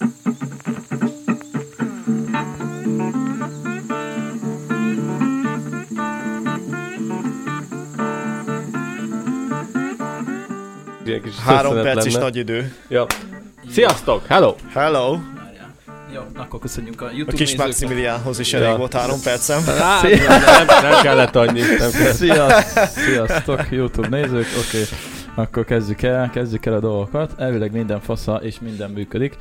Kis Három perc is nagy idő. Ja. Sziasztok! Hello! Hello! Jó, akkor köszönjük a A YouTube kis nézőknek. Maximiliánhoz is Ja. elég volt három percem. Hát, nem, nem kellett annyi. Nem kellett. Sziasztok, sziasztok, YouTube nézők, oké. Akkor kezdjük el, kezdjük el a dolgokat. Elvileg minden fasza és minden működik.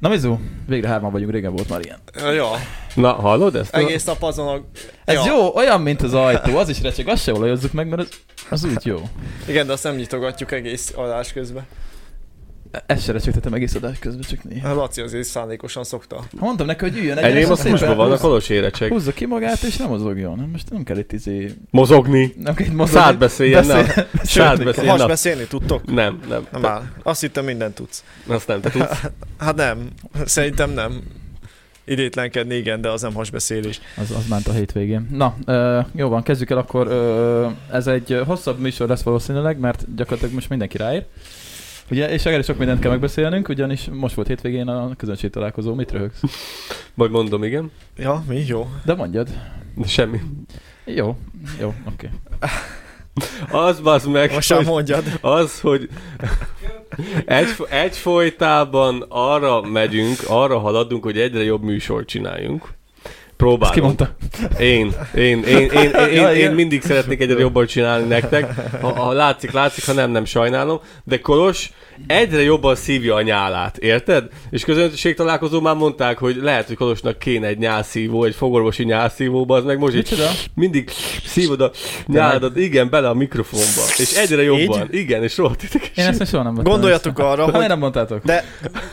Na Mizu, végre hárman vagyunk, régen volt már ilyen. Ja, Na, hallod ezt? egész nap azon a... Ez ja. jó, olyan, mint az ajtó, az is recseg, azt se olajozzuk meg, mert az, az úgy jó. Igen, de azt nem nyitogatjuk egész adás közben. Ezt se recsegtetem egész adás közben, csak néha. A Laci azért szándékosan szokta. Mondtam neki, hogy üljön Enyém a szúsban van, a kolos érecsek. Húzza ki magát és nem mozogjon. Most nem kell itt izé... Mozogni. Nem kell itt mozogni. Szád beszéljen, nem. Beszél- Szád beszélni beszéljen, Has beszélni tudtok? Nem, nem. Nem áll. Azt hittem mindent tudsz. Azt nem, te tudsz. Hát nem. Szerintem nem. Idétlenkedni igen, de az nem hasbeszélés. Az, az ment a hétvégén. Na, ö, jó van, kezdjük el akkor. Ö, ez egy hosszabb műsor lesz valószínűleg, mert gyakorlatilag most mindenki ráír. Ugye, és elég sok mindent kell megbeszélnünk, ugyanis most volt hétvégén a közönség találkozó. Mit röhögsz? Majd mondom, igen. Ja, mi? Jó. De mondjad. Semmi. Jó, jó, oké. Az bazd meg, Most hogy, mondjad. az, hogy egy, egyfolytában arra megyünk, arra haladunk, hogy egyre jobb műsort csináljunk. Ezt ki Próbálunk. mondta? Én, én, én, én, én, én, én mindig szeretnék egyre jobban csinálni nektek. Ha, ha látszik, látszik, ha nem, nem sajnálom. De Kolos egyre jobban szívja a nyálát, érted? És közönség találkozó már mondták, hogy lehet, hogy Kolosnak kéne egy nyálszívó, egy fogorvosi nyálszívóba, az meg most így mindig szívod a nyáladat, igen, bele a mikrofonba. És egyre jobban. Igen, és rohadt titeket. Én ezt még soha nem vettem Gondoljatok arra, hogy nem mondtátok? De,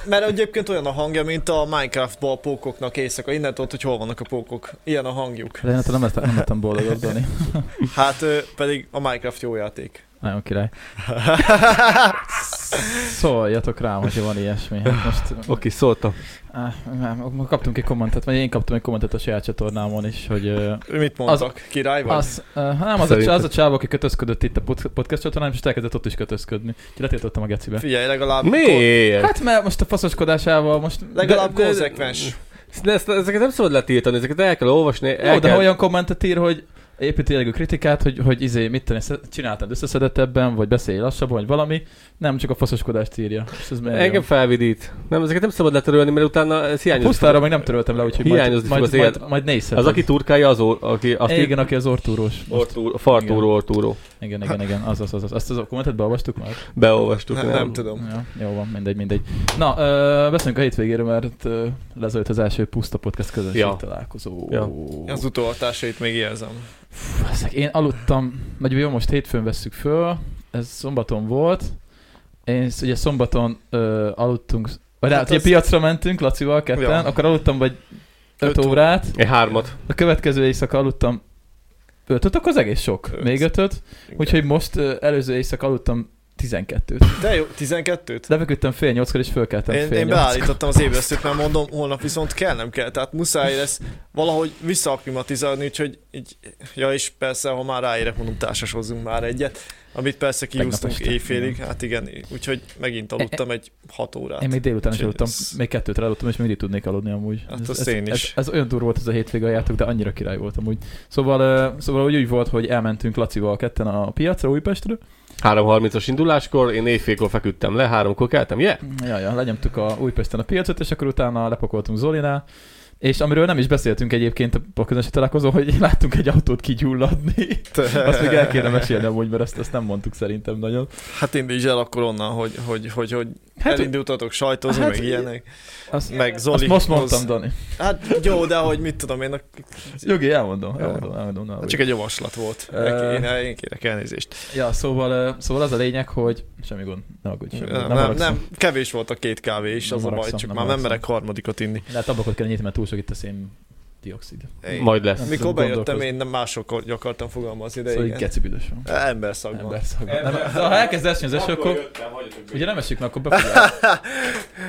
mert egyébként olyan a hangja, mint a Minecraftban a pókoknak éjszaka. Innen tudod, hogy hol vannak a pókok. Ilyen a hangjuk. De én nem lettem, nem lettem boldogabb, Dani. Hát pedig a Minecraft jó játék. Nagyon király. Szóljatok rám, hogyha van ilyesmi. Hát most Oké, szóltam. Ah, nem, kaptunk egy kommentet, vagy én kaptam egy kommentet a saját csatornámon is, hogy Mit mondtak? Király vagy? az, uh, nem, az a, Szerinted? az a csáv, aki kötözködött itt a pod- podcast csatornán, és elkezdett ott is kötözködni. Úgyhogy letiltottam a gecibe. Figyelj, legalább... Miért? Hát mert most a faszoskodásával most... Legalább de- de- konzekvens. De ezt, ezeket nem szabad letiltani, ezeket el kell olvasni. El Jó, de kell... ha olyan kommentet ír, hogy építi jellegű kritikát, hogy, hogy izé, mit tenni, csináltad összeszedettebben, vagy beszélj lassabban, vagy valami, nem csak a faszoskodást írja. És ez Engem jó? felvidít. Nem, ezeket nem szabad letörölni, mert utána ez hiányozni Pusztára fog. meg nem töröltem le, úgyhogy majd, Hiányozni fog majd, az majd, majd nézheted. Az, aki turkálja, az, or, aki, azt igen, aki az ortúrós. Ortúr, fartúró, ortúró. Igen, igen, igen, az, az, az, az. Azt az a kommentet beolvastuk már? Beolvastuk. Nem, nem tudom. Ja, jó van, mindegy, mindegy. Na, ö, beszéljünk a hétvégéről, mert ö, lezajött az első Puszta Podcast közönség Ja. találkozó. Ja. Az utóhatásait még érzem. Fú, én aludtam, vagy jó, most hétfőn vesszük föl, ez szombaton volt, én ugye szombaton ö, aludtunk, vagy hát, Hát az- piacra mentünk Lacival ketten, Ja. akkor aludtam vagy 5 Öt órát, Egy hármat. a következő éjszaka aludtam 5 akkor az egész sok, még 5 úgyhogy most előző éjszaka aludtam 12-t. De jó, 12-t? Lefeküdtem fél nyolckor, és fölkeltem Én, fél én nyolckor. beállítottam az ébresztőt, mert mondom, holnap viszont kell, nem kell. Tehát muszáj lesz valahogy visszaaklimatizálni, úgyhogy így, ja és persze, ha már ráérek, mondom, társasozzunk már egyet. Amit persze kiúztunk éjfélig, igen. hát igen, úgyhogy megint aludtam egy 6 órát. Én még délután is aludtam, ez- még kettőt aludtam, és még mindig tudnék aludni amúgy. Hát ez, azt ez, én ez, is. ez, olyan durva volt ez a hétvége a játék, de annyira király volt amúgy. Szóval, szóval úgy, úgy volt, hogy elmentünk Lacival ketten a piacra Újpestre. 3.30-as induláskor, én éjfélkor feküdtem le, háromkor keltem, yeah? Ja, ja, lenyomtuk a Újpesten a piacot, és akkor utána lepakoltunk Zolinál. És amiről nem is beszéltünk egyébként a közönség találkozó, hogy láttunk egy autót kigyulladni. Azt még el kéne mesélni amúgy, mert ezt, ezt nem mondtuk szerintem nagyon. Hát indíts el akkor onnan, hogy, hogy, hogy, hogy Hát, elindultatok sajtozni, hát- meg ilyenek. azt, Meg Zoli. azt most mondtam, Dani. Hát jó, de hogy mit tudom én, Jogi, elmondom, elmondom, elmondom. elmondom. csak egy javaslat volt. Ö, Én, én kérek elnézést. Ja, szóval, szóval az a lényeg, hogy semmi gond, ne aggódj. Nem, nem, haragszom. nem, kevés volt a két kávé is, Nem az a baj, csak nem már nem merek harmadikat inni. Lehet ablakot kell nyitni, mert túl sok itt a szén dioxid. Én- Majd lesz. Mikor bejöttem, én nem mások akartam fogalmazni, de Szóval igen. geci büdös van. Ember szakban. Ember szagban. Nem, de ha elkezd esni az eső, akkor ugye nem esik, mert akkor befolyál.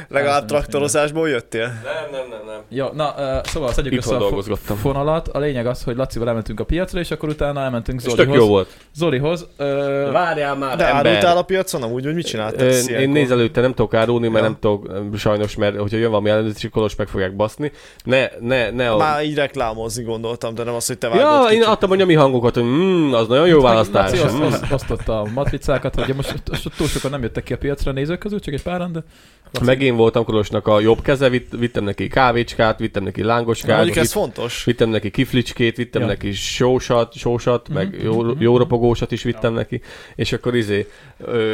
Legalább traktorozásból jöttél? Nem, nem, nem, nem. Ja, na, uh, szóval szedjük Itthon össze a fonalat. A lényeg az, hogy Lacival elmentünk a piacra, és akkor utána elmentünk És tök Zolihoz. jó volt. Zolihoz. Uh, Várjál már, De ember. árultál a piacon amúgy, hogy mit csináltál? Én akkor? nézelőtte nem tudok árulni, mert Ja. nem tudok, sajnos, mert hogyha jön valami ellenőrzési kolos, meg fogják baszni. Ne, ne, ne. A... Már így reklámozni gondoltam, de nem az, hogy te vágod Ja, én kicsit. adtam a nyami hangokat, hogy mm, az nagyon jó választás. Laci azt, Mm. azt, osztotta a matricákat, hogy most, most túl sokan nem jöttek ki a piacra a nézők közül, csak egy páran, de Laci- Meg én voltam Kolosnak a jobb keze, vitt, vittem neki kávécskát, vittem neki lángoskát, Mondjuk ez vitt, fontos. vittem neki kiflicskét, vittem Ja. neki sósat, sósat, meg Mhm, jó, mhm, jó ropogósat is vittem neki, és akkor izé,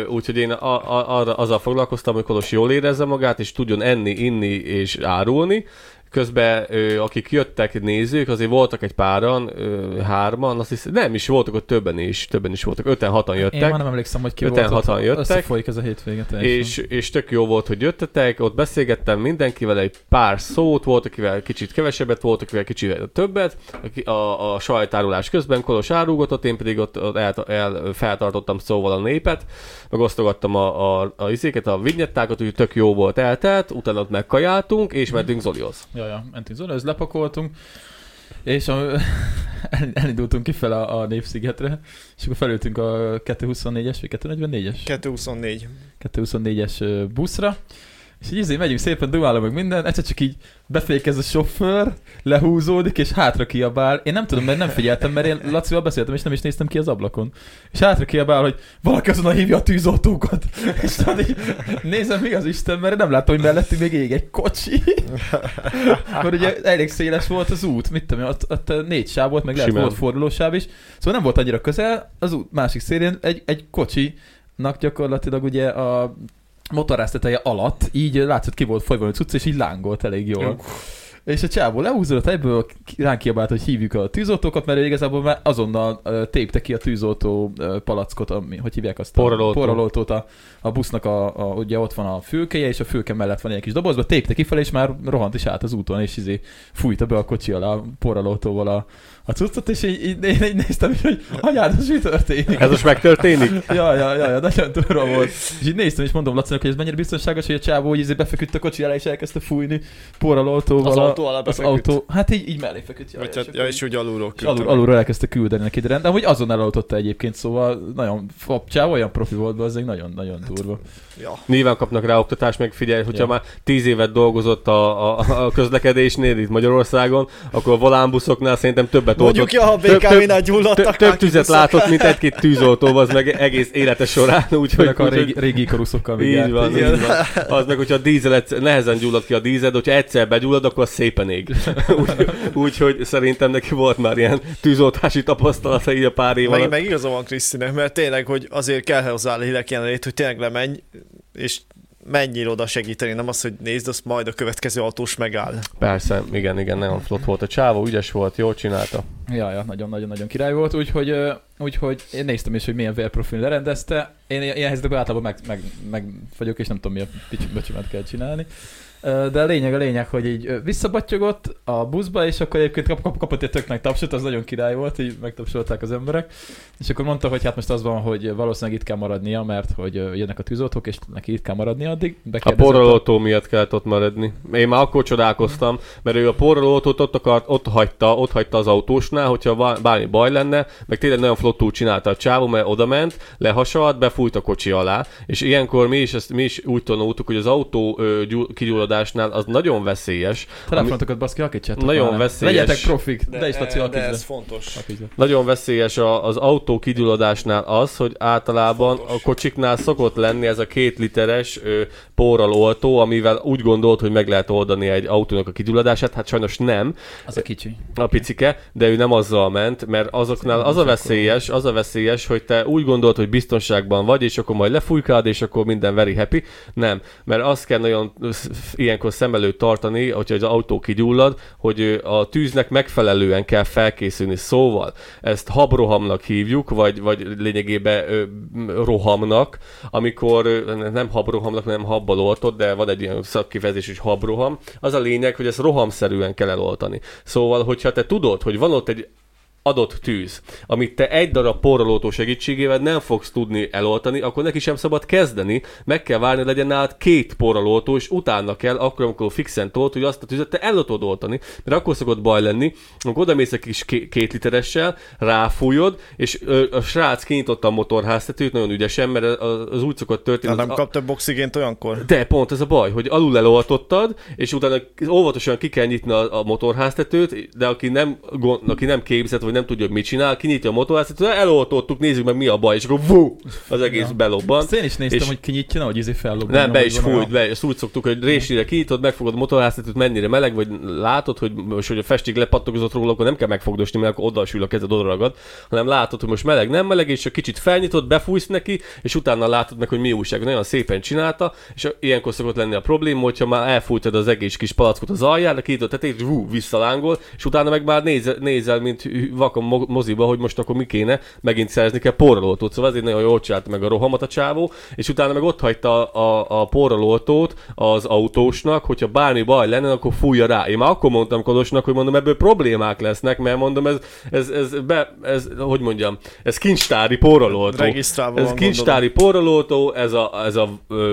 úgyhogy én a, a, arra, azzal foglalkoztam, hogy Kolos jól érezze magát, és tudjon enni, inni és árulni, Közben ö, akik jöttek nézők, azért voltak egy páran, ö, hárman, azt hiszem, nem is voltak ott többen is, többen is voltak, öten, hatan Én már jöttek. nem emlékszem, hogy ki Öten, volt hatan jöttek. Összefolyik ez a hétvége teljesen. És, és tök jó volt, hogy jöttetek, ott beszélgettem mindenkivel egy pár szót, volt, akivel kicsit kevesebbet, volt, akivel kicsit többet. Aki- A, a sajtárulás közben Kolos árulgatott, én pedig ott, ott el, el, feltartottam szóval a népet, meg osztogattam a, a, a izéket, a vinyettákat, úgyhogy tök jó volt eltelt, utána ott megkajáltunk, és mentünk Zolihoz. Ja, ja, mentünk Zolihoz, lepakoltunk, és a, el, elindultunk kifele a, a Népszigetre, és akkor felültünk a 224-es, vagy 244-es? 224. 224-es ö, buszra, és így izé megyünk szépen, dumálom meg minden, egyszer csak így befékez a sofőr, lehúzódik, és hátra kiabál. Én nem tudom, mert nem figyeltem, mert én Lacival beszéltem, és nem is néztem ki az ablakon. És hátra kiabál, hogy valaki azonnal hívja a tűzoltókat. És tudod, így nézem, mi az Isten, mert nem láttam, hogy mellettünk még ég egy kocsi. mert ugye elég széles volt az út, mit tudom, ott, ott négy sáv volt, meg lehet Simán. volt fordulósáv is. Szóval nem volt annyira közel, az út másik szélén egy, egy kocsinak gyakorlatilag ugye a motorázteteje alatt, így látszott ki volt folyva a cucc, és így lángolt elég jól. És a csávó leúzott egyből, ránk kiabált, hogy hívjuk a tűzoltókat, mert igazából már azonnal tépte ki a tűzoltó palackot, ami, hogy hívják azt? Porraloltó. Porraloltót a, a busznak, a, a, ugye ott van a fülkeje, és a fülke mellett van egy kis dobozba, tépte kifelé, és már rohant is át az úton, és izé fújta be a kocsi alá a porraloltóval a, a cuccot, és így, így, így, így néztem is, hogy anyád, ez mi történik? Ez most megtörténik? Ja, ja, ja, ja, nagyon durva volt. És így néztem, és mondom Lacinak, hogy ez mennyire biztonságos, hogy a csávó hogy izé befeküdt a kocsi alá, és elkezdte fújni porraloltóval. Az a- autó alá Az befeküdt? autó, hát így, így mellé feküdt. Ja, Vagy ja, hát, ja, és úgy alulról és alul, alulról elkezdte küldeni neki, de de amúgy azon eloltotta egyébként, szóval nagyon, a csávó olyan profi volt, az egy nagyon-nagyon durva. Ja. Nyilván kapnak rá oktatást, meg figyelj, hogyha Ja. már tíz évet dolgozott a, a, a közlekedésnél itt Magyarországon, akkor a volánbuszoknál szerintem többet Mondjuk, ja, ha több- BKV-nál gyulladtak. több tüzet látott, mint egy-két tűzoltó, az meg egész élete során, úgyhogy a régi, régi ikaruszokkal még így van, igen. így van. Az meg, hogyha a dízel egyszer, nehezen gyullad ki a dízel, de hogyha egyszer begyullad, akkor az szépen ég. Úgyhogy úgy, hogy szerintem neki volt már ilyen tűzoltási tapasztalata így a pár év alatt. meg igaza van Krisztinek, mert tényleg, hogy azért kell hozzá lélek jelenlét, hogy tényleg lemenj, és menjél oda segíteni, nem az, hogy nézd, azt majd a következő autós megáll. Persze, igen, igen, nagyon flott volt a csávó, ügyes volt, jól csinálta. Ja, ja, nagyon-nagyon-nagyon király volt, úgyhogy, úgyhogy én néztem is, hogy milyen vérprofil lerendezte. Én ilyen helyzetekben általában meg, meg, meg vagyok, és nem tudom, mi a picit böcsimet kell csinálni. De a lényeg a lényeg, hogy így visszabattyogott a buszba, és akkor egyébként kap, kap, kapott egy tök nagy tapsot, az nagyon király volt, így megtapsolták az emberek. És akkor mondta, hogy hát most az van, hogy valószínűleg itt kell maradnia, mert hogy jönnek a tűzoltók, és neki itt kell maradni addig. A porralótó miatt kellett ott maradni. Én már akkor csodálkoztam, mert ő a porralótót ott, akart, ott, hagyta, ott hagyta az autósnál, hogyha bármi baj lenne, meg tényleg nagyon flottul csinálta a csávó, mert oda ment, lehasalt, befújt a kocsi alá, és ilyenkor mi is, ezt, mi is úgy tanultuk, hogy az autó ö, gyú, kigyulladásnál az nagyon veszélyes, Telefonotokat baszki, hakítsátok Nagyon már. veszélyes. Legyetek profik, de, de is Laci de ez fontos. Le. Nagyon veszélyes a, az autó kigyulladásnál az, hogy általában a kocsiknál szokott lenni ez a két literes ö, oltó, amivel úgy gondolt, hogy meg lehet oldani egy autónak a kigyulladását, hát sajnos nem, Az a kicsi. a picike, de ő nem azzal ment, mert azoknál az a veszélyes, az a veszélyes, hogy te úgy gondolod, hogy biztonságban vagy, és akkor majd lefújkád, és akkor minden very happy. Nem, mert azt kell nagyon ilyenkor szem előtt tartani, hogyha az autó kigyullad, hogy a tűznek megfelelően kell felkészülni. Szóval ezt habrohamnak hívjuk, vagy, vagy lényegében rohamnak, amikor nem habrohamnak, hanem habbal oltott, de van egy ilyen szakkifejezés, hogy habroham. Az a lényeg, hogy ezt rohamszerűen kell eloltani. Szóval, hogyha te tudod, hogy van ott egy adott tűz, amit te egy darab porralótó segítségével nem fogsz tudni eloltani, akkor neki sem szabad kezdeni, meg kell várni, hogy legyen nálad két porralótó, és utána kell, akkor, amikor fixen tolt, hogy azt a tüzet te el tudod oltani, mert akkor szokott baj lenni, amikor oda mész egy kis ké- két literessel, ráfújod, és ö, a srác kinyitotta a motorháztetőt nagyon ügyesen, mert az, úgy szokott történni. Na, nem kap több oxigént olyankor? de pont ez a baj, hogy alul eloltottad, és utána óvatosan ki kell nyitni a, a motorháztetőt, de aki nem, aki nem képzett, vagy nem tudja, hogy mit csinál, kinyitja a motorháztetőt, eloltottuk, nézzük meg mi a baj, és akkor vú, az egész Ja. belobban. Azt én is néztem, És- hogy kinyitja, hogy izé fellobban. Nem, be is fújt, be, ezt úgy szoktuk, hogy résnyire kinyitod, megfogod a motorháztetőt, mennyire meleg, vagy látod, hogy most, hogy a festék lepattogozott róla, akkor nem kell megfogdosni, mert akkor oda sül a kezed, oda ragad, hanem látod, hogy most meleg, nem meleg, és kicsit felnyitod, befújsz neki, és utána látod meg, hogy mi újság. Nagyon szépen csinálta, és ilyenkor szokott lenni a probléma, hogyha már elfújtad az egész kis palackot az aljára, kinyitod tetejét, és hú, visszalángol, és utána meg már nézel, nézel mint vakon mo- moziba, hogy most akkor mi kéne, megint szerezni kell porralótót. Szóval ezért nagyon jól csinálta meg a rohamat a csávó, és utána meg ott hagyta a, a porralótót az autósnak, hogyha bármi baj lenne, akkor fújja rá. Én már akkor mondtam Kodosnak, hogy mondom, ebből problémák lesznek, mert mondom, ez, ez, ez, be, ez hogy mondjam, ez kincstári porralótó. Ez kincstári porralótó, ez a, ez a ö,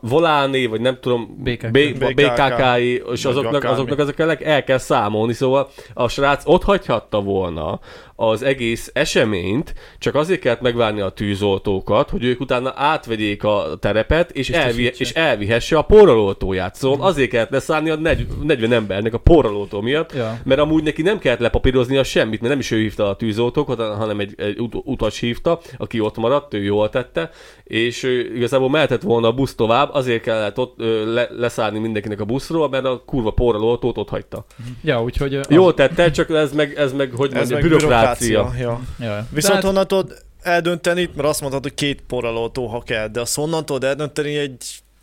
voláné, vagy nem tudom, BKK. B- BKK. BKK-i, és azoknak, azoknak ezeknek el kell számolni, szóval a srác ott hagyhatta volna az egész eseményt, csak azért kellett megvárni a tűzoltókat, hogy ők utána átvegyék a terepet, és, elvi, Biztosítsák. és elvihesse a porralótóját. Szóval azért kellett leszállni a negy- 40 embernek a porralótó miatt, Ja. mert amúgy neki nem kellett lepapíroznia semmit, mert nem is ő hívta a tűzoltókat, hanem egy, egy ut- utas hívta, aki ott maradt, ő jól tette, és ő igazából mehetett volna a busz tovább, azért kellett ott ö, le, leszállni mindenkinek a buszról, mert a kurva porralótót ott hagyta. Ja, úgyhogy... Az... Jól tette, csak ez meg, ez meg hogy Ez mondja, meg bürokrácia. bürokrácia. Ja. Ja. Viszont Tehát- honnan tudod eldönteni, mert azt mondhatod, hogy két porralótó, ha kell, de azt honnan tudod eldönteni egy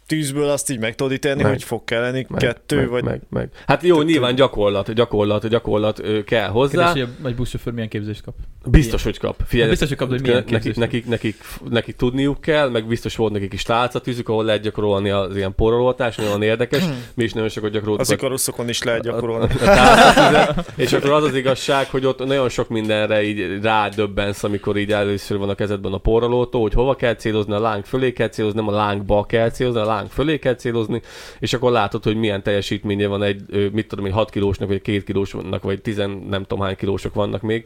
tűzből azt így meg tudod ítélni, Meg. hogy fog kelleni Meg, kettő, meg, vagy meg, meg. Hát jó, Kettő. nyilván gyakorlat, gyakorlat, gyakorlat ö, kell hozzá. Kérdés, hogy egy buszsofőr milyen képzést kap. Biztos, hogy kap. Figyelj, Biztos, hogy kap, hogy milyen nekik, nekik, nekik, nekik, tudniuk kell, meg biztos volt nekik is tálcatűzük, ahol lehet gyakorolni az ilyen porolótás, nagyon érdekes. Mi is nagyon sokat gyakoroltuk. az a- ikaruszokon is lehet gyakorolni. a tálcatűzet. és akkor az az igazság, hogy ott nagyon sok mindenre így rádöbbensz, amikor így először van a kezedben a porralótó, hogy hova kell célozni, a láng fölé kell célozni, nem a lángba kell célozni, a láng fölé kell célozni, és akkor látod, hogy milyen teljesítménye van egy, mit tudom, egy 6 kilósnak, vagy 2 kilósnak, vagy 10 nem tudom hány kilósok vannak még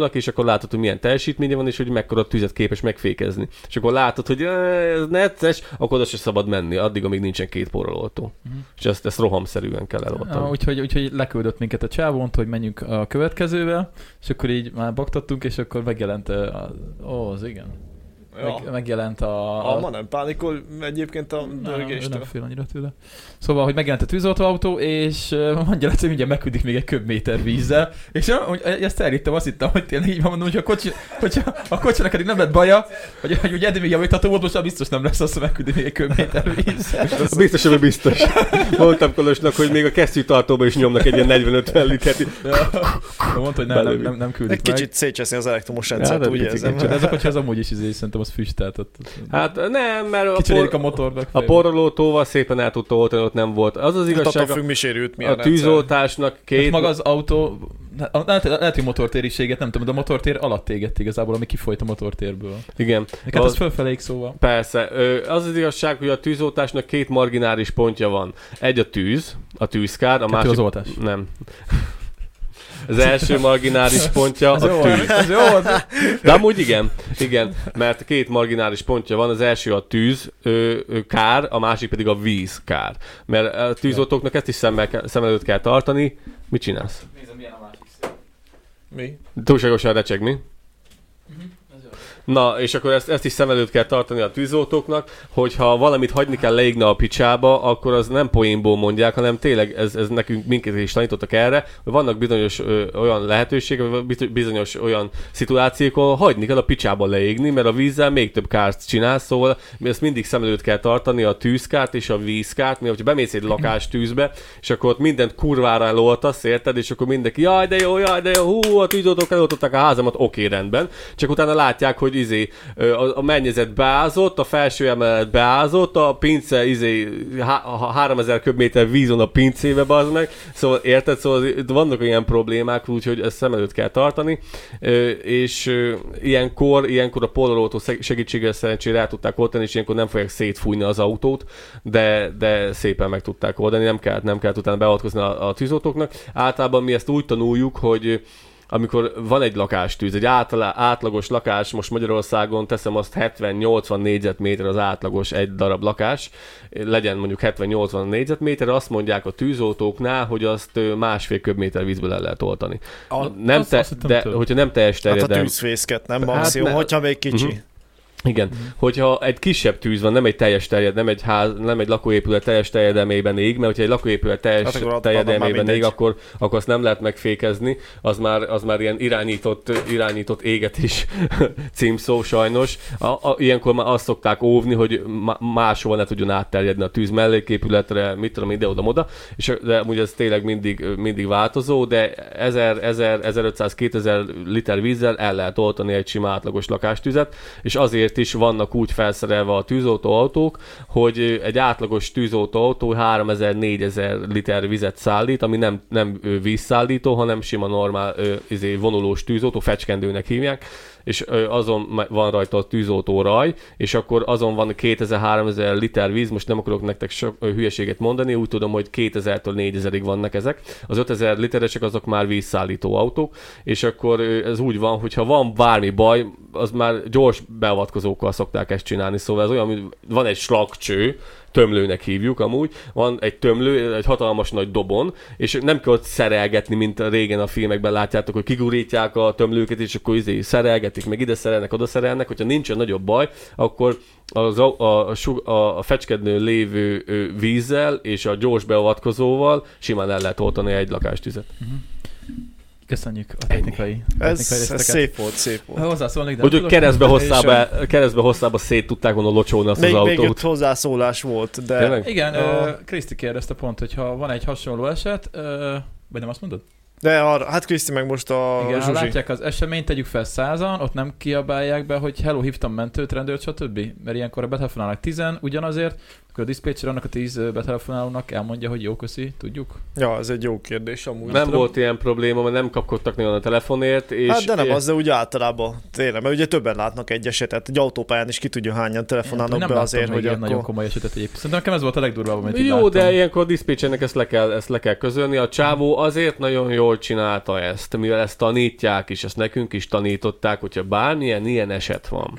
porolótónak, és akkor látod, hogy milyen teljesítménye van, és hogy mekkora tüzet képes megfékezni. És akkor látod, hogy "Ö, ez necces, akkor oda se szabad menni, addig, amíg nincsen két porolótó. Mhm. És ezt, ezt rohamszerűen kell eloltani. Úgyhogy, úgyhogy leküldött minket a csávont, hogy menjünk a következővel, és akkor így már baktattunk, és akkor megjelent a... Ó, az igen. Meg, Ja. megjelent a... A, ma nem pánikol egyébként a dörgéstől. nem fél annyira tőle. Szóval, hogy megjelent a tűzoltóautó, és mondja lesz, hogy mindjárt megküldik még egy köbméter vízzel, és ezt elhittem, azt hittem, hogy tényleg így van, mondom, hogy a, kocsi, hogyha a kocsinak eddig nem lett baja, hogy, hogy ugye eddig még javítható volt, most biztos nem lesz az, hogy megküldik még egy köbméter vízzel. Biztos, hogy biztos. Mondtam Kolosnak, hogy még a kesztyűtartóba is nyomnak egy ilyen 40-50 litert. Ja. Mondta, hogy nem, nem, nem, nem küldik Egy kicsit szétcseszni az elektromos Ja, rendszert, de úgy picit érzem. ez a kocsi az amúgy is izé, szerintem az füstelt. ott. Hát nem, mert a, Kicserélik a por, motornak. a porolótóval szépen el tudta oltani, ott nem volt. Az az Hát attól igazság, függ, mi sérült, a, a tűzoltásnak Két... két... Maga az autó, hát, lehet, lehet, hogy motortériséget, nem tudom, de a motortér alatt égett igazából, ami kifolyt a motortérből. Igen. Hát Az- az fölfeléig szóval. Persze. Az az igazság, hogy a tűzoltásnak két marginális pontja van. Egy a tűz, a tűzkár, a Kettő másik... az oltás. Nem. Az első marginális pontja a jó, tűz. ez jó. De amúgy igen, igen, mert két marginális pontja van, az első a tűz ö, ö, kár, a másik pedig a víz kár. Mert a tűzoltóknak ezt is szemmel, kell- szem előtt kell tartani. Mit csinálsz? Nézem, milyen a másik szél. Mi? Túlságosan recseg, mi? Na, és akkor ezt, ezt is szem előtt kell tartani a tűzoltóknak, hogyha valamit hagyni kell leégni a picsába, akkor az nem poénból mondják, hanem tényleg ez, ez nekünk minket is tanítottak erre, hogy vannak bizonyos ö, olyan lehetőségek, bizonyos olyan szituációk, ahol hagyni kell a picsába leégni, mert a vízzel még több kárt csinál, szóval mi ezt mindig szem előtt kell tartani, a tűzkárt és a vízkárt, mert hogyha bemész egy lakás tűzbe, és akkor ott mindent kurvára eloltasz, érted, és akkor mindenki, jaj de jó, jaj de jó, hú, a tűzoltók eloltották a házamat, oké, rendben. Csak utána látják, hogy izé, a, a mennyezet beázott, a felső emelet beázott, a pince izé, há, ha 3000 köbméter vízon a pincébe, bazd meg. Szóval érted? Szóval vannak ilyen problémák, úgyhogy ezt szem előtt kell tartani. És ilyenkor, ilyenkor a Polaroto segítségével szerencsére el tudták oldani, és ilyenkor nem fogják szétfújni az autót, de, de szépen meg tudták oldani, nem kell, nem kell utána beavatkozni a, a tűzoltóknak. Általában mi ezt úgy tanuljuk, hogy amikor van egy lakástűz, egy átla, átlagos lakás, most Magyarországon teszem azt 70-80 négyzetméter az átlagos egy darab lakás, legyen mondjuk 70-80 négyzetméter, azt mondják a tűzoltóknál, hogy azt másfél köbméter vízből el lehet oltani. A, nem azt- te, azt de több. hogyha nem teljes Hát a tűzfészket, nem Hát maximum, ne- hogyha még kicsi. Mhm. Igen, hogyha egy kisebb tűz van, nem egy teljes terjed, nem egy, ház, nem egy lakóépület teljes terjedelmében ég, mert hogyha egy lakóépület teljes Hát terjedelmében ég, akkor, akkor azt nem lehet megfékezni, az már, az már ilyen irányított, irányított égetés címszó sajnos. A, a, ilyenkor már azt szokták óvni, hogy máshol ne tudjon átterjedni a tűz melléképületre, mit tudom, ide-oda-moda, és de amúgy ez tényleg mindig, mindig változó, de 1000, 1000, 1500, 2000 liter vízzel el lehet oltani egy sima átlagos lakástüzet, és azért is vannak úgy felszerelve a tűzoltóautók, hogy egy átlagos tűzoltóautó 3000-4000 liter vizet szállít, ami nem, nem vízszállító, hanem sima normál izé, vonulós tűzoltó, fecskendőnek hívják, és azon van rajta a tűzoltó raj, és akkor azon van 2000-3000 liter víz, most nem akarok nektek sok hülyeséget mondani, úgy tudom, hogy 2000-től 4000-ig vannak ezek. Az 5000 literesek azok már vízszállító autók, és akkor ez úgy van, hogy ha van bármi baj, az már gyors beavatkozókkal szokták ezt csinálni, szóval ez olyan, mint van egy slagcső, tömlőnek hívjuk amúgy, van egy tömlő, egy hatalmas nagy dobon, és nem kell ott szerelgetni, mint régen a filmekben látjátok, hogy kigurítják a tömlőket, és akkor izé szerelgetik, meg ide szerelnek, oda szerelnek, hogyha nincsen nagyobb baj, akkor az a, a, a, a, fecskednő lévő vízzel és a gyors beavatkozóval simán el lehet oltani egy lakástüzet. Köszönjük a technikai, technikai Ez, ez szép volt, szép volt. Hozzászólnék, de Hogy ők tudok- keresztbe hosszába, keresztbe hosszába szét tudták volna locsolni azt Még, az még autót. öt hozzászólás volt, de Tényleg? Igen, A- uh, Kriszti kérdezte pont, hogy ha van egy hasonló eset, uh, vagy nem azt mondod? de arra, hát Kriszti meg most a Igen, ha Zsuzsi. látják az eseményt, tegyük fel százan, ott nem kiabálják be, hogy hello, hívtam mentőt, rendőrt, stb. Mert ilyenkor a betelefonálnak tizen ugyanazért, akkor a diszpécser annak a tíz betelefonálónak elmondja, hogy jó, köszi, tudjuk. Ja, ez egy jó kérdés amúgy. Nem tudom. volt ilyen probléma, mert nem kapkodtak nagyon a telefonért, és Hát de nem az, de úgy általában tényleg, mert ugye többen látnak egy esetet, egy autópályán is ki tudja hányan telefonálnak nem be láttam azért, hogy ilyen akkor... nagyon komoly esetet egyébként. Szerintem nekem ez volt a legdurvább, amit Jó, láttam. de ilyenkor a diszpécsernek ezt le, kell, ezt le kell közölni. A csávó azért nagyon jól csinálta ezt, mivel ezt tanítják, és ezt nekünk is tanították, hogyha bármilyen ilyen eset van,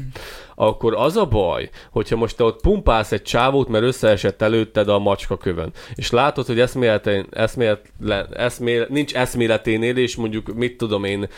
akkor az a baj, hogyha most te ott pumpálsz egy csávót, mert összeesett előtted a macska kövön, és látod, hogy eszméletlen, eszméletlen, eszmél, nincs eszméleténél, és mondjuk, mit tudom én,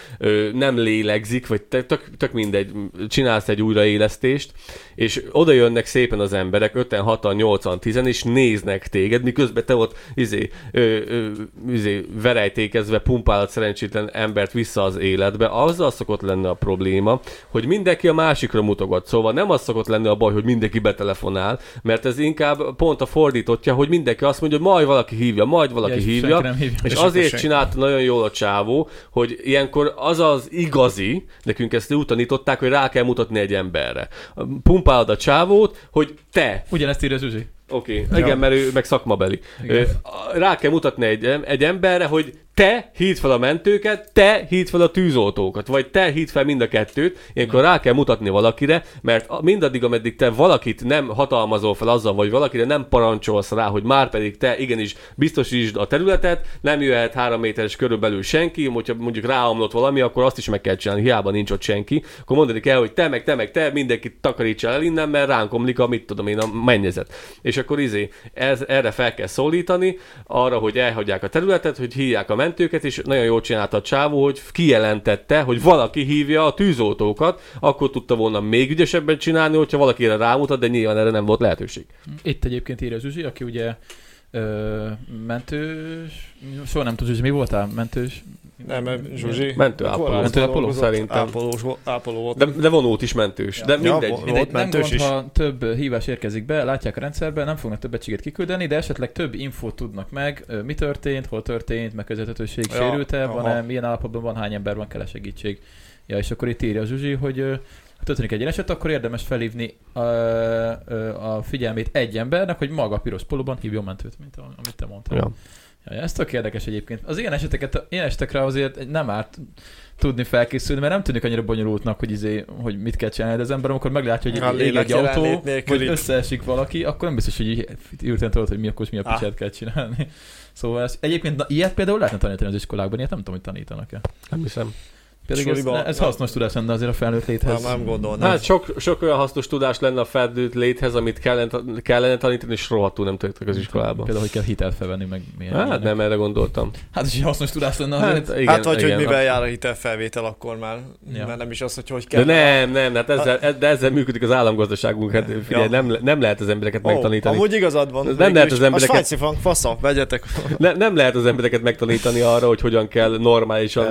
nem lélegzik, vagy tök, tök mindegy, csinálsz egy újraélesztést, és oda jönnek szépen az emberek, 5-en, 6-an, 8-an, 10 és néznek téged, miközben te ott izé, ö, ö, izé, verejtékezve pumpálod szerencsétlen embert vissza az életbe, azzal szokott lenni a probléma, hogy mindenki a másikra mutogat. Szóval nem az szokott lenni a baj, hogy mindenki betelefonál, mert ez inkább pont a fordítottja, hogy mindenki azt mondja, hogy majd valaki hívja, majd valaki Ja, hívja, hívja. és azért csinálta nagyon jól a csávó, hogy ilyenkor az az igazi, nekünk ezt úgy tanították, hogy rá kell mutatni egy emberre. Pumpálod a csávót, hogy te, Ugyanezt írja Zsuzsi. oké, okay. igen, mert ő meg szakmabeli. Igen. Rá kell mutatni egy, egy emberre, hogy te hívd fel a mentőket, te hívd fel a tűzoltókat, vagy te hívd fel mind a kettőt, ilyenkor rá kell mutatni valakire, mert mindaddig, ameddig te valakit nem hatalmazol fel azzal, vagy valakire nem parancsolsz rá, hogy már pedig te igenis biztosítsd a területet, nem jöhet három méteres körülbelül senki, hogyha mondjuk ráomlott valami, akkor azt is meg kell csinálni, hiába nincs ott senki, akkor mondani kell, hogy te meg te meg te, mindenkit takarítsa el innen, mert ránk omlik a, mit tudom én, a mennyezet. És akkor izé, ez, erre fel kell szólítani, arra, hogy elhagyják a területet, hogy hívják a mentőket, és nagyon jól csinálta a csávó, hogy kijelentette, hogy valaki hívja a tűzoltókat, akkor tudta volna még ügyesebben csinálni, hogyha valaki erre rámutat, de nyilván erre nem volt lehetőség. Itt egyébként írja Zsuzsi, aki ugye ö, mentős, soha nem tudom, Zsuzsi, mi voltál? Mentős? Nem, mert Zsuzsi. Mentő ápoló. Mentő ápoló? Szerintem. Ápolós, ápoló volt. De, de vonót is mentős. De Ja, mindegy. volt Mindegy, nem gond, is. ha több hívás érkezik be, látják a rendszerben, nem fognak több egységet kiküldeni, de esetleg több infót tudnak meg, mi történt, hol történt, megközelhetőség Ja, sérült-e, van-e, milyen állapotban van, hány ember van, kell segítség. Ja, és akkor itt írja Zsuzsi, hogy történik egy ilyen eset, akkor érdemes felhívni a, a figyelmét egy embernek, hogy maga a piros polóban hívjon mentőt, mint amit te mondtál. Ja. Ja, ez tök érdekes egyébként. Az ilyen eseteket, ilyen esetekre azért nem árt tudni felkészülni, mert nem tűnik annyira bonyolultnak, hogy, izé, hogy mit kell csinálni, de az ember, amikor meglátja, hogy egy, ég egy autó, vagy így. összeesik valaki, akkor nem biztos, hogy így írtén tudod, hogy mi akkor mi a picsát kell csinálni. Szóval ez, egyébként na, ilyet például lehetne tanítani az iskolákban, ilyet nem tudom, hogy tanítanak-e. Nem hiszem. Pedig ez, Suliba- ne, ez hasznos tudás lenne azért a felnőtt léthez. Nem, nem gondolnám. Hát sok, sok olyan hasznos tudás lenne a felnőtt léthez, amit kellene, kellene tanítani, és rohadtul nem történik az iskolában. Például, hogy kell hitelt felvenni, meg milyen. Hát ilyenek. nem erre gondoltam. Hát is hasznos tudás lenne azért. Hát, igen, hát vagy, igen. hogy mivel jár a hitelfelvétel, akkor már, Ja. mert nem is az, hogy hogy De kell. nem, nem, hát ezzel, de ezzel működik az államgazdaságunk. Hát figyelj, Ja. nem, nem lehet az embereket Ó, megtanítani. amúgy igazad van. Nem végül lehet az embereket- A frank, fasza, vegyetek. Ne, nem lehet az embereket megtanítani arra, hogy hogyan kell normálisan,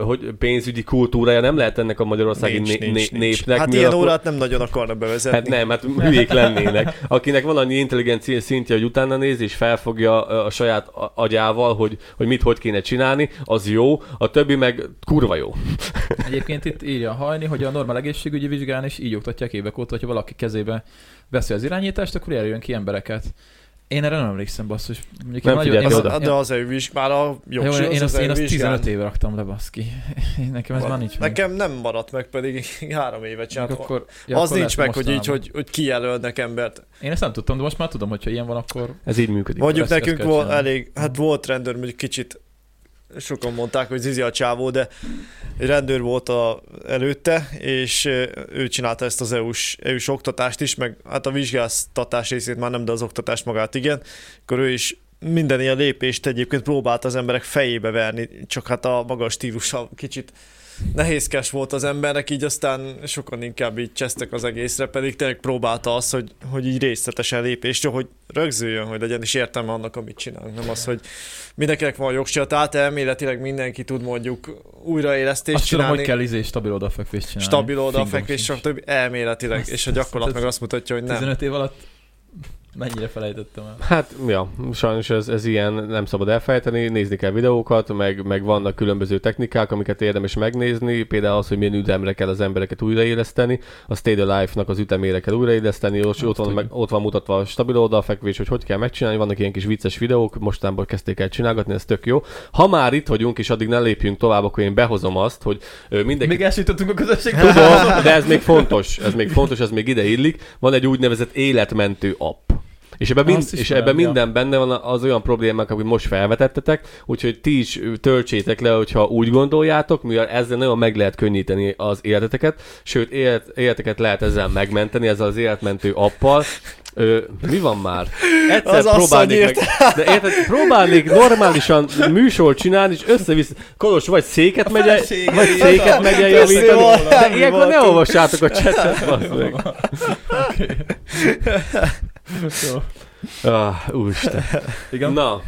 hogy pénzügyi kultúrája nem lehet ennek a magyarországi Nincs, né- nincs, né- nincs. népnek. Hát ilyen akkor- órát nem nagyon akarna bevezetni. Hát nem, hát hülyék lennének. Akinek van annyi intelligencia szintje, hogy utána néz és felfogja a saját agyával, hogy, hogy mit hogy kéne csinálni, az jó, a többi meg kurva jó. Egyébként itt írja hajni, hogy a normál egészségügyi vizsgán is így oktatják évek óta, hogyha valaki kezébe veszi az irányítást, akkor jelöljön ki embereket. Én erre nem emlékszem, basszus. Mondjuk Nem nagyon- én- oda. De az EU vizsg, már a Jó, jogsor, én, az azt, az én azt vizsgán. 15 éve raktam le, baszki. Nekem ez már nincs. Nekem nem maradt meg, pedig három Meg csináltam. akkor, ja, az akkor nincs meg, hogy így, hogy, hogy kijelölnek embert. Én ezt nem tudtam, de most már tudom, hogyha ilyen van, akkor... Ez így működik. Mondjuk nekünk volt elég, hát volt rendőr, mondjuk kicsit sokan mondták, hogy Zizi a csávó, de rendőr volt a, előtte, és ő csinálta ezt az EU-s, EU-s oktatást is, meg hát a vizsgáztatás részét már nem, de az oktatást magát igen, akkor ő is minden ilyen lépést egyébként próbált az emberek fejébe verni, csak hát a magas stílusa kicsit nehézkes volt az embernek, így aztán sokan inkább így csesztek az egészre, pedig tényleg próbálta az, hogy, hogy így részletesen lépést, hogy rögzüljön, hogy legyen is értelme annak, amit csinálunk. Nem az, hogy mindenkinek van jogsia, tehát elméletileg mindenki tud mondjuk újraélesztést Azt tudom, csinálni. hogy kell izé stabil odafekvést csinálni. stabil sincs. stb. elméletileg, Azt- és a gyakorlat azt- meg azt mutatja, hogy nem. 15 év alatt mennyire felejtettem el. Hát, ja, sajnos ez, ez ilyen, nem szabad elfelejteni, nézni kell videókat, meg, meg vannak különböző technikák, amiket érdemes megnézni, például az, hogy milyen üzemre kell az embereket újraéleszteni, a Stay the Life-nak az ütemére kell újraéleszteni, és ott, van, meg, ott van mutatva a stabil oldalfekvés, hogy hogy kell megcsinálni, vannak ilyen kis vicces videók, mostanában kezdték el csinálgatni, ez tök jó. Ha már itt vagyunk, és addig ne lépjünk tovább, akkor én behozom azt, hogy mindenki Még elsütöttünk a közösség. Tudom, de ez még fontos, ez még fontos, ez még ide illik. Van egy úgynevezett életmentő app. És ebben, mind, és ebben minden benne van az olyan problémák, amit most felvetettetek, úgyhogy ti is töltsétek le, hogyha úgy gondoljátok, mivel ezzel nagyon meg lehet könnyíteni az életeteket, sőt, élet, életeket lehet ezzel megmenteni, ezzel az életmentő appal. Ö, mi van már? Egyszer Az próbálnék meg, de érted, próbálnék normálisan műsort csinálni, és össze-vissza. Kolos, vagy széket megye, felesége vagy széket megye Köszi, javítani. De ilyenkor ne olvassátok a csetet, bazd meg. Jó. Ah, úristen. Igen? Na.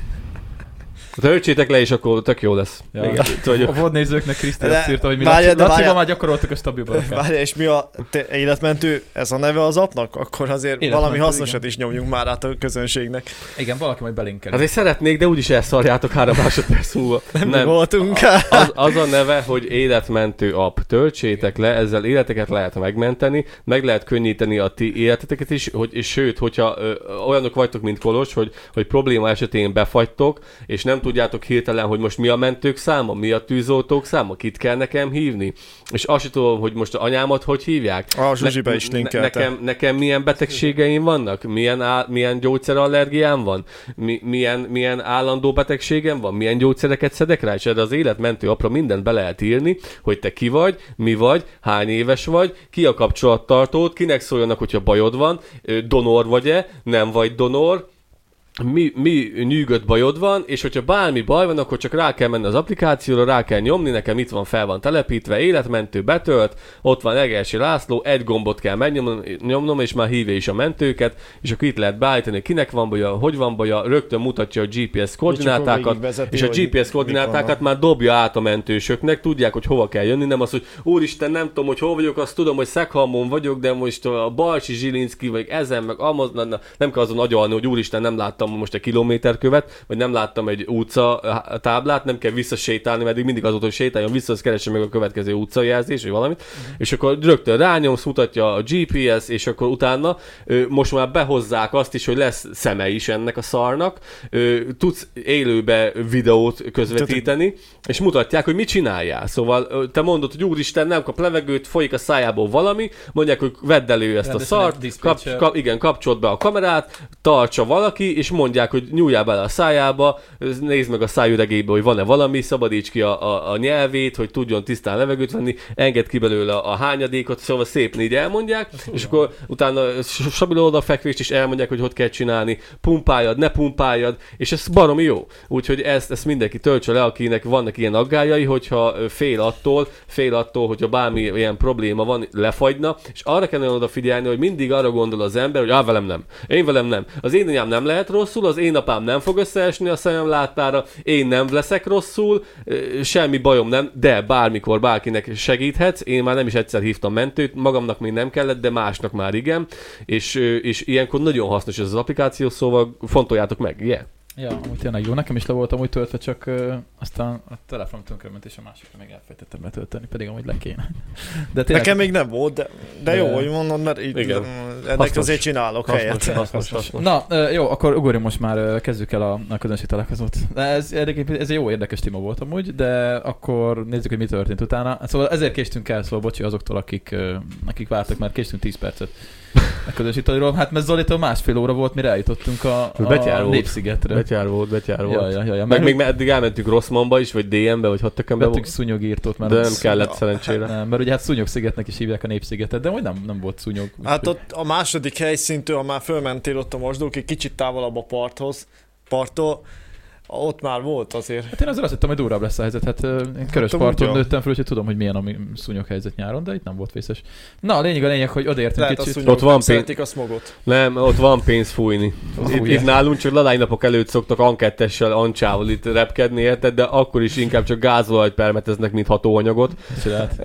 Töltsétek le, és akkor tök jó lesz. Ja. Igen, vagyok. A VOD nézőknek Kriszti azt írta, hogy mi várjál, Laci, Lacival már gyakoroltuk a stabil balakát. Várj, és mi a te életmentő, ez a neve az apnak? Akkor azért Életmentő, valami hasznosat igen. is nyomjunk már át a közönségnek. Igen, valaki majd belinkeli. Azért szeretnék, de úgyis elszarjátok három másodperc múlva. Nem, Nem. voltunk. Az, az a neve, hogy életmentő app. Töltsétek le, ezzel életeket lehet megmenteni, meg lehet könnyíteni a ti életeteket is, hogy, és sőt, hogyha ö, olyanok vagytok, mint Kolos, hogy, hogy probléma esetén befagytok, és nem tudjátok hirtelen, hogy most mi a mentők száma, mi a tűzoltók száma, kit kell nekem hívni, és azt tudom, hogy most anyámat hogy hívják. A Zsuzsibe is linkelte. nekem, nekem milyen betegségeim vannak? Milyen, á, milyen gyógyszerallergiám van? Mi, milyen, milyen állandó betegségem van? Milyen gyógyszereket szedek rá? És erre az életmentő apra mindent be lehet írni, hogy te ki vagy, mi vagy, hány éves vagy, ki a kapcsolattartód, kinek szóljanak, hogyha bajod van, donor vagy-e, nem vagy donor, mi, mi nyűgött bajod van, és hogyha bármi baj van, akkor csak rá kell menni az applikációra, rá kell nyomni, nekem itt van, fel van telepítve, életmentő betölt, ott van Egersi László, egy gombot kell megnyomnom, nyomnom, és már hívja is a mentőket, és akkor itt lehet beállítani, kinek van baja, hogy van baja, rögtön mutatja a GPS koordinátákat, és a GPS koordinátákat már dobja át a mentősöknek, tudják, hogy hova kell jönni, nem az, hogy úristen, nem tudom, hogy hol vagyok, azt tudom, hogy Szekhalmon vagyok, de most a Balcsi Zsilinszki, vagy ezen, meg Amaz, nem kell azon agyalni, hogy úristen, nem láttam láttam most egy kilométerkövet, vagy nem láttam egy utca táblát, nem kell visszasétálni, mert mindig az volt, hogy sétáljon vissza, az keresse meg a következő utcajelzés, vagy valamit, uh-huh. és akkor rögtön rányomsz, mutatja a GPS, és akkor utána most már behozzák azt is, hogy lesz szeme is ennek a szarnak, tudsz élőbe videót közvetíteni, és mutatják, hogy mit csináljál. Szóval te mondod, hogy úristen, nem kap levegőt, folyik a szájából valami, mondják, hogy vedd elő ezt a szart, kap, kap, igen, kapcsolt be a kamerát, tartsa valaki, és mondják, hogy nyúljál bele a szájába, nézd meg a szájüregébe, hogy van-e valami, szabadíts ki a, a, a nyelvét, hogy tudjon tisztán levegőt venni, enged ki belőle a hányadékot, szóval szép így elmondják, Ez és akkor utána stabil fekvést is elmondják, hogy hogy kell csinálni, pumpáljad, ne pumpáljad, és ez baromi jó. Úgyhogy ezt, ezt mindenki töltse le, akinek vannak ilyen aggájai, hogyha fél attól, fél attól, hogyha bármi ilyen probléma van, lefagyna, és arra kellene odafigyelni, hogy mindig arra gondol az ember, hogy ah, velem nem, én velem nem. Az én anyám nem lehet rosszul, az én apám nem fog összeesni a szemem láttára, én nem leszek rosszul, semmi bajom nem, de bármikor bárkinek segíthetsz, én már nem is egyszer hívtam mentőt, magamnak még nem kellett, de másnak már igen, és, és ilyenkor nagyon hasznos ez az applikáció, szóval fontoljátok meg, yeah. Ja, amúgy tényleg jó. Nekem is le voltam úgy töltve, csak uh, aztán a telefon tönkrement, és a másikra még elfejtettem letölteni, pedig amúgy le kéne. De tényleg... Nekem még nem volt, de, de, de... jó, hogy mondod, mert így, Igen. ennek hasznos. azért csinálok hasznos, helyet. Hasznos, hasznos, hasznos. Na, uh, jó, akkor ugorjunk most már, uh, kezdjük el a, a közönség találkozót. Ez, ez egy jó érdekes téma volt amúgy, de akkor nézzük, hogy mi történt utána. Szóval ezért késtünk el, szóval bocsi azoktól, akik, uh, akik vártak, mert késtünk 10 percet a közösítőről. Hát mert Zolitól másfél óra volt, mire eljutottunk a, a Népszigetre. Betyár volt, betyár volt. Ja, ja, ja, ja. Meg, még eddig elmentünk Rosszmanba is, vagy DM-be, vagy Hattökembe. Vettünk szúnyogírtót, mert de nem kellett szerencsére. Nem, mert ugye hát szúnyogszigetnek is hívják a Népszigetet, de hogy nem, nem volt szúnyog. Hát ott a második helyszíntől, ha már fölmentél ott a mosdók, egy kicsit távolabb a parthoz, parttól, ott már volt azért. Hát én azért azt hittem, hogy durvább lesz a helyzet. Hát én körös hát, parton nőttem fel, úgyhogy tudom, hogy milyen a szúnyog helyzet nyáron, de itt nem volt vészes. Na, a lényeg a lényeg, hogy odaértünk Lehet kicsit. Ott van pénz... a smogot. Nem, ott van pénz fújni. Itt, itt, nálunk csak ladánynapok előtt szoktak ankettessel, ancsával itt repkedni, érted? De akkor is inkább csak gázolajt permeteznek, mint hatóanyagot. Csinált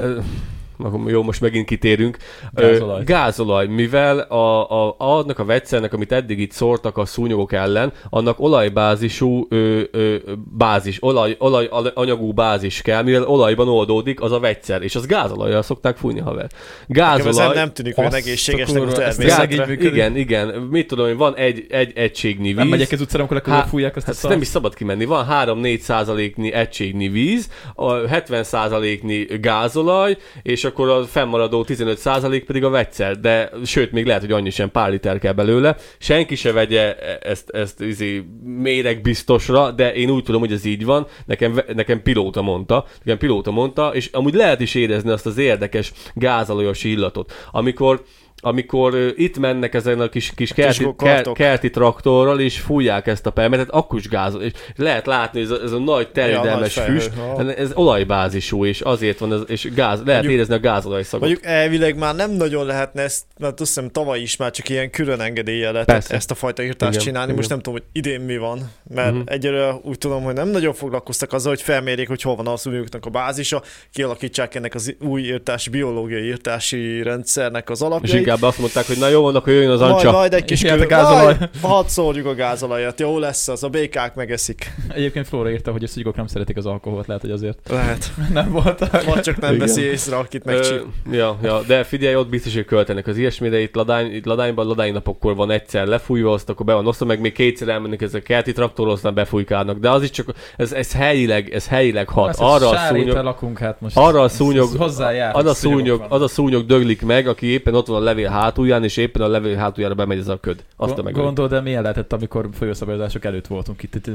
jó, most megint kitérünk. Gázolaj. Gázolaj, mivel a, a, annak a vegyszernek, amit eddig itt szórtak a szúnyogok ellen, annak olajbázisú ö, ö, bázis, olaj, olaj anyagú bázis kell, mivel olajban oldódik az a vegyszer, és az gázolajjal szokták fújni, haver. Gázolaj... Nekem nem tűnik olyan egészségesnek a természetre. Igen, igen. Mit tudom, hogy van egy, egy egységnyi víz. Nem megyek ez utcára, amikor Há, fújják azt hát nem is szabad kimenni. Van 3-4 százaléknyi egységnyi víz, a 70 százaléknyi gázolaj, és akkor a fennmaradó 15% pedig a vegyszer, de sőt, még lehet, hogy annyi sem pár liter kell belőle. Senki se vegye ezt, ezt izé, méreg biztosra, de én úgy tudom, hogy ez így van. Nekem, nekem pilóta mondta, nekem pilóta mondta, és amúgy lehet is érezni azt az érdekes gázalajos illatot. Amikor amikor itt mennek ezen a kis, kis, kerti, ker, kerti traktorral, és fújják ezt a permetet, akkor is gázol. És lehet látni, ez a, ez a nagy terjedelmes ja, füst, ez olajbázisú, és azért van, ez, és gáz, lehet mondjuk, érezni a gázolaj szagot. Mondjuk elvileg már nem nagyon lehetne ezt, mert azt hiszem tavaly is már csak ilyen külön engedélye lehetett ezt a fajta írtást igen, csinálni. Igen. Most nem tudom, hogy idén mi van, mert uh-huh. egyelőre úgy tudom, hogy nem nagyon foglalkoztak azzal, hogy felmérjék, hogy hol van a szúnyogoknak a bázisa, kialakítsák ennek az új írtási, biológiai írtási rendszernek az alapjait inkább azt mondták, hogy na jó, vannak, hogy jöjjön az ancsa. Majd, majd egy kis kül, gázolaj. hadd szórjuk a gázolajat, jó lesz az, a békák megeszik. Egyébként Flóra írta, hogy a szúnyogok nem szeretik az alkoholt, lehet, hogy azért. Lehet. nem volt. Vagy csak nem veszi észre, akit megcsíp. Ja, ja, de figyelj, ott biztos, hogy költenek az ilyesmire, itt, ladány, itt ladányban, ladány napokkor van egyszer lefújva, azt akkor be van osztva, meg még kétszer elmennek ezek a kerti traktorról, aztán befújkálnak. De az is csak, ez, ez helyileg, ez helyileg hat. Hát, arra a szúnyog, lakunk, hát most arra a szúnyog, az a szúnyog, az a szúnyog döglik meg, aki éppen ott van a levél hátulján, és éppen a levél hátuljára bemegy ez a köd. Azt Go- Gondol, de milyen lehetett, amikor folyószabályozások előtt voltunk itt, itt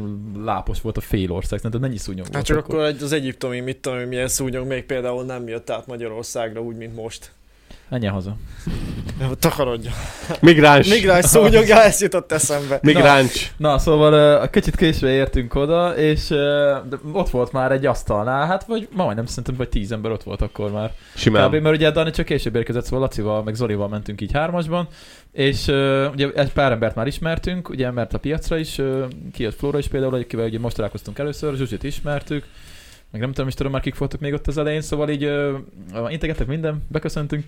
lápos volt a fél ország, de mennyi szúnyog hát csak akkor, akkor az egyiptomi, mit tudom, milyen szúnyog még például nem jött át Magyarországra úgy, mint most. Menjen haza. Takarodja. Migráns. Migráns szúnyogja, ezt jutott eszembe. Migráns. Na, na szóval uh, kicsit késve értünk oda, és uh, de ott volt már egy asztalnál, hát vagy majdnem szerintem, vagy tíz ember ott volt akkor már. Simán. Kb, mert ugye Dani csak később érkezett, szóval Lacival, meg Zolival mentünk így hármasban, és uh, ugye egy pár embert már ismertünk, ugye mert a piacra is, uh, kijött Flóra is például, akivel ugye most találkoztunk először, Zsuzsit ismertük, meg nem tudom is tudom már kik voltak még ott az elején, szóval így uh, integettek minden, beköszöntünk,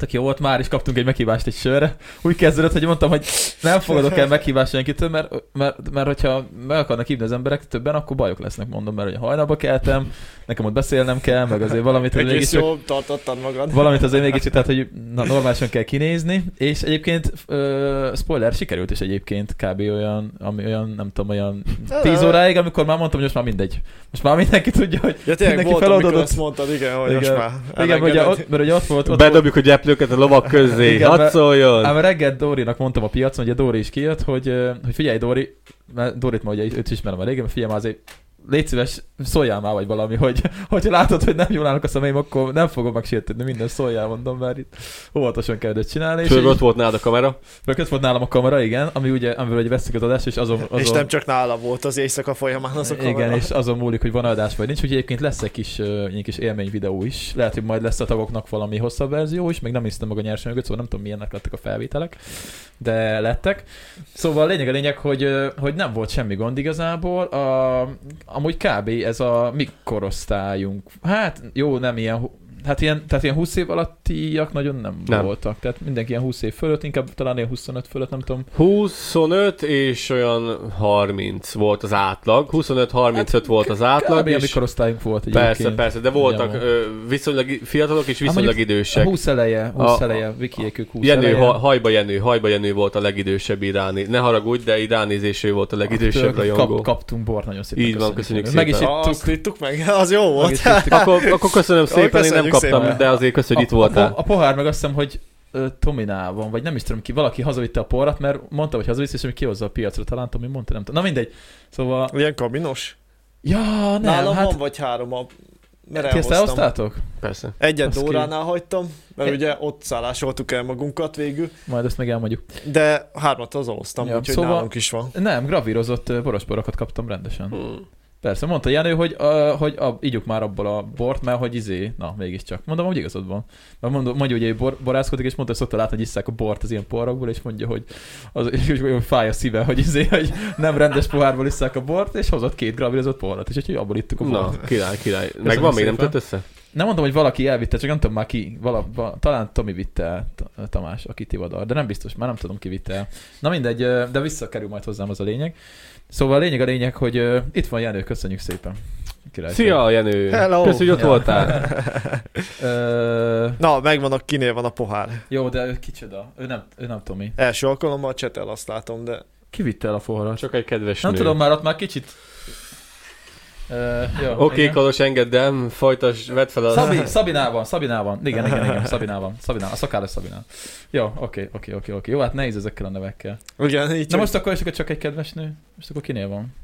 tök jó volt, már is kaptunk egy meghívást egy sörre. Úgy kezdődött, hogy mondtam, hogy nem fogadok el meghívást senkitől, mert, mert, mert hogyha meg akarnak hívni az emberek többen, akkor bajok lesznek, mondom, mert hogy hajnalba keltem, nekem ott beszélnem kell, meg azért valamit, hogy Egész mégis jól tartottad magad. valamit azért mégis, tehát, hogy na, normálisan kell kinézni, és egyébként uh, spoiler, sikerült is egyébként kb. olyan, ami olyan, nem tudom, olyan 10 óráig, amikor már mondtam, hogy most már mindegy. Most már mindenki tudja, hogy Ja tényleg mindenki volt, feloldódott. azt mondtad, igen, hogy most Igen. már Igen, ugye ott, mert ugye ott volt, ott volt Bedobjuk a gyeplőket a lovak közé, Igen, hadd szóljon! Ám reggel Dórinak mondtam a piacon, ugye Dóri is kijött, hogy, hogy figyelj Dóri, mert Dórit ma ugye őt is ismerem elég, mert figyelj már azért légy szíves, szóljál már vagy valami, hogy, hogy látod, hogy nem jól állnak a szemeim, akkor nem fogom megsérteni, minden szóljál, mondom, mert itt óvatosan kell ezt csinálni. És így- ott volt nálad a kamera. Rögtön volt nálam a kamera, igen, ami ugye, amivel ugye veszük az adást, és azon, azon És nem csak nála volt az éjszaka folyamán az a kamera. igen, és azon múlik, hogy van adás vagy nincs, úgyhogy egyébként lesz egy kis, egy kis élmény videó is. Lehet, hogy majd lesz a tagoknak valami hosszabb verzió is, még nem néztem meg a nyersanyagot, szóval nem tudom milyennek lettek a felvételek, de lettek. Szóval a lényeg a lényeg, hogy, hogy nem volt semmi gond igazából. A, amúgy kb. ez a mi korosztályunk. Hát jó, nem ilyen, hát ilyen, tehát ilyen 20 év alattiak nagyon nem, Nem. voltak. Tehát mindenki ilyen 20 év fölött, inkább talán ilyen 25 fölött, nem tudom. 25 és olyan 30 volt az átlag. 25-35 volt az átlag. Kb. és korosztályunk volt persze, egyébként. persze, de voltak ö, viszonylag fiatalok és viszonylag mondjuk idősek. 20 eleje, 20 A- eleje, Vikiék ők 20 Jenő, eleje. ha, hajba Jenő, hajba Jenő volt a legidősebb iráni. Ne haragudj, de iránézésű volt a legidősebb Tőlük rajongó. Kap, kaptunk bort, nagyon szépen Így van, köszönjük Meg is szépen. Ah, ittuk. Azt ittuk meg, az jó Meg volt. is. Akkor, akkor köszönöm szépen, én nem köszönjük kaptam, szépen. de azért köszönöm, hogy itt A, voltál. a, a pohár meg azt hiszem, hogy van, vagy nem is tudom ki, valaki hazavitte a porrat, mert mondta, hogy hazavisz, és hogy kihozza a piacra, talán Tomi mondta, nem tudom. Na mindegy. Szóval, Ilyen kabinos? ja, nem, Nálam hát van vagy három a... Mert ti ezt elhoztátok? Persze. Egyet Az ki. Dóránál hagytam, mert É. ugye ott szállásoltuk el magunkat végül, Majd ezt meg elmondjuk. de hármat az hoztam, Ja, úgyhogy szóval- nálunk is van. Nem, gravírozott borosporokat kaptam rendesen. Hmm. Persze, mondta Jenő, hogy, uh, hogy a, ígyuk már abból a bort, mert hogy izé, na mégiscsak. Mondom, hogy igazad van. Mert mondom, mondja, hogy bor, borászkodik, és mondta, hogy szokta látni, hogy isszák a bort az ilyen porrakból, és mondja, hogy, az, és hogy fáj a szíve, hogy izé, hogy nem rendes pohárból isszák a bort, és hozott két gravírozott porrat, és úgyhogy abból ittuk a bort. Na, király, király. Meg van még, nem tett össze? Nem mondom, hogy valaki elvitte, csak nem tudom már ki, vala, vala, talán Tomi vitte el, Tamás, aki Tivadar, de nem biztos, már nem tudom ki vitte el. Na mindegy, de visszakerül majd hozzám az a lényeg. Szóval a lényeg a lényeg, hogy ö, itt van Jenő, köszönjük szépen. Király. Szia, Jenő! Hello! Köszönjük, hogy ott voltál. Ö, Na, megvan, a kinél van a pohár. jó, de ő kicsoda. Ő nem, ő nem Tomi. Első alkalommal csetel, azt látom, de Ki vitte el a forrat? Csak egy kedves Nem nő. tudom, már ott már kicsit... Jó, Oké, okay, igen. Kalos, engedd el, folytas, vedd fel a... Szabi, Szabinál van, Szabinál van. Igen, igen, igen, Szabinál van. Szabinál, a szakállas Szabinál. Jó, oké, oké, oké, oké. Jó, hát nehéz ezekkel a nevekkel. igen, így Na most akkor, és akkor csak egy kedves nő? Most akkor kinél van?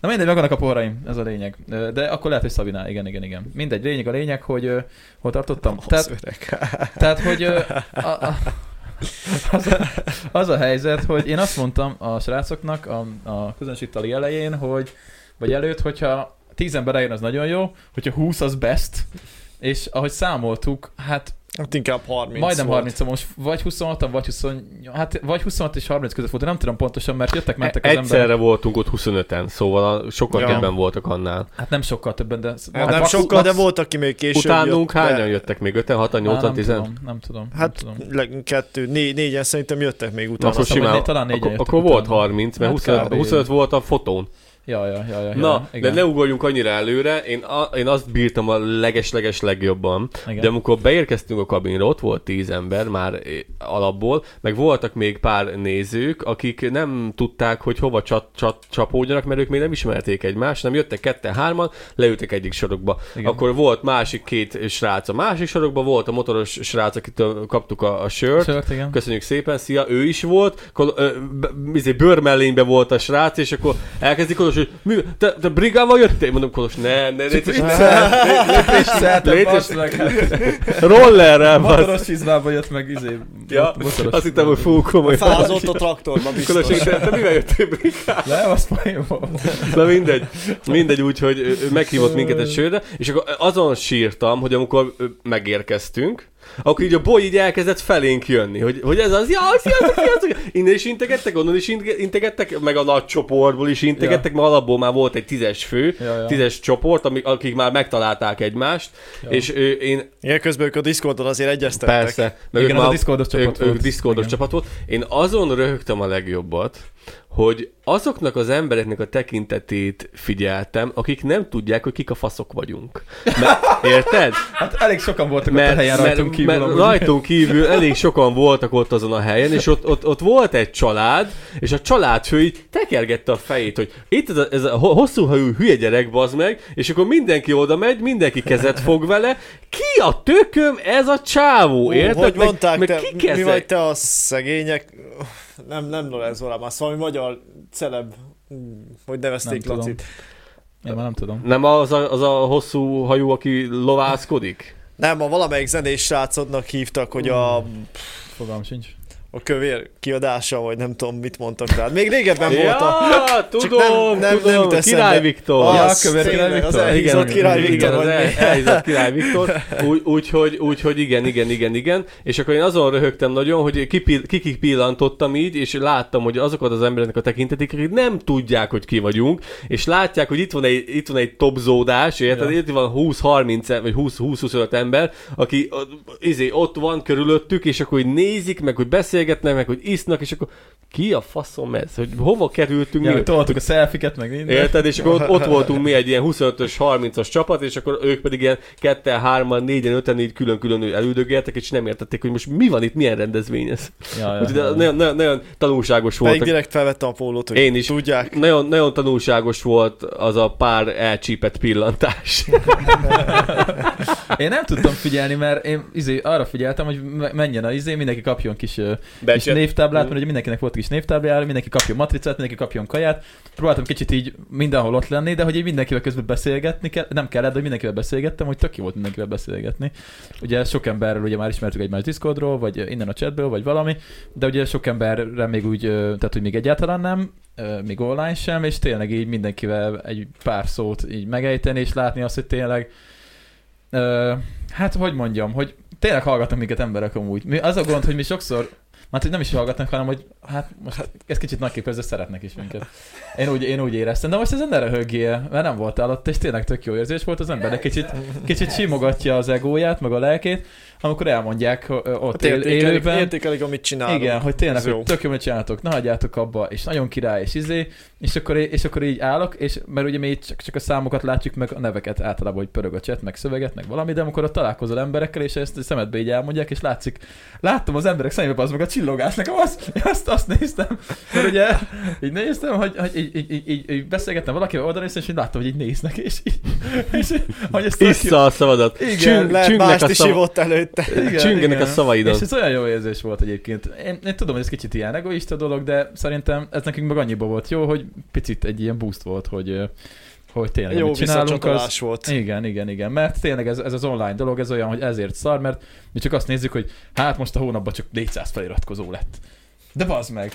Na mindegy, megvannak a poharaim, ez a lényeg. De akkor lehet, hogy Szabinál, igen, igen, igen. Mindegy, lényeg a lényeg, hogy hol tartottam? Tehát... Tehát, tehát, hogy a, a, az, a, az a helyzet, hogy én azt mondtam a srácoknak a, a közönségtali elején, hogy, vagy előtt, hogyha 10 ember eljön, az nagyon jó, hogyha 20 az best, és ahogy számoltuk, hát Hát inkább 30 majdnem volt. 30 most vagy 26 vagy 20, hát vagy 26 és 30 között volt, de nem tudom pontosan, mert jöttek, mentek az emberek. Egyszerre voltunk ott 25-en, szóval sokkal Ja. többen voltak annál. Hát nem sokkal többen, de... Hát nem max- sokkal, de max- volt, aki még később Utánunk jött, de- hányan jöttek még? 5-en, 6-an, Már 8-an, nem 10 tudom, nem tudom. Hát nem tudom. leg, kettő, négy, négyen szerintem jöttek még utána. Akkor simán, né- talán négyen akkor, akkor volt utána. 30, mert Hát 25, kb. 25 volt a fotón. Ja, ja, ja, ja, Na, ja, de igen. ne ugorjunk annyira előre, én, a, én azt bírtam a leges-leges legjobban, igen. de amikor beérkeztünk a kabinra, ott volt 10 ember már alapból, meg voltak még pár nézők, akik nem tudták, hogy hova csat, csat, csapódjanak, mert ők még nem ismerték egymást, nem jöttek ketten-hárman, leültek egyik sorokba. Igen. Akkor volt másik két srác a másik sorokba, volt a motoros srác, akitől kaptuk a, a sört, Sört, igen. Köszönjük szépen, szia, ő is volt, kol- ö, b- izé, bőrmellénybe volt a srác, és akkor elkezdik Kolos, hogy mi, te, te brigával jöttél? Mondom, Kolos, ne, ne, légy bassz szíves, meg. rollerrel, basz. Motoros csizmába jött meg, izé. Ja, azt hittem, hogy fú, komoly. Fázott a traktorba Kolos, biztos. te, te mivel jöttél brigával? Nem, az poén volt. Na mindegy, mindegy úgy, hogy meghívott minket egy sörre, és akkor azon sírtam, hogy amikor megérkeztünk, akkor így a boly így elkezdett felénk jönni, hogy, hogy ez az, ja, sziasztok, sziasztok, innen is integettek, onnan is inte- integettek, meg a nagy csoportból is integettek, mert alapból már volt egy tízes fő, Ja, ja. tízes csoport, amik, akik már megtalálták egymást, Ja. és ő, én Igen, közben ők a Discordon azért egyeztettek. Persze. Meg Igen, ők az a Discordos csapat ők, volt. Ők Discordos Igen. csapat volt. Én azon röhögtem a legjobbat, hogy azoknak az embereknek a tekintetét figyeltem, akik nem tudják, hogy kik a faszok vagyunk. Mert, érted? Hát elég sokan voltak ott a Mert, helyen mert, rajtunk kívül. mert amúgy. rajtunk kívül elég sokan voltak ott azon a helyen, és ott, ott, ott volt egy család, és a családfő így tekergette a fejét, hogy itt ez a, ez a ho- hosszú hajú hülye gyerek, bazd meg, és akkor mindenki oda megy, mindenki kezet fog vele. Ki a tököm ez a csávó, Ó, érted? Hogy Meg- mondták, meg te, mi vagy te a szegények? Nem, nem Lorenz már valami magyar celeb, hogy nevezték Nem tudom. Lacit. Én már nem tudom. Nem az a, az a hosszú hajú, aki lovászkodik? Nem, a valamelyik zenés srácodnak hívtak, hogy a, Fogalmam sincs. A kövér kiadása, vagy nem tudom, mit mondtak rá. Még régebben volt a... Ja, tudom, nem- nem- tudom, nem jut eszembe. Király Viktor. Az, Ja, Kövér Király tényleg, Az Viktor. elhízott Király igen, Viktor. az el, mi? elhízott Király Viktor. Úgy, úgyhogy, úgyhogy igen, igen, igen, igen. És akkor én azon röhögtem nagyon, hogy kikik pillantottam így, és láttam, hogy azokat az embereknek a tekintetik, akik nem tudják, hogy ki vagyunk, és látják, hogy itt van egy, itt van egy topzódás, érted? Ja. Itt van 20-30, em- vagy 20-25 ember, aki izé, ott van körülöttük, és akkor hogy nézik, meg hogy beszélgetnek, meg hogy isznak, és akkor ki a faszom ez? Hogy hova kerültünk Ja, mi? toltuk a selfiket, meg minden. Érted? És akkor ott, ott voltunk mi egy ilyen 25-ös, 30-as csapat, és akkor ők pedig ilyen 2 3 4 5 így külön-külön elüldögéltek, és nem értették, hogy most mi van itt, milyen rendezvény ez. Ja, ja, Úgyhogy ja. nagyon, nagyon, nagyon tanulságos Pedig volt. direkt felvettem a pólót, hogy Én is. tudják. Nagyon, nagyon tanulságos volt az a pár elcsípett pillantás. Én nem tudtam figyelni, mert én izé, arra figyeltem, hogy me- menjen a izé, mindenki kapjon kis, Becset. névtáblát, Mm. mert ugye mindenkinek volt kis névtáblája, mindenki kapjon matricát, mindenki kapjon kaját. Próbáltam kicsit így mindenhol ott lenni, de hogy így mindenkivel közben beszélgetni kell, nem kellett, de hogy mindenkivel beszélgettem, hogy tök jó volt mindenkivel beszélgetni. Ugye sok emberrel ugye már ismertük egymást Discordról, vagy innen a chatből, vagy valami, de ugye sok emberre még úgy, tehát hogy még egyáltalán nem, még online sem, és tényleg így mindenkivel egy pár szót így megejteni, és látni azt, hogy tényleg hát hogy mondjam, hogy tényleg hallgatnak minket emberek amúgy. Mi, az a gond, hogy mi sokszor, hát hogy nem is hallgatnak, hanem hogy hát most ez kicsit nagyképező szeretnek is minket. Én úgy, én úgy éreztem, de most ezen ne röhögjél, mert nem voltál ott, és tényleg tök jó érzés volt az embernek, kicsit, kicsit simogatja az egóját, meg a lelkét, amikor elmondják ott Hát él, értékelik, élőben. értékelik, amit csinálunk. Igen, hogy tényleg, Ez hogy tök jó, mit csináltok, ne hagyjátok abba, és nagyon király, és izé, és akkor, és akkor így állok, és mert ugye mi így csak, csak a számokat látjuk, meg a neveket általában, hogy pörög a chat, meg szöveget, meg valami, de amikor ott találkozol emberekkel, és ezt a szemedbe így elmondják, és látszik, láttam az emberek szemébe az meg a csillogás, nekem azt, azt, azt néztem, mert ugye így néztem, hogy, hogy így, így, így, így, így beszélgettem valakivel oldalon, és így láttam, hogy így néznek, és, így, és hogy ez tök jó. Issza a szavadat. Igen, Csüng, csüngnek a is szava- ivott előtte. Igen, Csüngenek a igen. szavaidon. És ez olyan jó érzés volt egyébként. Én, én tudom, hogy ez kicsit ilyen egoista dolog, de szerintem ez nekünk meg annyiba volt jó, hogy picit egy ilyen boost volt, hogy, hogy tényleg Jó amit csinálunk, az... volt. Igen, igen, igen, mert tényleg ez, ez az online dolog, ez olyan, hogy ezért szar, mert mi csak azt nézzük, hogy hát most a hónapban csak 400 feliratkozó lett. De bazd meg!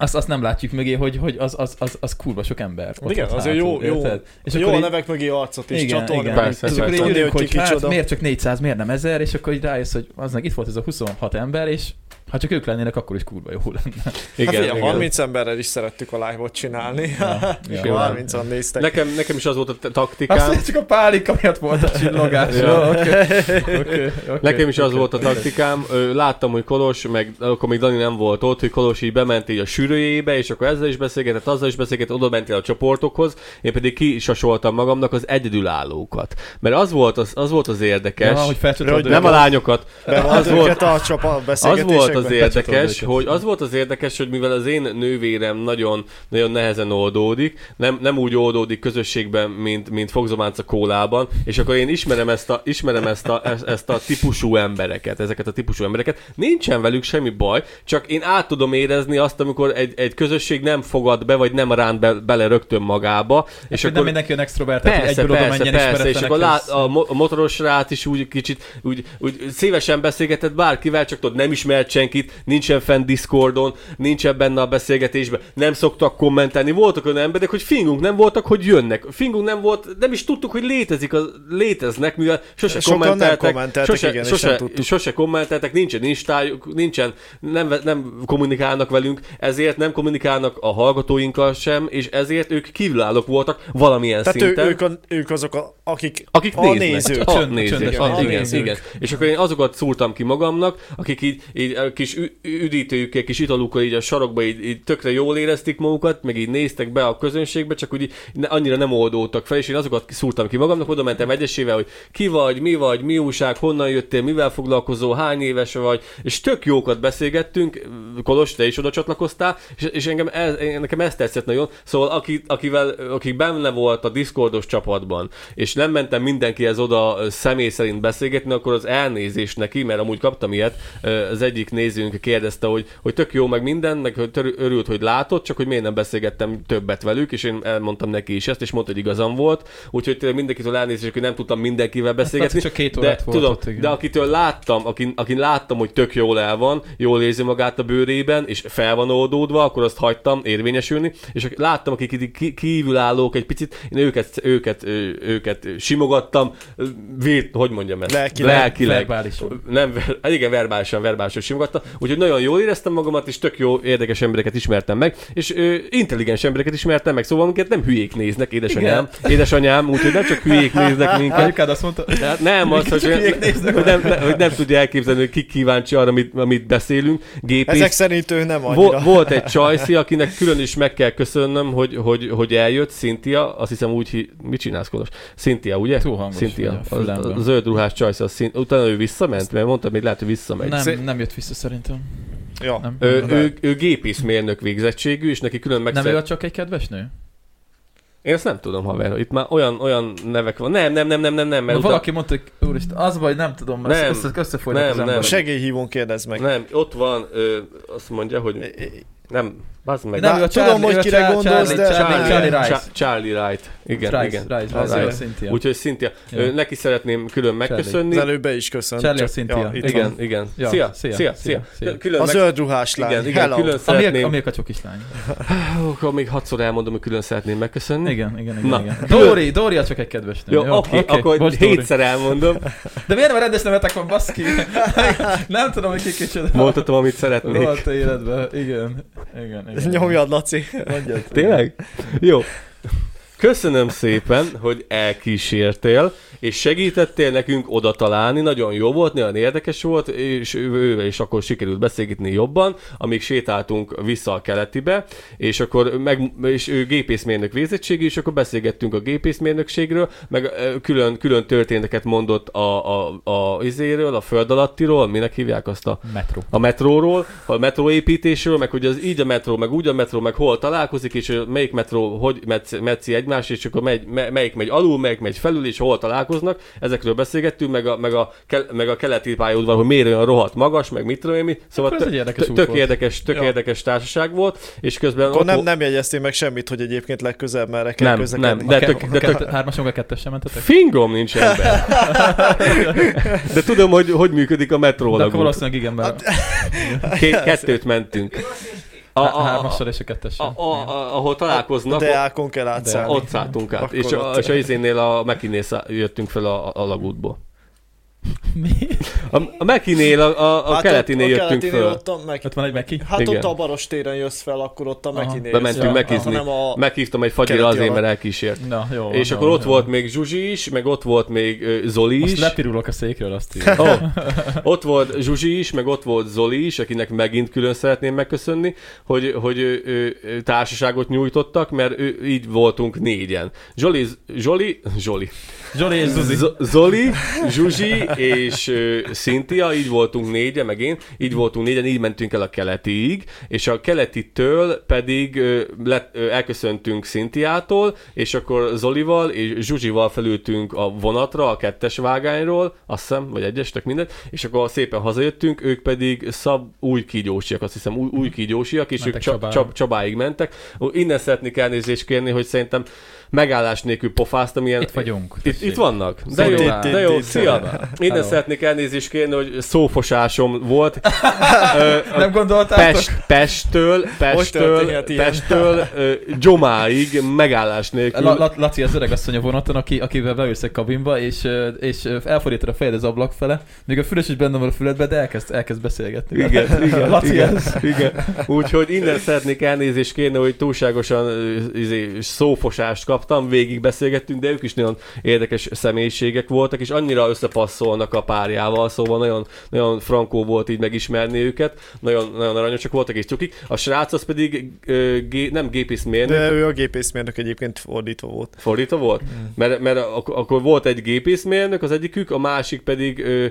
Azt, azt nem látjuk mögé, hogy, hogy az, az, az, az kurva sok ember. ott Igen, van azért jó- hátul, jó- érted? És Jó akkor a nevek mögé arcot is igen, csatolni. igen. Persze, és akkor így hogy hát miért csak 400, miért nem 1000, és akkor így rájössz, hogy aznak itt volt ez a 26 ember, és ha csak ők lennének, akkor is kurva jó lenne. Hát Igen, figyelj, igen. 30 emberrel is szerettük a live-ot csinálni. Ja, És ja. 30-an néztek. Nekem, nekem is az volt a taktikám. Aztán csak a pálika miatt volt a csillogás. Ja. Oké, oké, oké, Nekem is az volt a taktikám, láttam, hogy Kolos, meg akkor még Dani nem volt ott, hogy Kolos így bement így a sűrűjébe, és akkor ezzel is beszélgetett, azzal is beszélgetett, oda mentél a csoportokhoz, én pedig kisasoltam magamnak az egyedülállókat. Mert az volt az, az, volt az érdekes, Ja, hogy nem a őket. lányokat, Be az volt, a csapat az volt az érdekes, hogy az volt az érdekes, hogy mivel az én nővérem nagyon, nagyon nehezen oldódik, nem, nem úgy oldódik közösségben, mint, mint Fogzománca kólában, és akkor én ismerem ezt a, ismerem ezt a, ezt- ezt a típusú embereket, ezeket a típusú embereket. Nincsen velük semmi baj, csak én át tudom érezni azt, amikor egy, egy közösség nem fogad be, vagy nem ránt be, bele rögtön magába, és És nem akkor mindenki olyan extrovert, Persze, egyből oda persze, menjen persze, és akkor lát, a, mo- a motoros rát is úgy kicsit úgy, úgy szívesen beszélgetett bárkivel, csak tudod, nem ismert senkit, nincsen fenn Discordon, nincsen benne a beszélgetésben, nem szoktak kommentálni. Voltak olyan emberek, hogy fingunk nem voltak, hogy jönnek. Fingunk nem volt, nem is tudtuk, hogy létezik, a, léteznek, mivel sose Sokan kommenteltek, kommenteltek, sose, igen, sose, nem tudtuk. sose kommenteltek, nincsen instájuk, nincsen, nem, nem kommunikálnak velünk, ezért nem kommunikálnak a hallgatóinkkal sem, és ezért ők kívülállók voltak valamilyen Tehát ő, szinten. ők, a, ők azok, a, akik, Akik a néznek. nézők. A Csönd- nézők. A, igen, nézők. igen. És akkor én azokat szúrtam ki magamnak, akik így, így a kis üdítőjükkel, kis italukkal így a sarokba így, így tökre jól érezték magukat, meg így néztek be a közönségbe, csak úgy ne- annyira nem oldódtak fel, és én azokat szúrtam ki magamnak, oda mentem egyesével, hogy ki vagy, mi vagy, mi újság, honnan jöttél, mivel foglalkozol, hány éves vagy, és tök jókat beszélgettünk, Kolos, te is oda csatlakoztál, és, és engem ez, nekem ez tetszett nagyon, szóval aki, akivel, aki benne volt a Discordos csapatban, és nem mentem mindenkihez oda személy szerint beszélgetni, akkor az elnézés neki, mert amúgy kaptam ilyet, az egyik nézőnk kérdezte, hogy, hogy tök jó meg minden, meg hogy örült, hogy látott, csak hogy miért nem beszélgettem többet velük, és én elmondtam neki is ezt, és mondta, hogy igazam volt, úgyhogy tényleg mindenkitől elnézést, hogy nem tudtam mindenkivel beszélgetni. csak két de, volt tudom, ott, igen. de akitől láttam, akin, akin láttam, hogy tök jól el van, jól érzi magát a bőrében, és fel van oldódva, akkor azt hagytam érvényesülni, és láttam, akik kívülállók egy picit, én őket, őket, őket simogattam, ö, vért, hogy mondjam ezt? Lelkileg. Lelkileg. Verbálisan. Nem, hát igen, verbálisan, verbálisan simogattam, úgyhogy nagyon jól éreztem magamat, és tök jó, érdekes embereket ismertem meg, és ö, intelligens embereket ismertem meg, szóval minket nem hülyék néznek, édesanyám, édesanyám, úgyhogy nem csak hülyék néznek minket, Anyukád azt mondta, Hát nem, az, hogy, hülyék néznek hogy, nem, hogy nem tudja elképzelni, hogy ki kíváncsi arra, amit, amit beszélünk. Gépész, Ezek szerint ő nem annyira. volt egy csajszi, akinek külön is meg kell köszönnöm, hogy, hogy, hogy eljött, Cynthia, azt hiszem úgy, mit csinálsz, Kolos? Cynthia, ugye? Túl hangos Cynthia. a A, zöld ruhás csajszi, az utána ő visszament, mert mondtam, hogy lehet, hogy visszamegy. nem, nem jött vissza szerintem. Ja. Nem, Ő, nem, ő, ő gépészmérnök végzettségű, és neki külön meg nem ő csak egy kedves nő? Én ezt nem tudom, haver, itt már olyan, olyan nevek van. Nem, nem, nem, nem, nem, nem, mert Mert utána- valaki mondta, hogy úristen, az baj, nem tudom, mert Nem, össze, összefolynak nem, az nem. emberek. Segélyhívón kérdezd meg. Nem, ott van, ö, azt mondja, hogy nem, bazd meg. Nem, ő a tudom, Charlie, hogy ő a kire gondolsz, Charlie, de- Charlie, Charlie Rice. Cha- Charlie Wright. Igen, Rice, igen. Rice, Az Rice, az. Cynthia. Úgyhogy Cynthia. Ja. Neki szeretném külön megköszönni. Az előbb be is köszönt. Charlie Cynthia. itt Igen, van. igen. Ja, Szia, szia, szia, szia, szia. Külön A meg... zöld ruhás lány. Igen, igen, Hello. külön szeretném... miért, a? Hú, Akkor még hatszor elmondom, hogy külön szeretném megköszönni. Igen, igen, igen. Na. igen. Dóri, Dóri a csak egy kedves nő. Jó, oké, okay, akkor hétszer elmondom. De miért nem rendes nevetek van, baszki? nem tudom, hogy ki kicsoda. Mondhatom, amit szeretnék. Volt a életben. Igen. Igen, igen. Nyomjad, Laci. Mondjad. Tényleg? Jó. Köszönöm szépen, hogy elkísértél, és segítettél nekünk oda találni. Nagyon jó volt, nagyon érdekes volt, és ővel is akkor sikerült beszélgetni jobban, amíg sétáltunk vissza a keletibe, és akkor meg, és ő gépészmérnök végzettségű, és akkor beszélgettünk a gépészmérnökségről, meg külön, külön történeteket mondott a, a, a izéről, a föld alattiról, minek hívják azt a Metro. a metróról, a metróépítésről, meg hogy az így a metró, meg úgy a metró, meg hol találkozik, és melyik metró hogy metsz, metszi egymást, és akkor megy, me, melyik megy alul, melyik megy felül, és hol találkoznak. Ezekről beszélgettünk, meg a, meg a, meg a keleti pályaudvar, hogy miért olyan rohadt magas, meg mit tudom én mi. Szóval tök, egy érdekes tök, érdekes, tök Ja. érdekes társaság volt, és közben Akkor nem, nem jegyeztél meg semmit, hogy egyébként legközelebb merre kell Nem, nem, de De tök- de tök- tök... Hármason a kettes sem mentetek? Fingom nincs ember. De tudom, hogy hogy működik a metró. De akkor valószínűleg igen, mert Ké- kettőt mentünk. A, a, a, a, hármassal és a kettes a, a, a, ahol találkoznak, De ákon kell átszállni. ott szálltunk át. Akkor És a, és a izénél a Mekinél jöttünk fel a, a alagútból. Mi? A, a Mekinél, a, a, a Hát keletinél ott, a jöttünk keletinél föl. Ott a meg... Ott van egy Meki? Hát Igen. ott a Baros téren jössz fel, akkor ott a. Mekinél. Bementünk mekizni. A... Meghívtam egy fagyira azért, alak. mert elkísért. Na, jó. És jó, akkor ott jó. volt még Zsuzsi is, meg ott volt még Zoli Most is. lepirulok a székről, azt írja. Oh, ott volt Zsuzsi is, meg ott volt Zoli is, akinek megint külön szeretném megköszönni, hogy, hogy ő, ő, ő társaságot nyújtottak, mert ő, így voltunk négyen. Zsoli, Zsoli, Zsoli, Zsoli és Zuzi. Z- Zoli, Zsuzsi és ö, Cynthia, így voltunk négyen, meg én, így voltunk négyen, így mentünk el a keletiig, és a keletitől pedig ö, lett, ö, elköszöntünk Cynthiától, és akkor Zolival és Zsuzsival felültünk a vonatra, a kettes vágányról, azt hiszem, vagy egyes, tök mindegy, és akkor szépen hazajöttünk, ők pedig szab új kígyósiak, azt hiszem új, új kígyósiak, és ők Mentek csa, Csabára. csab, Csabáig mentek. Innen szeretnék elnézést kérni, hogy szerintem megállás nélkül pofáztam ilyen Itt vagyunk. itt, itt vannak. De Szóval jó, de jó, szia. Innen szeretnék elnézést kéne, hogy szófosásom volt. Ö, Nem gondoltátok? Pest, Pesttől, Pesttől? Pesttől ö, Gyomáig megállás nélkül. La, La, Laci az öreg asszony a vonaton, aki, akivel beülsz egy kabinba, és, és elfordítod a fejed az ablak fele, még a füles is benne van a füledbe, de elkezd, elkezd beszélgetni. Igen, igen, Laci igen, ez. igen. Úgyhogy innen szeretnék elnézést kérni, hogy túlságosan izé, szófosást kaptam, végig beszélgettünk, de ők is nagyon érdekes személyiségek voltak, és annyira összepasszolnak a párjával, szóval nagyon, nagyon frankó volt így megismerni őket, nagyon, nagyon aranyosak voltak és cukik. A srác az pedig ö, gé, nem gépészmérnök, De ő a gépészmérnök egyébként fordítva volt. Fordítva volt? Mm. Mert, mert ak- akkor volt egy gépészmérnök az egyikük, a másik pedig ö,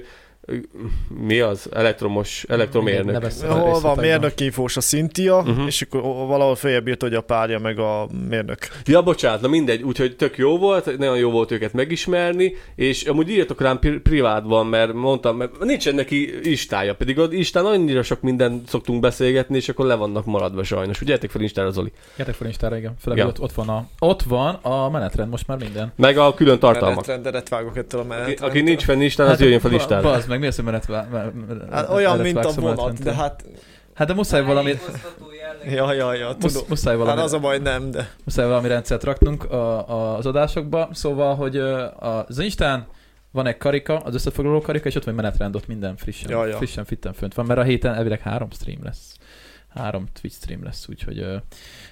mi az? Elektromos, elektromérnök. Hol van részletekben. mérnökinfós a Cynthia, uh-huh. és akkor valahol feljebb írt, hogy a párja meg a mérnök. Ja, bocsánat, na mindegy, úgyhogy tök jó volt, nagyon jó volt őket megismerni, és amúgy írjatok rám pri- privátban, mert mondtam, mert nincsen neki istája, pedig az Istán annyira sok minden szoktunk beszélgetni, és akkor le vannak maradva sajnos. Ugye, fel Instára, Zoli? Gyertek fel Instára, igen. Főleg, Ja. ott, ott, van a, ott van a menetrend most már minden. Meg a külön tartalmak. Menetrendet vágok ettől a Aki, menetrendtől. aki nincs fenn Instán, az jöjjön fel Instára. Bazd meg, mi az, hogy menet, me- me- Hát olyan, mint a vonat, de hát... Hát de muszáj valami. Ja, ja, ja, musz, tudom. muszáj Hát valami, az a baj, nem, de... muszáj valami rendszert raknunk a, a, az adásokba, szóval, hogy az Instán van egy karika, az összefoglaló karika, és ott van egy menetrend, ott minden frissen, Ja, ja. frissen fitten fönt van, mert a héten elvileg három stream lesz. Három Twitch stream lesz, úgyhogy... Ö,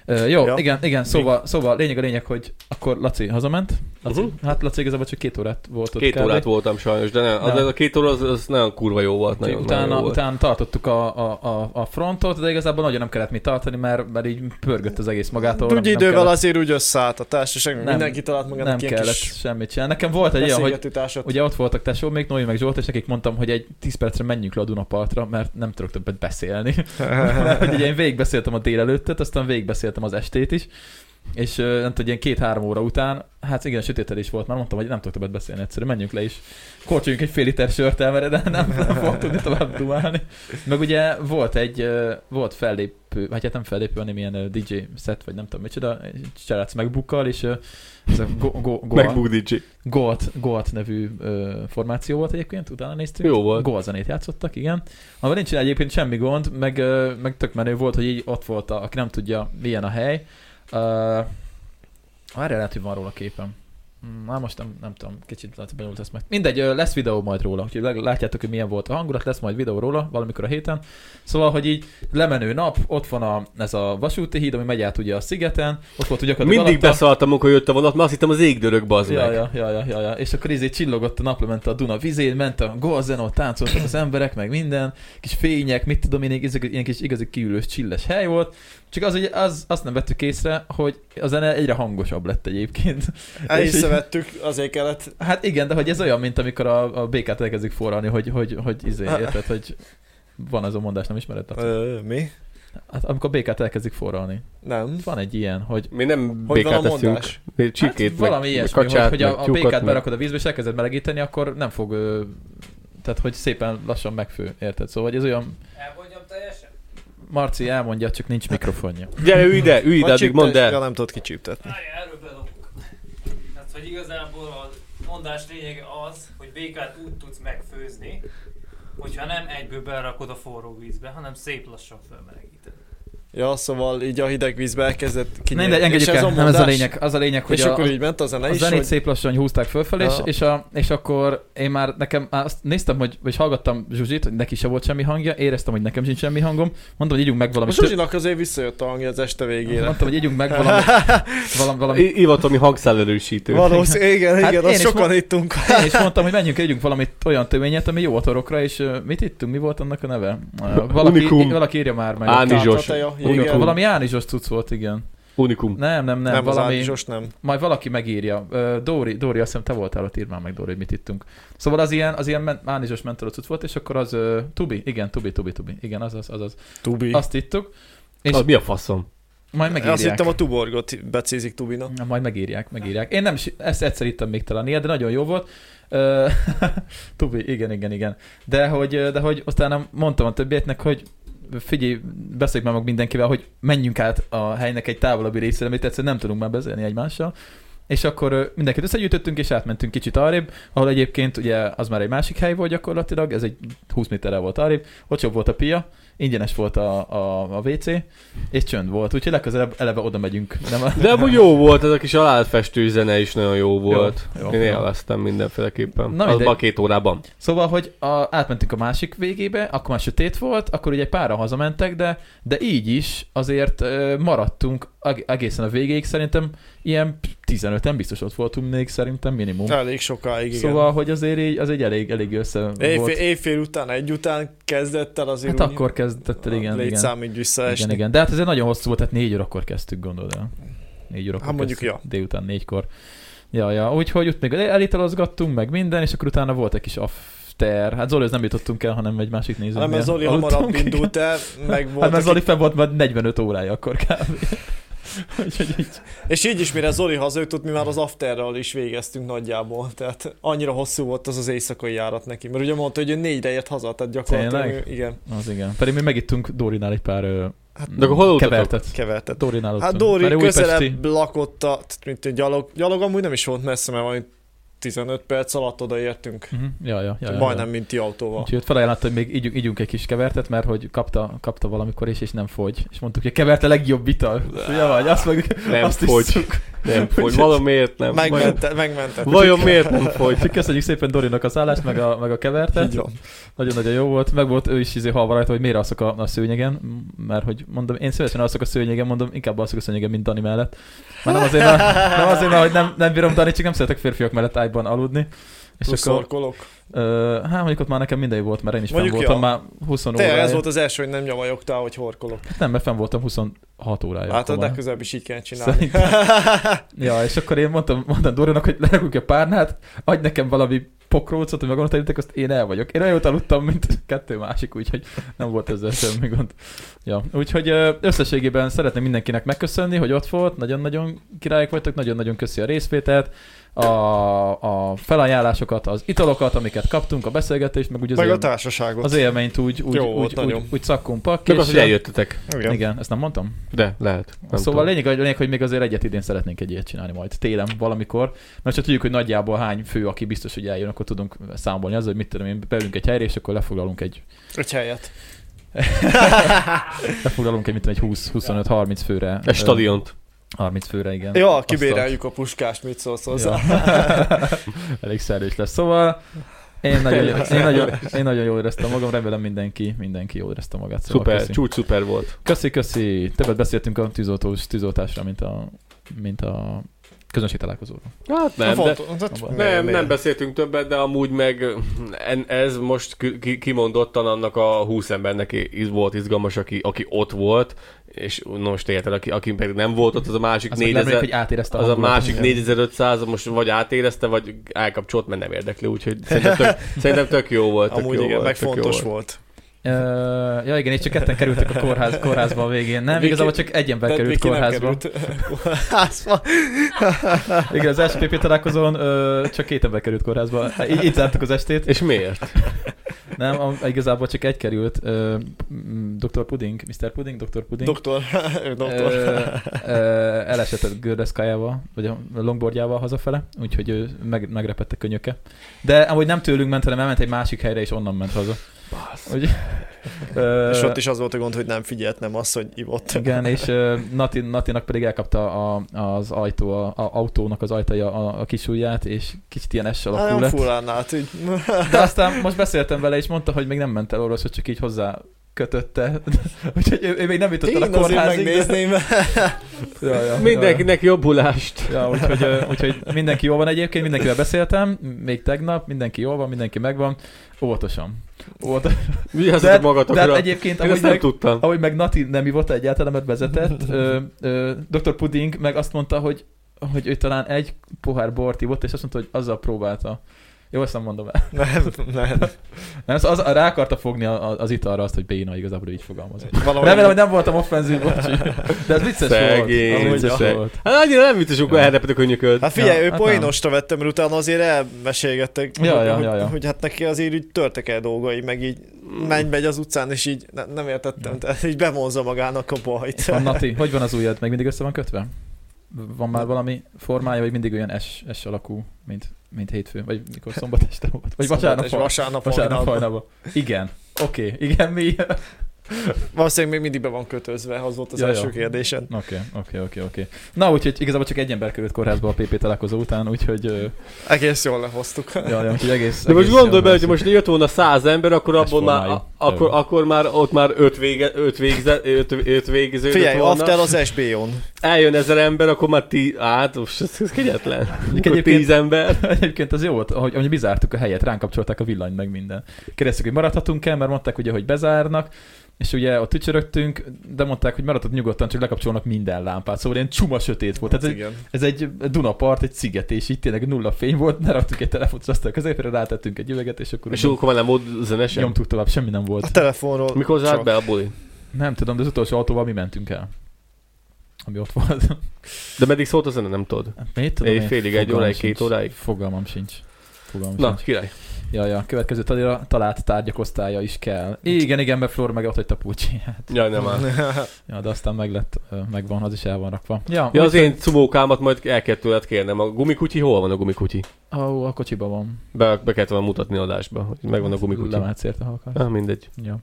ö, jó, Ja. igen, igen, szóval, szóval lényeg a lényeg, hogy akkor Laci hazament. Laci, Uh-huh. Hát Laci igazából csak két órát volt ott Két kb. órát voltam sajnos, de nem, az, az a két óra az, az nagyon kurva jó volt. Nagyon, utána, nagyon jó volt. utána tartottuk a, a, a, frontot, de igazából nagyon nem kellett mit tartani, mert, mert így pörgött az egész magától. Úgy idővel kellett- azért úgy összeállt a társaság, Nem, mindenki talált magának Nem ilyen kellett kis semmit csinálni. Nekem volt egy ilyen, hogy társat. ugye ott voltak tesó, még Noé meg Zsolt, és nekik mondtam, hogy egy 10 percre menjünk le a Dunapartra, mert nem tudok többet beszélni. Mert ugye én végigbeszéltem a délelőttet, aztán végigbeszéltem az estét is, és nem tudom, ilyen két-három óra után, hát igen, sötétedés volt, már mondtam, hogy nem tudok többet beszélni egyszerűen, menjünk le is. Korcsoljunk egy fél liter sört el, mert nem, nem, fogok tudni tovább dumálni. Meg ugye volt egy, volt fellépő, vagy hát nem fellépő, hanem ilyen DJ set, vagy nem tudom micsoda, cserác megbukkal, és ez a go, go, go, MacBook DJ. Goat, Goat nevű ö, formáció volt egyébként, utána néztünk. Jó volt. Goat zenét játszottak, igen. Amivel nincs egyébként semmi gond, meg, ö, meg tök menő volt, hogy így ott volt, a, aki nem tudja, milyen a hely. Uh, Várjál, lehet, hogy van róla képem. Hmm, Már most nem, nem tudom, kicsit lehet, benyúlt ezt meg. Mindegy, lesz videó majd róla, úgyhogy látjátok, hogy milyen volt a hangulat, lesz majd videó róla valamikor a héten. Szóval, hogy így lemenő nap, ott van a, ez a vasúti híd, ami megy át ugye a szigeten, ott volt ugye gyakorlatilag Mindig alatta- beszaltam, amikor jött a vonat, mert azt hittem az égdörög bazd Ja, meg. ja, ja, ja, ja, ja, és akkor izé csillogott a naplement a Duna vizén, ment a Golzeno, táncoltak az emberek, meg minden, kis fények, mit tudom én, ilyen kis igazi kiülős csilles hely volt, csak az, hogy az, azt nem vettük észre, hogy a zene egyre hangosabb lett egyébként. Észrevettük, azért kellett. Hát igen, de hogy ez olyan, mint amikor a, a békát elkezdik forralni, hogy, hogy, hogy izé, érted, hogy van ez a mondás, nem ismered? Ö, mi? Hát amikor a békát elkezdik forralni. Nem. Van egy ilyen, hogy Mi nem Hogy van békát a eszünk. mondás? Mi Csirkét, hát meg, valami meg ilyesmi, kacsát, hogy, hogy a, a békát meg- berakod a vízbe, és elkezded melegíteni, akkor nem fog, tehát hogy szépen lassan megfő, érted? Szóval hogy ez olyan, Elmondjam teljesen? Marci elmondja, csak nincs mikrofonja. Gyere, ülj ide, ülj ide, addig mondd el. nem tudod kicsíptetni. Várjál, erről bedobok. Tehát, hogy igazából a mondás lényege az, hogy békát úgy tudsz megfőzni, hogyha nem egyből berakod a forró vízbe, hanem szép lassan felmelegíted. Ja, szóval így a hideg vízbe elkezdett Nem, kinyílni. de engedjük el, a nem ez a lényeg. Az a lényeg, hogy És a, akkor a, így ment a zene a is, zenét hogy... szép lassan húzták fölfelé, és, Ja. és, a, és akkor én már nekem már azt néztem, hogy, vagy hallgattam Zsuzsit, hogy neki se volt semmi hangja, éreztem, hogy nekem sincs semmi hangom, mondtam, hogy ígyunk meg valami Most Zsuzsinak azért visszajött a hangja az este végére. Mondtam, hogy ígyunk meg valami, valami, valami I- Ivatomi hangszálerősítő. Valószínű, igen, Hát igen, én azt sokan ittunk. Én is mondtam, hogy menjünk, együnk valamit olyan tövényet, ami jó a torokra, és mit ittunk, mi volt annak a neve? Valaki, valaki írja már meg. Kártateja, Unikum. igen. Valami ánizsos cucc volt, igen. Unikum. Nem, nem, nem, Nem, valami, ánizsos nem. majd valaki megírja. Dóri, Dóri, azt hiszem te voltál ott, írd már meg Dóri, hogy mit ittünk. Szóval az ilyen, az ilyen men- ánizsos mentolos cucc volt, és akkor az uh, Tubi, igen, Tubi, Tubi, Tubi, igen, az az, az, az. Tubi. Azt ittuk, és Az mi a faszom? majd megírják. Azt hittem a Tuborgot becézik Tubina. Na, majd megírják, megírják. Én nem is, ezt egyszer ittam még talán ilyet, de nagyon jó volt. Tubi, igen, igen, igen. De hogy, de hogy aztán mondtam a többieknek, hogy figyelj, beszéljük már meg mindenkivel, hogy menjünk át a helynek egy távolabbi részére, amit egyszerűen nem tudunk már beszélni egymással. és akkor mindenkit összegyűjtöttünk, és átmentünk kicsit arrébb, ahol egyébként ugye az már egy másik hely volt gyakorlatilag, ez egy 20 méterre volt arrébb, ott jobb volt a pia, ingyenes volt a, a, a WC, és csönd volt, úgyhogy legközelebb eleve oda megyünk. Nem. De amúgy jó volt, ez a kis alátfestő zene is nagyon jó volt. jó, Én jó. élveztem mindenféleképpen. Na, Az mindegy. a két órában. Szóval, hogy a, átmentünk a másik végébe, akkor már sötét volt, akkor ugye egy pára hazamentek, de, de így is azért maradtunk eg- egészen a végéig, szerintem ilyen 15-en biztos ott voltunk még szerintem minimum. Elég sokáig, igen. Szóval, hogy azért így, az egy elég, elég össze Éjfél, volt. éjfél után, egy után kezdett el azért Hát úgy- akkor kezdett el, igen, igen. Létszámig visszaesni. Igen, igen. De hát ez egy nagyon hosszú volt, tehát négy órakor kezdtük, gondolod el. Négy órakor Hát mondjuk, kezdtük, ja. Délután négykor. Ja, ja. Úgyhogy ott még elitalozgattunk, meg minden, és akkor utána volt egy kis after. Hát Zolihoz nem jutottunk el, hanem egy másik néző. Nem, mert Zoli hamarabb indult el, meg volt, Hát mert Zoli fel volt már 45 órája akkor kb. Úgyhogy így. És így is, mire Zoli hazajutott, mi már az afterral is végeztünk nagyjából. Tehát annyira hosszú volt az az éjszakai járat neki. Mert ugye mondta, hogy ő négyre ért haza, tehát gyakorlatilag Tényleg? ő- igen, Az igen. Pedig mi megittunk Dórinál egy pár ö, De akkor hol kevertet. kevertet. Dórinál Hát. Dóri közelebb lakott, a, mint egy gyalog, gyalog amúgy nem is volt messze, mert valami 15 perc alatt odaértünk. Mhm. Ja, ja, ja, ja, Majdnem, ja. mint ti autóval. Úgyhogy ott felajánlott, hogy még ígyunk, ígyunk egy kis kevertet, mert hogy kapta, kapta valamikor is, és nem fogy. És mondtuk, hogy a kevert a legjobb ital. Ugye vagy, azt meg Nem azt fogy. isszuk. Nem fogy. Valamiért nem. Megmente, megmentett. Vajon miért nem fogy? Köszönjük szépen Dorinak a szállást, meg a, meg a kevertet. Nagyon-nagyon jó volt. Meg volt ő is izé halva rajta, hogy miért alszok a, a szőnyegen, mert hogy mondom, én szívesen alszok a szőnyegen, mondom, inkább alszok a szőnyegen, mint Dani mellett. Már nem azért, mert, nem azért, mert hogy nem, nem bírom Dani, csak nem szeretek férfiak mellett ágyban aludni. És Plusz akkor, szorkolok. ö, hát mondjuk ott már nekem minden volt, mert én is fenn Mondjuk voltam ja. már 20 Te, ez volt az első, hogy nem nyavajogtál, hogy horkolok. Nem, mert fenn voltam 26 órája. Hát a legközelebb is így kell csinálni. Ja, és akkor én mondtam, mondtam Dorinak, hogy lerakjuk a párnát, adj nekem valami pokrócot, hogy megmondtam, azt én el vagyok. Én olyan aludtam, mint kettő másik, úgyhogy nem volt ezzel semmi gond. Ja, úgyhogy összességében szeretném mindenkinek megköszönni, hogy ott volt, nagyon-nagyon királyok vagytok, nagyon-nagyon köszi a részvételt, a, a felajánlásokat, az italokat, amiket kaptunk, a beszélgetést, meg úgy az, Meg a él, társaságot. az élményt úgy, úgy, Jó úgy, nagyon. úgy, úgy szakkum pak. Meg és- az, hogy eljöttetek. Igen. Igen, ezt nem mondtam? De, lehet. Nem szóval lényeg, lényeg, hogy még azért egyet idén szeretnénk egy ilyet csinálni majd télen valamikor. Mert csak tudjuk, hogy nagyjából hány fő, aki biztos, hogy eljön, akkor tudunk számolni azzal, hogy mit tudom én, beülünk egy helyre, és akkor lefoglalunk egy, Egy helyet. lefoglalunk egy, mit tudom, egy 20-25-30 főre. Egy stadiont. 30 főre, igen. Ja, kibéreljük a puskást, mit szólsz hozzá. Ja. Elég szerűs lesz. Szóval én nagyon, én, nagyon, én nagyon jól éreztem magam, remélem mindenki, mindenki jól érezte magát. Szóval Szuper, köszi. csúcs szuper volt. Köszi, köszi. Többet beszéltünk a tűzoltós, tűzoltásra, mint a, mint a közönség találkozóról. Hát nem, de, Nem, nem, nem beszéltünk többet, de amúgy meg ez most ki- ki- kimondottan annak a 20 embernek iz- volt izgalmas, aki, aki ott volt, és no, most érted, aki, aki pedig nem volt ott, az a másik nem 4000, hogy átérezte az a másik Igen. 4500 most vagy átérezte, vagy elkapcsolt, mert nem érdekli, úgyhogy szerintem tök, szerintem tök jó volt. Tök Amúgy jó igen, volt, meg fontos volt. volt. Ja igen, és csak ketten kerültek a kórház, kórházba a végén. Nem, Viki- igazából csak egy ember került Viki nem kórházba. került kórházba. Igen, az első PP találkozón ö, csak két ember került kórházba. Így, így zártuk az estét. És miért? Nem, a, igazából csak egy került. Ö, Dr. Pudding, Mr. Pudding, Dr. Pudding. Doktor, doktor. Ö, ö, elesett a gördeszkájával, vagy a longboardjával hazafele, úgyhogy ő meg, megrepett a könyöke. De amúgy nem tőlünk ment, hanem elment egy másik helyre, és onnan ment haza. Úgy, ö, És ott is az volt a gond, hogy nem figyelt, nem az, hogy ivott. Igen, és Nati, Natinak pedig elkapta a, az ajtó, a, a autónak az ajtaja a, a kis ujját, és kicsit ilyen S alakú Hát, lett. furán át, így. De aztán most beszéltem vele, és mondta, hogy még nem ment el orvos, hogy csak így hozzá kötötte. Úgyhogy ő, ő, még nem jutott el a Én kórházig. de- megnézném. Ja, ja, Mindenkinek jobbulást. Ja, úgyhogy, úgyhogy mindenki jól van egyébként, mindenkivel beszéltem, még tegnap, mindenki jól van, mindenki megvan. Óvatosan. Óvatosan. Vigyázzatok De magatokra. hát egyébként, Én ahogy meg, tudtam. ahogy meg Nati nem ivott egyáltalán, vezetett, ö, ö, Dr. Pudding meg azt mondta, hogy, hogy ő talán egy pohár bort ivott, és azt mondta, hogy azzal próbálta. Jó, ezt nem mondom el. Nem, nem. Nem, szóval az, rá akarta fogni a, a- az italra azt, hogy béna igazából így fogalmazott. Valahogy Remélem, hogy nem voltam offenzív, bocsi. De ez vicces Szegény, volt. Az vicces volt. Hát annyira nem vicces, amikor Ja. elrepet a könyököd. Hát figyelj, Ja, ő hát poénosra vettem, mert utána azért elmesélgettek, Ja, hogy, ja, ja, ja. hogy hát neki azért úgy törtek el dolgai, meg így megy, megy az utcán, és így ne, nem értettem, tehát így bevonza magának a bajt. Van Nati, hogy van az ujjad? Meg mindig össze van kötve? van már valami formája, vagy mindig olyan S, S alakú, mint, mint hétfő, vagy mikor szombat este volt, vagy vasárnap, és haj- vasárnap, vasárnap vasárnap hajnalban. Igen, oké, okay. igen, mi? Valószínűleg még mindig be van kötözve, az volt az Ja, első ja. kérdésen. Oké, oké, oké, oké. Na, úgyhogy igazából csak egy ember került kórházba a PP találkozó után, úgyhogy, ö, Egész jól lehoztuk. ja, ja, úgyhogy egész... De most gondolj bele, hogy most jött volna száz ember, akkor abból már, a- akkor, akkor már ott már öt, vége, öt, végze, öt, öt végződött Figyelj, volna. after az SBO-n. Eljön ezer ember, akkor már ti, át, most ez, ez kegyetlen. Egyébként- tíz ember. Egyébként az jó volt, hogy, hogy bizártuk a helyet, ránk kapcsolták a villanyt meg minden. Kérdeztük, hogy maradhatunk-e, mert mondták ugye, hogy bezárnak, és ugye ott tücsörögtünk, de mondták, hogy maradhat nyugodtan, csak lekapcsolnak minden lámpát. Szóval ilyen csuma sötét volt. Tehát ez, egy, Igen. ez egy Dunapart, egy sziget, és itt tényleg nulla fény volt, ne raktuk egy telefont, aztán a középére rátettünk egy üveget, és akkor És akkor már nem volt zene sem. nyomtuk tovább, semmi nem A volt. telefonról Mikor zárt be a buli? Nem tudom, de az utolsó autóval mi mentünk el. Ami ott volt. De meddig szólt a zene, nem tudod? Mit tudom én? Éjfélig, egy Fogalmam óráig, két óráig? Fogalmam sincs. Fogalmam Na, sincs. király. Ja, ja, következő talira talált tárgyak osztálya is kell. Igen, igen, mert Flor meg ott hagyta pulcsiát. Jaj, nem áll. Ja, de aztán meg lett, megvan, az is el van rakva. Ja, Ja, az én cumókámat majd el kell tőled kérnem. A gumikutyi, hol van a gumikutyi? Ó, a kocsiba van. Be, be kellett volna mutatni adásba, hogy megvan a gumikutyi. Lemehetsz érte, ha akarsz. Ah, mindegy. Ja.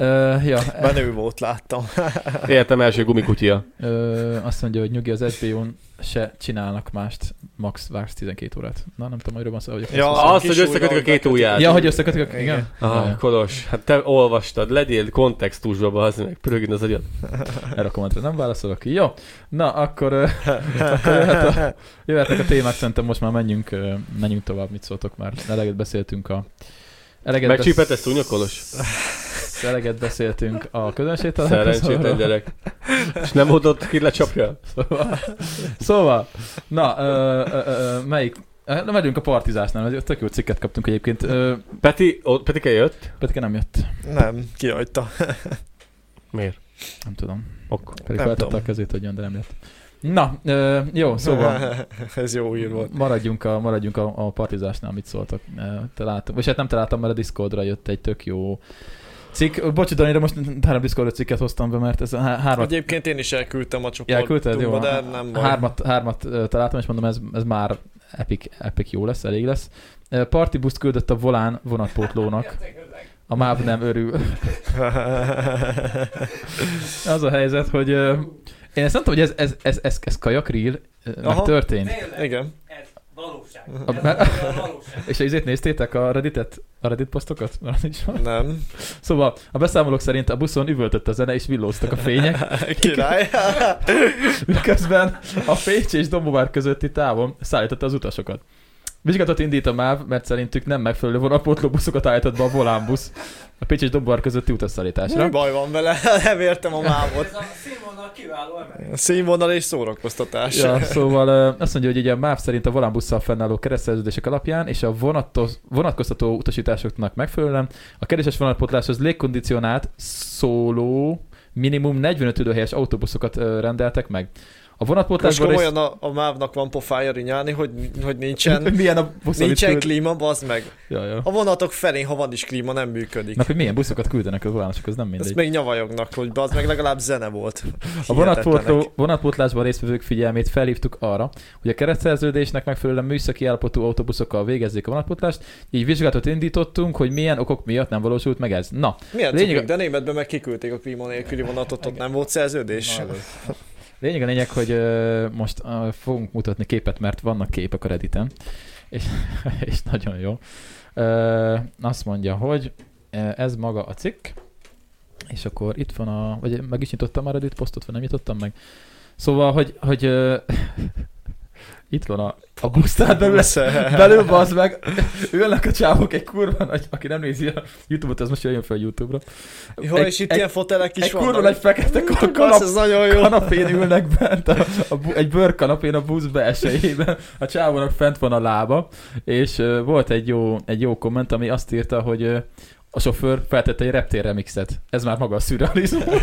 Ö, ja, Menő volt, láttam. Értem első gumikutyja. ö, azt mondja, hogy nyugi az SBO-n se csinálnak mást, max vársz 12 órát. Na, nem tudom, hogy van szó, hogy Ja, Az, a hogy összekötik a két ujját. Ja, hogy összekötik, a- igen? Igen. Ja, Ah, ja. Kolos, hát te olvastad, legyél kontextusba, az meg pörögni az agyad. Erre a kommentre nem válaszolok ki. Jó, na, akkor, akkor jöhet a, jöhetnek a témák, szerintem most már menjünk, menjünk tovább, mit szóltok már. Eleget beszéltünk a... Eleget, Megcsípett ezt szúnya, Kolos? Eleget beszéltünk a közönség Szerencsétlen gyerek. És nem adott ki lecsapja? Szóval, szóval na, ö, ö, ö, melyik? Na, megyünk a partizásnál, mert tök jó cikket kaptunk egyébként. Peti, ó, Petike jött? Petike nem jött, Nem, kihagyta. Miért? nem tudom. Akkor. Pedig Nem feltette tudom. a kezét, hogy jön, de nem jött. Na, ö, jó, szóval Ez jó ír volt. maradjunk a, maradjunk a, a partizásnál, mit szóltak. Találtam, vagy hát nem találtam, mert a Discordra jött egy tök jó cikk. Dani, de most három Discord cikket hoztam be, mert ez a há- hármat, Egyébként én is elküldtem a Elküldted? Jó. csoportunkba, de nem baj. hármat, hármat találtam, és mondom, ez, ez már epic, epic jó lesz, elég lesz. Boost küldött a volán vonatpótlónak. A MÁV nem örül. Az a helyzet, hogy én ezt nem tudom, hogy ez, ez, ez, ez, ez kajakril, meg történt. Igen. ez valóság. A- Ez mert- a valóság. És ezért néztétek a Redditet? A Reddit posztokat? Mert nincs van. Nem. Szóval a beszámolók szerint a buszon üvöltött a zene, és villóztak a fények, Király. miközben a Pécs és Dombovár közötti távon szállította az utasokat. Vizsgálatot indít a MÁV, mert szerintük nem megfelelő vonatpótló buszokat állított be a volánbusz a Pécs és közötti Mi utasszállításra. baj van vele? Nem értem a mávot. Ez a színvonal kiváló emelés. Színvonal és szórakoztatás. Ja, szóval azt mondja, hogy ugye a MÁV szerint a volánbusszal fennálló keresztszerződések alapján és a vonatos, vonatkoztató utasításoknak megfelelően a keréses vonatpótláshoz légkondicionált szóló minimum 45 ülőhelyes autóbuszokat rendeltek meg. A Most vonatpótlásban komolyan a, a mávnak van pofája rinyálni, hogy, hogy nincsen, milyen a busz, nincsen klíma, bazd meg. ja, ja. A vonatok felén, ha van is klíma, nem működik. Na, hogy milyen buszokat küldenek a volánosok, az nem mindegy. Ezt még nyavajognak, hogy bazd meg legalább zene volt. A vonatpótló, vonatpótlásban résztvevők figyelmét felhívtuk arra, hogy a keretszerződésnek megfelelően műszaki állapotú autóbuszokkal végezzék a vonatpótlást, így vizsgálatot indítottunk, hogy milyen okok miatt nem valósult meg ez. Na, Milyen Lényeg- Lényeg... de németben meg kiküldték a klíma nélküli vonatot, ott nem volt szerződés. lényeg a lényeg, hogy most ö, fogunk mutatni képet, mert vannak képek a Redditen, és, és nagyon jó. Ö, azt mondja, hogy ez maga a cikk, és akkor itt van a, vagy meg is nyitottam már a Reddit posztot, vagy nem nyitottam meg. Szóval, hogy, hogy itt van a, a busztár belül, belül bazd meg, ülnek a csávok egy kurva nagy, aki nem nézi a Youtube-ot, az most jöjjön fel YouTube-ra. Jó, egy, és itt egy, ilyen fotelek is egy vannak. kurva nagy fekete Basz, kanap, ez nagyon jó. kanapén ülnek bent, a, a, egy bőrkanapén a busz belsejében, a csávónak fent van a lába, és uh, volt egy jó, egy jó komment, ami azt írta, hogy uh, a sofőr feltette egy reptér remixet. Ez már maga a szürrealizmus.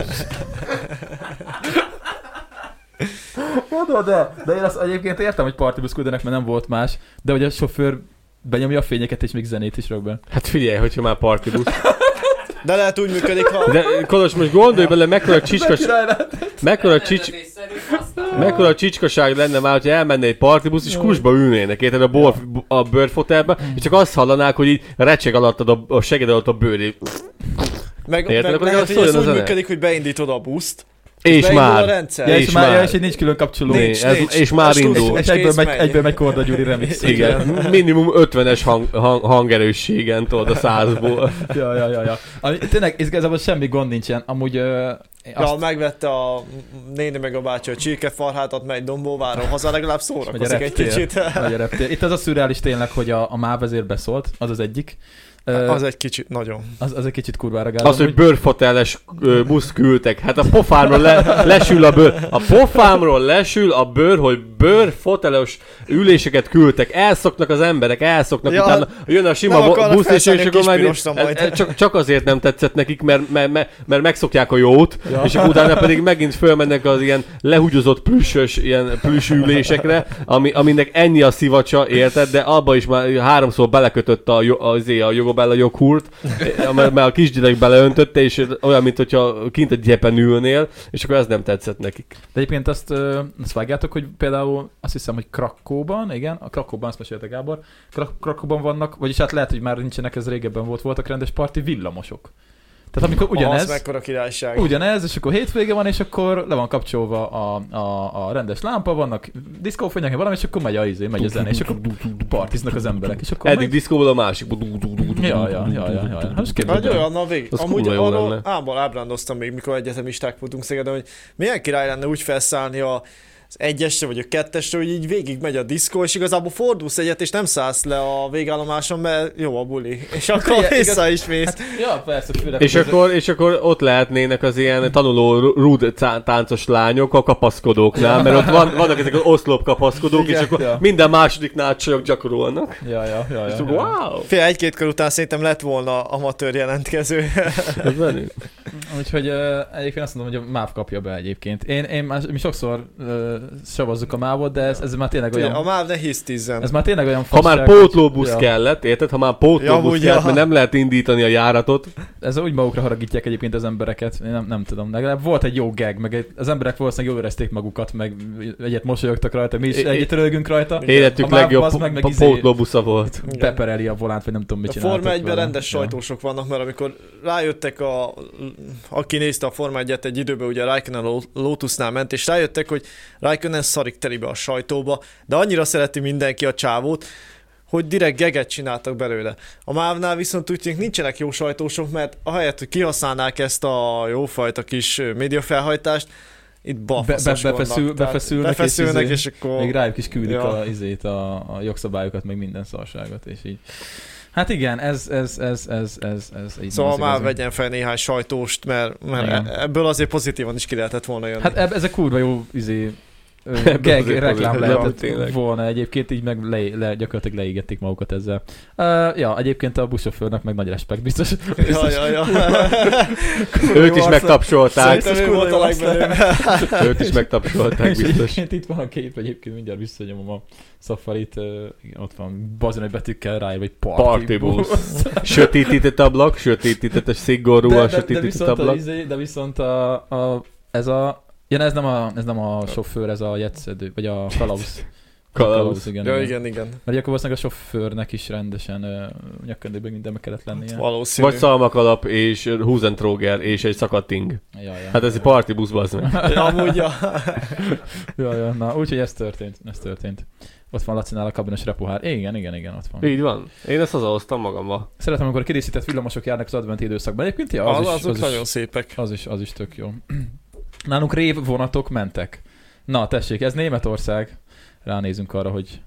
Oda, de, de én azt egyébként értem, hogy partibusz küldenek, mert nem volt más, de hogy a sofőr benyomja a fényeket, és még zenét is rak be. Hát figyelj, hogyha már party busz. De lehet úgy működik, ha... De Kolos, most gondolj bele, mekkora csicska, Király lehet. mekkora csics... Mekkora csicskaság lenne már, hogyha elmenne egy partibusz, és kusba ülnének, érted, a, bor, a bőrfotelbe, és csak azt hallanák, hogy így recseg alattad a, a seged alatt a bőr, Meg, Érted, meg akkor lehet, az hogy ez úgy működik, hogy beindítod a buszt, és a már. rendszer. Ja, És és, már, már. ja, és így nincs külön kapcsoló. Nincs, ez, nincs. és már indul. És egyből megy, megy. egyből megy Korda Gyuri remix. Igen, minimum 50-es hang, hang, hangerősségen, tudod, a százból. Ja, ja, ja, ja. Ami, tényleg, igazából semmi gond nincsen. Amúgy ö, Ja, azt, megvette a néni meg a bácsi a csirkefarhátat, megy Dombóváron haza, legalább szórakozik egy kicsit. A reptér. Itt az a szürreális tényleg, hogy a, a MÁV ezért beszólt, az az egyik. Az egy kicsit, nagyon. az, az egy kicsit kurvára gáz. Az, hogy bőrfoteles ö, busz küldtek. Hát a pofámról le, lesül a bőr. A pofámról lesül a bőr, hogy bőrfoteles üléseket küldtek. Elszoknak az emberek, elszoknak. Ja, utána jön a sima busz, és, a akkor ez, ez csak, csak azért nem tetszett nekik, mert, mert, mert, mert megszokják a jót, Ja. és akkor utána pedig megint fölmennek az ilyen lehugyozott plüssös, ilyen plüss ülésekre, ami, aminek ennyi a szivacsa, érted? De abba is már háromszor belekötött a, jo- az, a jogobella joghurt, mert a kisgyerek beleöntötte, és olyan, mint hogyha kint egy gyepen ülnél, és akkor ez nem tetszett nekik. De egyébként azt, azt vágjátok, hogy például azt hiszem, hogy Krakóban, igen, a Krakóban azt mesélte Gábor, Krak- Krakóban vannak, vagyis hát lehet, hogy már nincsenek, ez régebben volt, voltak rendes parti villamosok. Tehát amikor Ugyanez. Az ugyanez, mekkora királyság. ugyanez, és akkor hétvége van, és akkor le van kapcsolva a, a, a rendes lámpa, vannak diszkófények, valami, és akkor megy a izé, megy a zene, és akkor partiznak az emberek, és akkor Eddig megy... diszkóból a másik. Ja, ja, ja, ja, ja. Hát most képzeld Vagy el. olyan, na vég. Az Amúgy arról álmban ábrándoztam még, mikor egyetemisták voltunk Szegeden, hogy milyen király lenne úgy felszállni a az egyesre vagy a kettesre, hogy így végig megy a diszkó, és igazából fordulsz egyet, és nem szállsz le a végállomáson, mert jó a buli. És akkor Igen, vissza is mész. Hát, ja, persze, főleg. És akkor, és akkor ott lehetnének az ilyen tanuló rúd cá- táncos lányok a kapaszkodóknál, mert ott van, vannak ezek az oszlop kapaszkodók, Igen, és akkor ja. minden másodiknál csajok gyakorolnak. Ja, ja, ja, ja, És ja. wow! Fél egy-két kör után szerintem lett volna amatőr jelentkező. Úgyhogy uh, egyébként azt mondom, hogy a MÁV kapja be egyébként. Én, én már, mi sokszor uh, savazzuk a MÁV-ot, de ez, ez már tényleg olyan... A MÁV ne hisztizzen. Ez már tényleg olyan Ha már pótlóbusz ja. kellett, érted? Ha már Ja, pótlóbusz amúgy, kellett, ja. mert nem lehet indítani a járatot. Ez úgy magukra haragítják egyébként az embereket. Én nem, nem tudom. Legalább volt egy jó gag, meg egy, az emberek valószínűleg jól érezték magukat, meg egyet mosolyogtak rajta, mi is É- egyet rögünk rajta. Életük legjobb meg, meg izé- pótlóbusza volt. Pepereli a volánt, vagy nem tudom, mit A csináltak Forma 1-ben vele. rendes Ja. sajtósok vannak, mert amikor rájöttek a, aki nézte a Forma 1 egy időben, ugye Raikkonen a Lotusnál ment, és rájöttek, hogy Raikkonen szarik telibe a sajtóba, de annyira szereti mindenki a csávót, hogy direkt geget csináltak belőle. A MÁV-nál viszont úgy tűnik nincsenek jó sajtósok, mert ahelyett, hogy kihasználnák ezt a jófajta kis médiafelhajtást, itt Be- be- befeszül-. Tehát befeszülnek, és befeszülnek, izé- és, akkor... Még rájuk is küldik Ja. a, izét, a, a jogszabályokat, meg minden szarságot, és így. Hát igen, ez, ez, ez, ez, ez, ez így Szóval már vegyen fel néhány sajtóst, mert, mert Igen. ebből azért pozitívan is ki lehetett volna jönni. Hát eb- ez a kurva jó izé, gag reklám lehetett volna egyébként, így meg le, le, gyakorlatilag leégették magukat ezzel. Uh, ja, egyébként a buszsofőrnek meg nagy respekt biztos. ja, ja, ja. Őt is megtapsolták. A. Őt is megtapsolták biztos. egyébként itt van a kép, egyébként mindjárt visszanyomom a uh, igen, ott van bazon egy betűkkel ráírva, egy party, Party busz. Sötétített ablak, sötétített, szigorúan de, de, de, sötétített viszont a, ablak. izé, de viszont a, a, ez a Ja, ez nem a, ez nem a sofőr, ez a jetszedő, vagy a kalauz. Kalauz. igen, Ja, igen. igen, igen. Mert akkor valószínűleg a sofőrnek is rendesen uh, nyakkendőben mindenbe kellett lennie. Valószínű. Vagy szalmakalap és húzentróger és egy szakadt ing. Ja, ja. Hát ez egy party busz, bazd meg. Ja, amúgy, ja. ja, ja, na, úgyhogy ez történt, ez történt. Ott van Lacinál a kabinos repuhár. Igen, igen, igen, ott van. Így van. Én ezt hazahoztam magamba. Szeretem, amikor kirészített villamosok járnak az adventi időszakban. Egyébként, ja, Az, az, is, azok az, nagyon is, szépek. az, is, az is tök jó. Nálunk rév vonatok mentek. Na, tessék, ez Németország. Ránézünk arra, hogy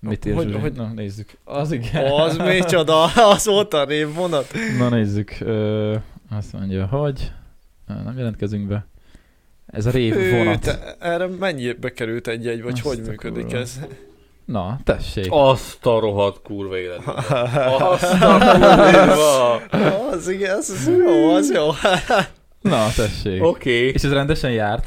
mit ír Hogy- hogy- Na, nézzük. Az igen. Az micsoda, az volt a rév vonat. Na, nézzük. Ö, azt mondja, hogy... Nem jelentkezünk be. Ez a rév vonat. te- Erre mennyibe került egy-egy, vagy Azt hogy működik kurva. ez? Na, tessék. Azt a rohadt kurva élet. Azt a kurva. az igen, az, az jó, az jó. Na, tessék. Oké. És ez rendesen járt?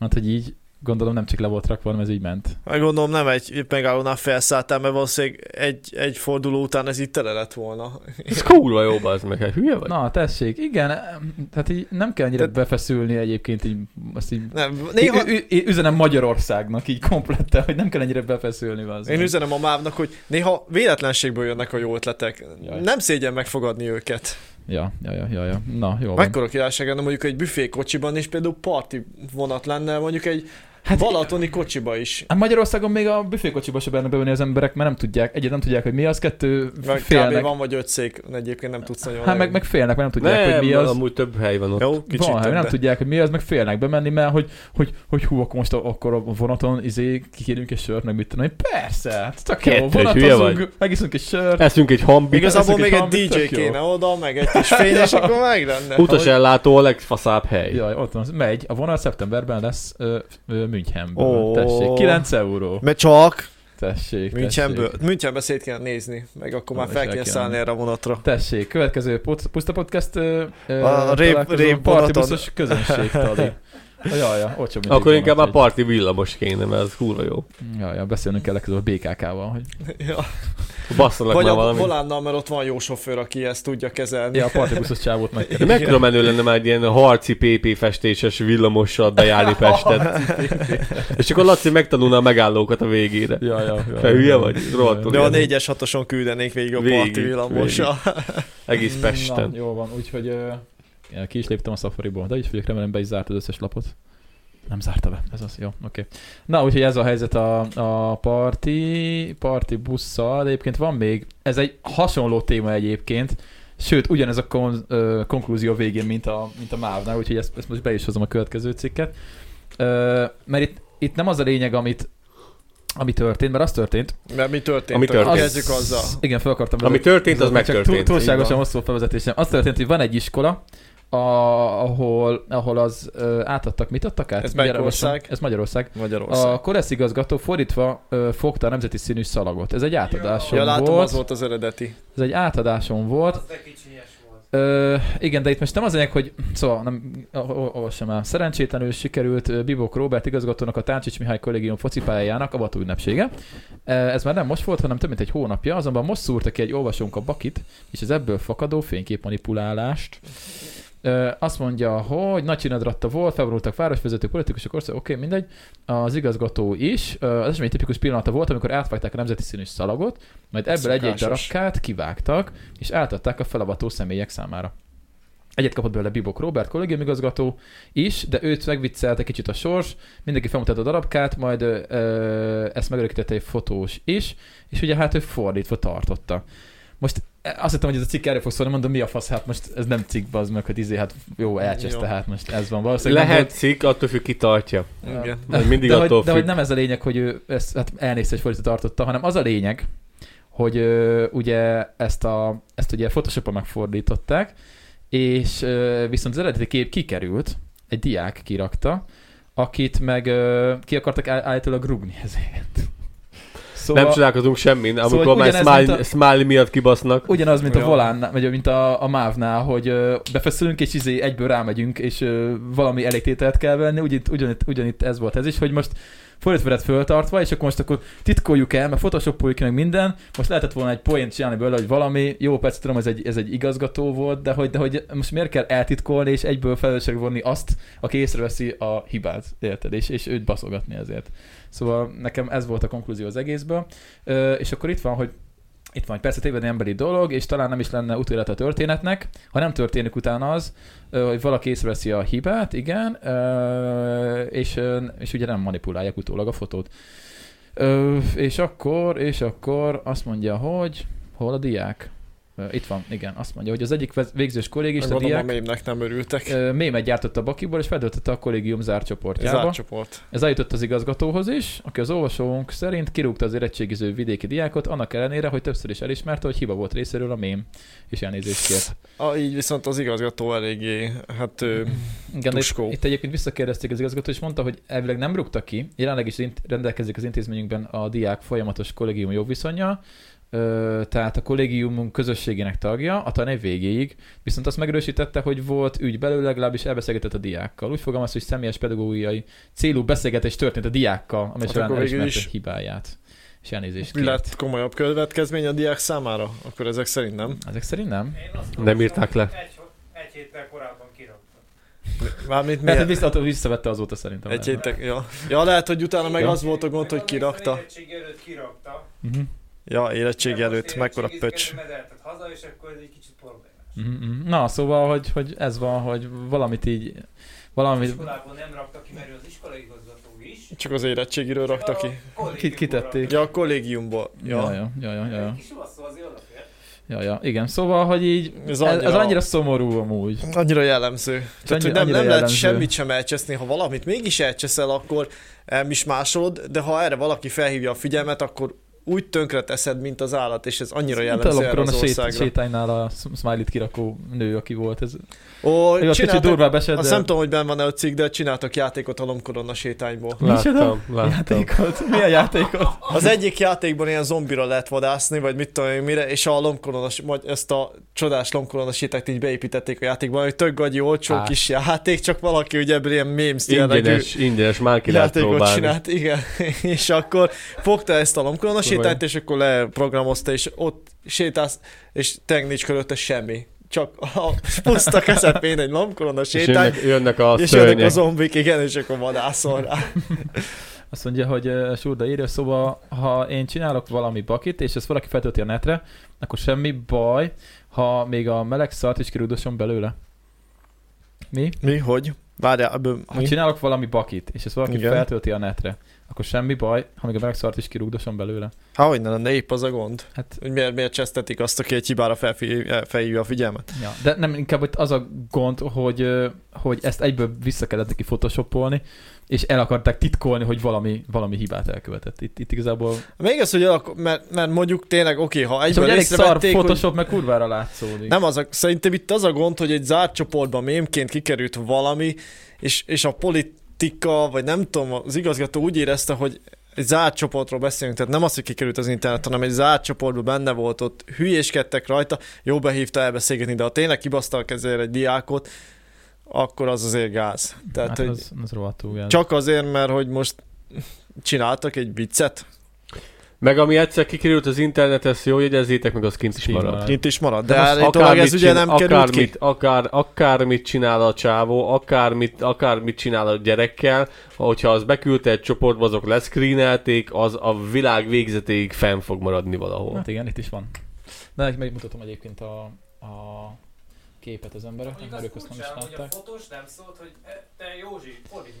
Hát, hogy így... Gondolom nem csak le volt rakva, hanem ez így ment. Hát gondolom nem egy megállónál felszálltál, mert valószínűleg egy, egy forduló után ez itt tele lett volna. Ez kurva jó, az meg, hát hülye vagy? Na, tessék, igen, tehát így nem kell annyira Te- befeszülni egyébként, így, azt így Nem, Néha... Ü- ü- üzenem Magyarországnak így komplette, hogy nem kell ennyire befeszülni az. én üzenem a mávnak, hogy néha véletlenségből jönnek a jó ötletek. Jaj. Nem szégyen megfogadni őket. Ja, ja, ja, ja, ja. Na, jó. Mekkora királyság lenne mondjuk egy büfé kocsiban is például parti vonat lenne, mondjuk egy Hát- Balatoni kocsiba is. Hát Magyarországon még a büfékocsiba se benne bevenni az emberek, mert nem tudják, egyet nem tudják, hogy mi az, kettő Meg kb. félnek. van vagy öt szék, egyébként nem tudsz nagyon Hát meg, meg félnek, mert nem tudják, Nem, hogy mi az. amúgy több hely van ott. Jó, kicsit Van, hát nem tudják, hogy mi az, meg félnek bemenni, mert hogy, hogy, hogy hú, akkor most a- akkor a vonaton izé, kikérünk egy sört, meg mit tudom én. Persze, hát csak jó, vonatozunk, megiszunk egy sört. Eszünk egy hambit. Igazából még egy DJ tök kéne oda, meg egy kis fény, és akkor meg lenne. Utasellátó a legfaszább hely. Jaj, ott van, megy. A vonal szeptemberben lesz Münchenből. Ó. Tessék, 9 euró. Mert csak Tessék, Münchenből, tessék. Münchenbe szét kéne nézni, meg akkor már Ó, fel kéne szállni erre a vonatra. Tessék, következő Puszta Podcast ö, A rép- rép partibuszos közönségtali. Ja, ja, sem mindegy Akkor inkább már úgyhogy- parti villamos kéne, mert az kurva jó. Ja, ja, beszélnünk kell legközelebb a BKK-val, hogy Ja. Basszanak Vagy már a valami. volánnal, mert ott van jó sofőr, aki ezt tudja kezelni. ja, a partibuszos csávót meg De mekkora menő lenne már egy ilyen harci PP festéses villamossal bejárni Pestet. És akkor Laci megtanulna a megállókat a végére. Ja, ja, ja. Te hülye vagy? Rohadtul De a hülye. 4-es hatoson küldenék végig a parti villamossal. Egész Pesten. Na, jó van, úgyhogy ki is léptem a Safari-ból, de így vagyok, remélem be is zárt az összes lapot. Nem zárta be, ez az, jó, oké. Na, úgyhogy ez a helyzet a, a parti, parti busszal, de egyébként van még, ez egy hasonló téma egyébként, sőt, ugyanez a kon, ö, konklúzió végén, mint a, mint a MÁV-nál, úgyhogy ezt, ezt most be is hozom a következő cikket. Ö, mert itt, itt nem az a lényeg, amit ami történt, mert az történt. Mert mi történt? Ami történt. Kezdjük azzal. Igen, fel akartam Ami történt, az Csak megtörtént. túl- Túlságosan hosszú a felvezetésem. Az történt, hogy van egy iskola, a, ahol, ahol az ö, átadtak, mit adtak át? Ez Mindjárt melyik olvasom. ország? Ez Magyarország. Magyarország. A Koresz igazgató fordítva ö, fogta a nemzeti színű szalagot. Ez egy átadáson Ja, látom, volt. az volt az eredeti. Ez egy átadáson volt. Az de kicsinyes volt. Ö, igen, de itt most nem az lényeg, hogy szóval nem, ol- ol- olvassam el. Szerencsétlenül sikerült Bibok Robert igazgatónak a Táncsics Mihály kollégium focipályájának avató ünnepsége. Ez már nem most volt, hanem több mint egy hónapja, azonban most szúrta ki egy olvasónk a bakit, és az ebből fakadó fényképmanipulálást. Ö, azt mondja, hogy nagy csinadratta volt, felborultak városvezető politikusok, ország, oké, okay, mindegy. Az igazgató is. Ö, Az esemény tipikus pillanata volt, amikor átvágták a nemzeti színű szalagot, majd ebből egy-egy darabkát kivágtak, és átadták a felavató személyek számára. Egyet kapott belőle Bibok Robert kollégiumigazgató is, de őt megviccelte kicsit a sors, mindenki felmutatta a darabkát, majd ö, ö, ezt megörökítette egy fotós is, és ugye hát ő fordítva tartotta. Most azt hittem, hogy ez a cikk erről fog szólni, mondom, mi a fasz, hát most ez nem cikk, az meg, hogy izé, hát jó, elcseszte, hát most ez van. Valószínűleg nem Lehet cikk, attól függ, ki tartja. volt- Igen. Ez mindig de, attól hogy, de hogy függ. nem ez a lényeg, hogy ő ezt hát elnézte, hogy fordítva tartotta, hanem az a lényeg, hogy ö, ugye ezt, a, ezt ugye Photoshop-on megfordították, és ö, viszont az eredeti kép kikerült, egy diák kirakta, akit meg ö, ki akartak áll- állítólag rugni ezért. Szóval Nem csodálkozunk semmin, amikor Szóval már mint a- smiley miatt kibasznak. ugyanaz, mint a Ja. volán, vagy mint a, a mávnál, hogy ö, befeszülünk, és izé egyből rámegyünk, és ö, valami elégtételt kell venni, ugyanitt, ugyanitt, ugyanitt ez volt ez is, hogy most fordítva lett föltartva, és akkor most akkor titkoljuk el, mert photoshopoljuk meg minden, most lehetett volna egy poént csinálni belőle, hogy valami, jó, persze tudom, ez egy, ez egy igazgató volt, de hogy, de hogy most miért kell eltitkolni, és egyből felelősség vonni azt, aki észreveszi a hibát, érted, és, és őt baszogatni ezért. Szóval nekem ez volt a konklúzió az egészből, és akkor itt van, hogy itt van, hogy persze tévedni emberi dolog, és talán nem is lenne utólete a történetnek, ha nem történik utána az, hogy valaki észreveszi a hibát, igen, és, és ugye nem manipulálják utólag a fotót. És akkor, és akkor azt mondja, hogy hol a diák? Itt van, igen, azt mondja, hogy az egyik végzős kollégista a diák mémnek nem örültek. mémet gyártott a bakiból, és feltöltötte a kollégium zárt csoportjába. Zárt csoport. Ez eljutott az igazgatóhoz is, aki az olvasónk szerint kirúgta az érettségiző vidéki diákot, annak ellenére, hogy többször is elismerte, hogy hiba volt részéről a mém, és elnézést kért. Ah, így viszont az igazgató eléggé, hát Igen, de itt, Tuskó. itt egyébként visszakérdezték az igazgató, és mondta, hogy elvileg nem rúgta ki, jelenleg is rendelkezik az intézményünkben a diák folyamatos kollégium jogviszonya, ö, tehát a kollégiumunk közösségének tagja, a tanév végéig, viszont azt megerősítette, hogy volt ügy belőle, legalábbis elbeszélgetett a diákkal. Úgy fogalmaz, hogy személyes pedagógiai célú beszélgetés történt a diákkal, amely Hát során elismerte is- hibáját. És elnézést Mi kért. lett komolyabb következmény a diák számára? Akkor ezek szerint nem. Ezek szerint nem? Nem írták le. Egy, egy héttel korábban kirakta. Mármint Mert miért? vissza, visszavette azóta szerintem. Egy hétek, ja. ja, lehet, hogy utána meg az volt a gond, hogy kirakta. Uh-huh. Ja, érettség előtt, mekkora pöcs. haza, és akkor ez egy kicsit problémás. Uh-huh. Na, szóval, hogy, hogy ez van, hogy valamit így, Az valamit, iskolából nem rakta ki, mert az iskolai igazgató is. Csak az érettségiről rakta ki. Kit- kitették. Ja, a kollégiumból. ja, Ja. ja, ja, ja, ja, kis lasszó azért odafér. ja, ja. igen, szóval, hogy így, Ez ez, annyira- ez annyira szomorú amúgy. Annyira jellemző. Tehát, annyi- hogy nem, annyira nem lehet jellemző. semmit sem elcseszni. Ha valamit mégis elcseszel, akkor elmismásolod, de ha erre valaki felhívja a figyelmet, akkor úgy tönkre teszed, mint az állat, és ez annyira jellemző erre a az országra. sétánynál a Smiley-t kirakó nő, aki volt. Ez, Ó, jó, az kicsit csináltak, durvább esett, azt de... nem tudom, hogy benne van-e a cikk, de csináltak játékot a lomkorona sétányból. Láttam, láttam. Játékot? Milyen játékot? Az egyik játékban ilyen zombira lehet vadászni, vagy mit tudom én mire, és a lomkoronas, vagy ezt a csodás lomkoronas sétányt így beépítették a játékban, hogy tök gagyi, olcsó Á. kis játék, csak valaki ugye ebből ilyen memes jellegű Ingyenes, ingyenes, már ki lehet játékot próbálni. csinált, igen, és akkor fogta ezt a lomkoronas Kurva sétányt, és akkor leprogramozta, és ott sétálsz, és tényleg nincs körülötte semmi. Csak a puszta közepén egy lomkorona És sétány, jönnek, jönnek a és jönnek a szörnyek. zombik, igen, és akkor vadászol rá. Azt mondja, hogy uh, Surda írja, szóval ha én csinálok valami bakit, és ezt valaki feltölti a netre, akkor semmi baj, ha még a meleg szart is kirúdosom belőle. Mi? Mi, hogy? Várjál, ebből Ha mi? csinálok valami bakit, és ezt valaki Igen. feltölti a netre, akkor semmi baj, ha még a meleg szart is kirúgdosom belőle. Há, hogy ne lenne épp az a gond. Hát, Hogy miért, miért csesztetik azt, aki egy hibára felhívja a figyelmet? ja. De nem inkább hogy az a gond, hogy, hogy ezt egyből vissza kellett neki photoshopolni, és el akarták titkolni, hogy valami, valami hibát elkövetett. Itt, itt igazából... Még az, hogy el, mert, mert mondjuk tényleg oké, ha egyből hogy elég szar észrevették, hogy Photoshop, meg kurvára látszódik. Nem az a, szerintem itt az a gond, hogy egy zárt csoportban mémként kikerült valami, és, és a politika, vagy nem tudom, az igazgató úgy érezte, hogy egy zárt csoportról beszélünk, tehát nem az, hogy kikerült az internet, hanem egy zárt csoportban benne volt ott, hülyéskedtek rajta, jó behívta elbeszélgetni, de ha tényleg kibasztak ezzel egy diákot, akkor az azért gáz. Tehát, hát hogy az, az gáz. csak azért, mert hogy most csináltak egy viccet, Meg ami egyszer kikerült az internet, ezt jól jegyezzétek, meg az kint is marad. kint is marad, de, De állítólag Akármit ez ugye nem került akármit, ki. Akár, akármit csinál a csávó, akármit, akármit csinál a gyerekkel, hogyha az beküldte egy csoportba, azok leszkrínelték, az a világ végzetéig fenn fog maradni valahol. Hát igen, itt is van. De megmutatom egyébként a, a képet az embereknek, mert ők azt nem is hogy a látták. fotós nem szólt, hogy e, te Józsi, fordítsd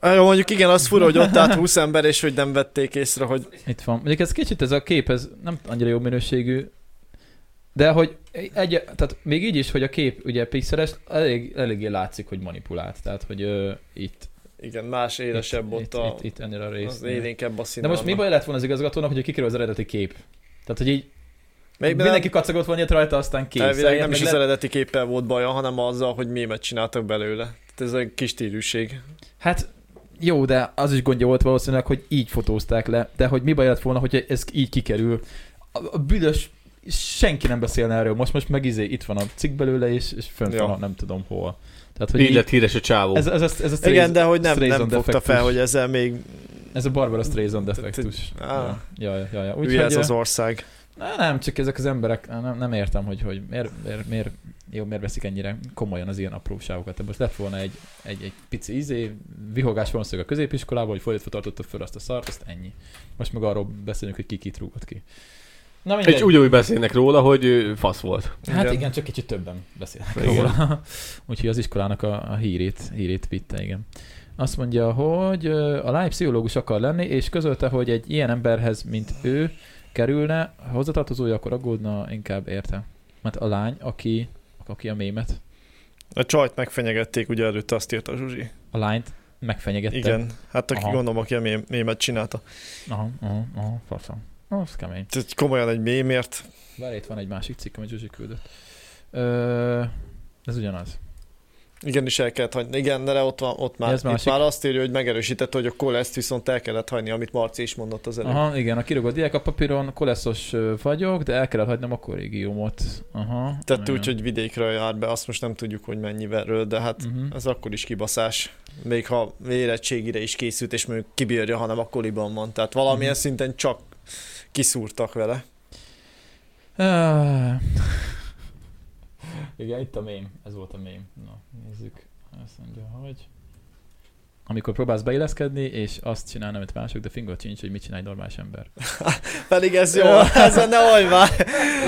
már. Jó, mondjuk igen, az fura, hogy ott állt 20 ember, és hogy nem vették észre, hogy Itt van. Mondjuk ez kicsit ez a kép, ez nem annyira jó minőségű, de hogy egy, tehát még így is, hogy a kép ugye pixeles, elég, eléggé látszik, hogy manipulált. Tehát, hogy ö, itt, igen, más élesebb itt, ott itt, a, itt, itt ennél a rész. az élénkebb a De színalma. most mi baj lett volna az igazgatónak, hogy kikerül az eredeti kép? Tehát, hogy így Még mindenki kacagott volna rajta, aztán kész. elvileg nem is az eredeti képpel volt baja, hanem azzal, hogy mémet csináltak belőle. Tehát ez egy kis stíluség. Hát jó, de az is gondja volt valószínűleg, hogy így fotózták le, de hogy mi baj lett volna, hogy ez így kikerül. A, a büdös, senki nem beszélne erről, most most meg izé, itt van a cikk belőle, és, és fönt Ja. van a nem tudom hol. Tehát, hogy Így így, lett híres a csávó. ez, ez, ez, ez, a Strays- Igen, de hogy nem, nem fogta fel, hogy ezzel még Ez a Barbara Streisand effektus. á. Ja, ja, ja, ez az ország. Na, nem, csak ezek az emberek, nem, nem értem, hogy, hogy miért, miért, miért, jó, miért veszik ennyire komolyan az ilyen apróságokat. De most lett volna egy, egy, egy pici izé, vihogás valószínűleg a középiskolában, hogy fordítva tartotta föl azt a szart, azt ennyi. Most meg arról beszélünk, hogy ki kit rúgott ki. Na mindegy. És úgy beszélnek róla, hogy fasz volt. Hát igen. Igen. csak kicsit többen beszélnek Igen. róla. Úgyhogy az iskolának a, a hírét, hírét vitte, igen. Azt mondja, hogy a lány pszichológus akar lenni, és közölte, hogy egy ilyen emberhez, mint ő, kerülne, hozzatartozója, akkor aggódna inkább érte. Mert a lány, aki, aki a mémet, A csajt megfenyegették, ugye előtte azt írta Zsuzsi. a lányt megfenyegette. Igen, hát aki Aha. gondolom, aki a mém- mémet csinálta. Aha, aha, aha, faszom. Az kemény. Tehát komolyan egy mémért. Várj, itt van egy másik cikk, amit Zsuzsi küldött. Ö, ez ugyanaz. Igen, is el kellett hagyni. Igen, de ott, van, ott már, Ez itt másik. már azt írja, hogy megerősítette, hogy a koleszt viszont el kellett hagyni, amit Marci is mondott az előbb. Aha, igen, a kirúgott diák a papíron koleszos vagyok, de el kellett hagynom a kollégiumot. Aha. Tett igen. úgy, hogy vidékre jár be, azt most nem tudjuk, hogy mennyivel, de hát Mhm. ez akkor is kibaszás. Még ha érettségire is készült, és mondjuk kibírja, hanem a koliban van. Tehát valamilyen Mhm. szinten csak kiszúrtak vele. Ah. Igen, itt a mém. Ez volt a mém. Na, nézzük. Azt mondja, hogy... Amikor próbálsz beilleszkedni, és azt csinálni, amit mások, de fingott sincs, hogy mit csinál egy normális ember. Pedig ez jó, ezen ne hajj már.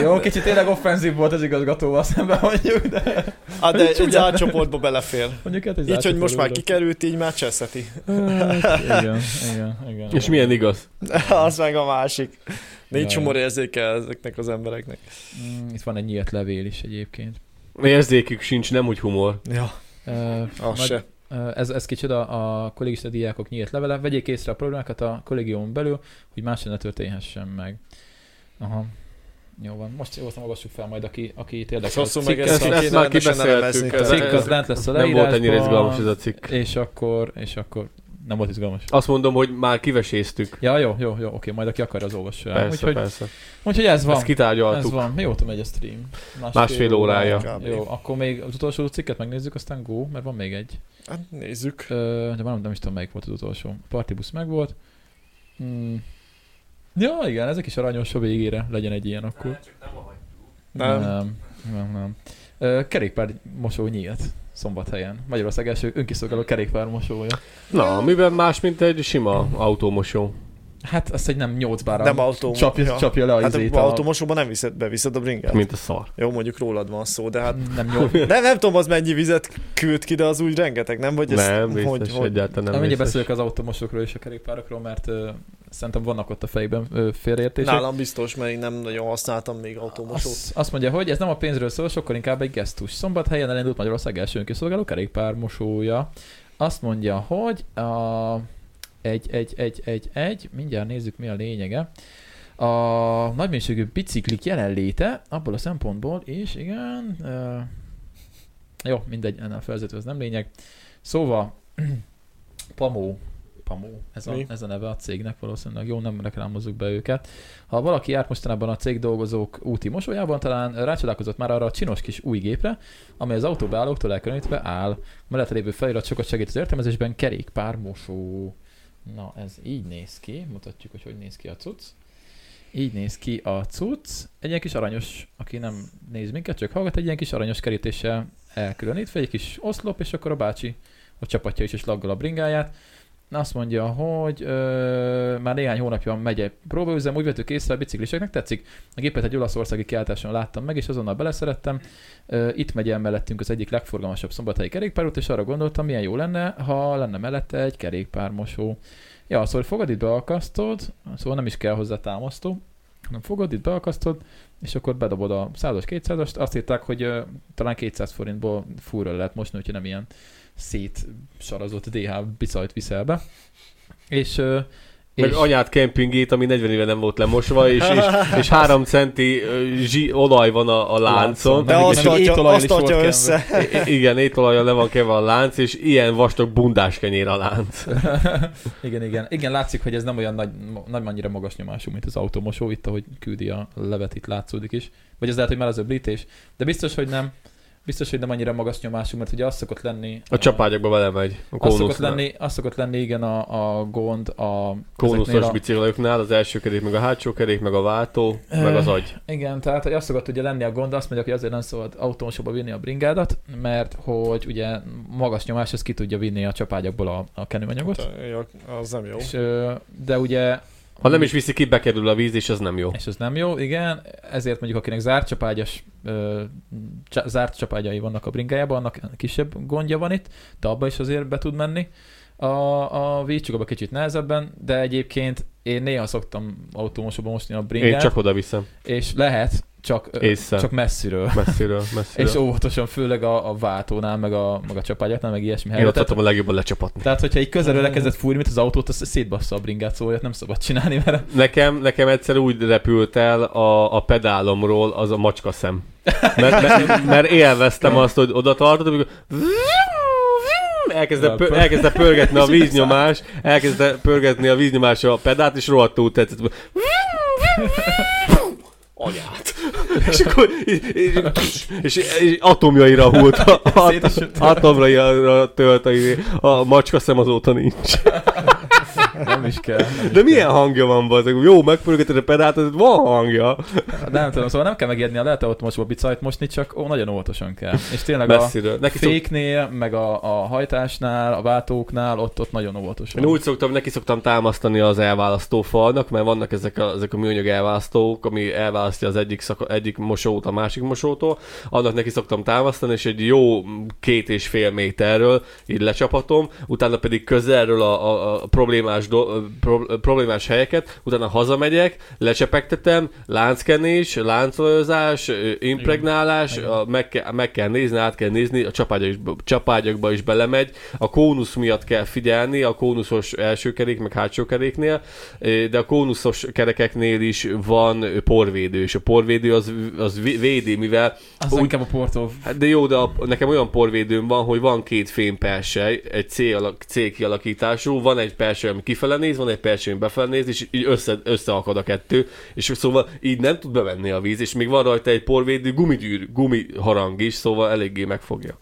Jó, kicsit tényleg offenzív volt az igazgatóval szemben mondjuk, de... Hát de egy Csúnyán. zárt csoportba belefér. Mondjuk hát egy Így, hogy most már zárcsoportba kikerült, így már cseszeti. Hát, igen, igen, igen. És milyen igaz? az meg a másik. Nincs Jaj. humor érzéke ezeknek az embereknek. Mm, Itt van egy nyílt levél is egyébként. Érzékük sincs, nem úgy humor. Ja, Uh, az se. Ez, ez kicsoda a kollégista diákok nyílt levele. Vegyék észre a problémákat a kollégiumon belül, hogy másra ne történhessen meg. Aha. Jó van. Most jó, olvassuk fel majd, aki, aki itt érdekel. Rosszul meg ezt, ezt- ezt, már kibeszéltük, a cikk az lent lesz a Nem volt ennyire leírásban, izgalmas ez a cikk. És akkor, és akkor nem volt izgalmas. Azt mondom, hogy már kiveséztük. Ja, jó, jó, jó, oké, majd aki akar, az olvassa el. Persze, Úgyhogy, persze. úgyhogy ez van. Ezt Ez kitárgyaltuk. van. Mióta megy a stream? Másfél órája. Kb. Jó, akkor még az utolsó cikket megnézzük, aztán go, mert van még egy. Hát nézzük. Ö, de már nem, is tudom, melyik volt az utolsó. Partibusz meg volt. Hmm. Ja, igen, ezek is aranyos a végére, legyen egy ilyen akkor. Csak nem a Nem. Nem, nem, nem. Ö, kerékpár mosó nyílt szombathelyen. Magyarország első önkiszolgáló kerékpár mosója. Na, miben más, mint egy sima autómosó? Hát azt egy nem 8 bára Nem autó. csapja, ja. csapja le a Hát izét. a a- automosóban nem viszed, beviszed a bringát. Mint a szar. Jó, mondjuk rólad van szó, de hát nem 8. nem, nem tudom, az mennyi vizet küld ki, de az úgy rengeteg, nem? Vagy ez, Nem, hogy, biztos, hogy, egyáltalán nem Nem mindjárt beszélek az automosokról és a kerékpárokról, mert szerintem vannak ott a fejben félreértések. Nálam biztos, mert én nem nagyon használtam még automosót. Azt, azt mondja, hogy ez nem a pénzről szól, sokkal inkább egy gesztus. Szombathelyen elindult Magyarország első önkiszolgáló kerékpármosója. Azt mondja, hogy a egy, egy, egy, egy, egy, mindjárt nézzük mi a lényege. A nagymennyiségű biciklik jelenléte abból a szempontból is, igen, uh, jó, mindegy, ennél a felvezető nem lényeg. Szóval, Pamó, Pamó, ez a, Mi? ez a neve a cégnek valószínűleg, jó, nem reklámozzuk be őket. Ha valaki járt mostanában a cég dolgozók úti mosójában, talán rácsodálkozott már arra a csinos kis új gépre, amely az autóbeállóktól elkülönítve áll. Mellette lévő felirat sokat segít az értelmezésben, kerékpármosó. Na, ez így néz ki, mutatjuk, hogy hogy néz ki a cucc. Így néz ki a cucc. Egy ilyen kis aranyos, aki nem néz minket, csak hallgat, egy ilyen kis aranyos kerítéssel elkülönítve, egy kis oszlop, és akkor a bácsi a csapatja is, és laggol a bringáját. Azt mondja, hogy ö, már néhány hónapja megy egy próbaüzem, úgy vettük észre, a bicikliseknek tetszik. A gépet egy olaszországi kiáltáson láttam meg, és azonnal beleszerettem. Ö, itt megy el mellettünk az egyik legforgalmasabb szombathelyi kerékpárút, és arra gondoltam, milyen jó lenne, ha lenne mellette egy kerékpármosó. Ja, szóval fogad itt beakasztod, szóval nem is kell hozzá támasztó, hanem fogod itt beakasztod, és akkor bedobod a 100-as, 200-ast. Azt írták, hogy ö, talán 200 forintból fúrra lehet mosni, hogyha nem ilyen szétsarazott DH bicajt viszel be. És, ö, Meg és anyád kempingét, ami 40 éve nem volt lemosva, és, és, és 3 centi zsi, olaj van a, a láncon. De azt tartja, azt is volt tartja össze. I- igen, étolajjal le van keve a lánc, és ilyen vastag bundás kenyér a lánc. igen, igen. Igen, látszik, hogy ez nem olyan nagy, nem annyira magas nyomású, mint az automosó, itt ahogy küldi a levet, itt látszódik is. Vagy az lehet, hogy már az öblítés. De biztos, hogy nem. Biztos, hogy nem annyira magas nyomású, mert ugye az szokott lenni... A csapágyakba belemegy. A az szokott, lenni, az szokott lenni, igen, a, a gond a... Kónuszos a- biciklőknál az első kerék, meg a hátsó kerék, meg a váltó, meg az agy. Igen, tehát hogy azt szokott ugye lenni a gond, azt mondják, hogy azért nem szabad autómosóba vinni a bringádat, mert hogy ugye magas nyomás, ez ki tudja vinni a csapágyakból a, a kenőanyagot. Ja, az nem jó. És, de ugye Ha nem is viszi ki, bekerül a víz, és az nem jó. és ez nem jó, igen, ezért mondjuk akinek zárt csapágyas, ö, csa, zárt csapágyai vannak a bringájában, annak kisebb gondja van itt, de abba is azért be tud menni. A, a víz csak abba kicsit nehezebben, de egyébként én néha szoktam autómosóba mosni a bringát, Én csak oda viszem. és lehet, csak, Észre. csak messziről. Messziről, messziről. És óvatosan, főleg a, a váltónál, meg a, meg a csapágyaknál, meg ilyesmi Én helyre. ott Tehát, a legjobban lecsapatni. tehát, hogyha egy közelről elkezdett fúrni, mint az autót, az szétbassza a bringát, szóval nem szabad csinálni, mert Nekem, nekem egyszer úgy repült el a, a pedálomról az a macska szem. Mert, mert, mert élveztem azt, hogy oda tartod, amikor elkezdte, pö, elkezdte pörgetni a víznyomás, elkezdte pörgetni a víznyomás a pedát, és rohadtul tetszett. Anyát. és akkor és, és, és, és atomjaira hult, a, atomjaira tölt a, a macska szem azóta nincs. Nem is kell. Nem is De milyen hangja van, bazdmeg? Jó, megpörgeted a pedált, ez van hangja. Nem tudom, szóval nem kell megijedni, a lehet ott most bicajt mosni, csak ó, nagyon óvatosan kell. És tényleg Messziről. a Neki szok, féknél, meg a, a hajtásnál, a váltóknál, ott, ott nagyon óvatosan. én úgy szoktam, neki szoktam támasztani az elválasztó falnak, mert vannak ezek a, ezek a műanyag elválasztók, ami elválasztja az egyik, szaka, egyik mosót a másik mosótól. Annak neki szoktam támasztani, és egy jó két és fél méterről így lecsapatom, utána pedig közelről a, a, a problémás, do, pro, problémás helyeket, utána hazamegyek, lecsepegtetem, lánckenés, láncolózás, impregnálás, Igen. a, meg, kell, meg kell nézni, át kell nézni, a csapágyak is, csapágyakba is belemegy, a kónusz miatt kell figyelni, a kónuszos első kerék, meg hátsó keréknél, de a kónuszos kerekeknél is van porvédő, és a porvédő az, az vé- védi, mivel Az úgy- inkább a portó. Hát de jó, de a, nekem olyan porvédőm van, hogy van két fémpersely, egy C, alak, C kialakítású, van egy persely, ami kifele néz, van egy persely, ami befele néz, és így össze, összeakad a kettő, és szóval így nem tud bevenni a víz, és még van rajta egy porvédő gumigyűr, gumiharang is, szóval eléggé megfogja.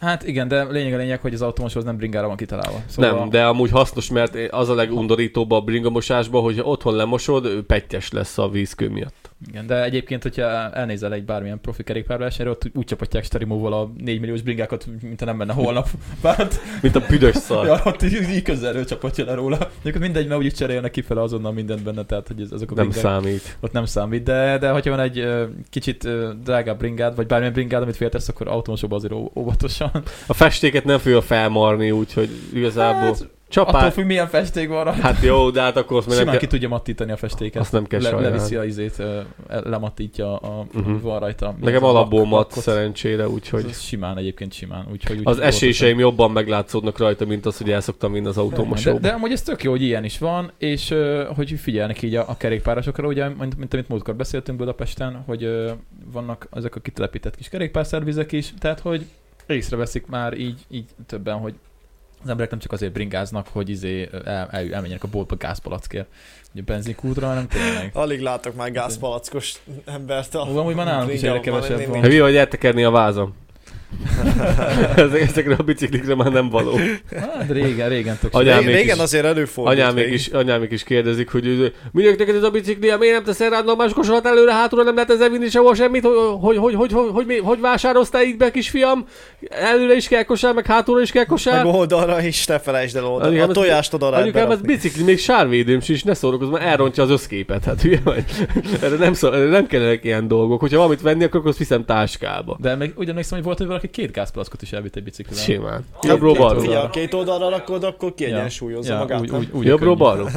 Hát igen, de lényeg a lényeg, hogy az automoshoz nem bringára van kitalálva. Szóval Nem, de amúgy hasznos, mert az a legundorítóbb a bringamosásban, hogy otthon lemosod, pettyes lesz a vízkő miatt. Igen, de egyébként, hogyha elnézel egy bármilyen profi kerékpárversenyre, ott úgy csapatják Sterimóval a 4 milliós bringákat, mint ha nem menne holnap. Bánt, Mint a büdös szar. ja, ott így, így közelről csapatja le róla. Egyébként mindegy, mert úgyis cserélnek kifele azonnal mindent benne, tehát hogy ez, azok a Nem bringák, számít. ott nem számít. De, de hogyha van egy kicsit drágább bringád, vagy bármilyen bringád, amit féltesz, akkor automosokba azért óvatosan. A festéket nem fogja felmarni, úgyhogy igazából Hát, attól csapát... függ, milyen festék van rajta. Hát jó, de hát akkor azt nem Simán kell... ki tudja mattítani a festéket. Azt nem kell Le, leviszi a izét, lemattítja a, Mhm. van rajta. Nekem alapból mat lakot. szerencsére, úgyhogy Ez simán egyébként simán. Úgyhogy, úgy az eséseim jobban meglátszódnak rajta, mint az, hogy el szoktam vinni az de, autómosóba. de amúgy ez tök jó, hogy ilyen is van, és hogy figyelnek így a, a kerékpárosokra, ugye, mint, mint amit múltkor beszéltünk Budapesten, hogy vannak ezek a kitelepített kis kerékpárszervizek is, tehát hogy észreveszik már így, így többen, hogy az emberek nem csak azért bringáznak, hogy izé el, el, elmenjenek a boltba gázpalackért, ugye benzinkútra, hanem tényleg. Alig látok már gázpalackos embert a Ó, amúgy már nálunk is egyre kevesebb van. Hát mi vagy eltekerni a vázam? Ezekre a biciklikre már nem való. Hát régen, régen tök anyám régen, régen azért előfordult. Anyámék is, anyámék is kérdezik, hogy minek neked ez a bicikli, miért nem teszel rád más kosarat előre, hátulra nem lehet ezzel vinni sehol semmit, hogy, hogy, hogy, hogy, hogy, hogy, hogy vásároztál így be, kisfiam? Előre is kell kosár, meg hátulra is kell kosár. Meg oldalra is, ne felejtsd el oldalra. Anyukám, a tojást oda lehet Anyukám, ez bicikli, még sárvédőm is, ne szórakozz, mert elrontja az összképet. Hát ugye, vagy. Erre nem, szó, erre nem kellenek ilyen dolgok. Hogyha valamit venni, akkor azt viszem táskába. De meg ugyanis hogy volt, hogy valaki két gázpalackot is elvitt egy biciklivel. Simán. Két- Jobbról balról. Figyelj, ha két oldalra rakod, akkor kiegyensúlyozza ja, magát. úgy, nem? úgy, úgy Jobbról balról.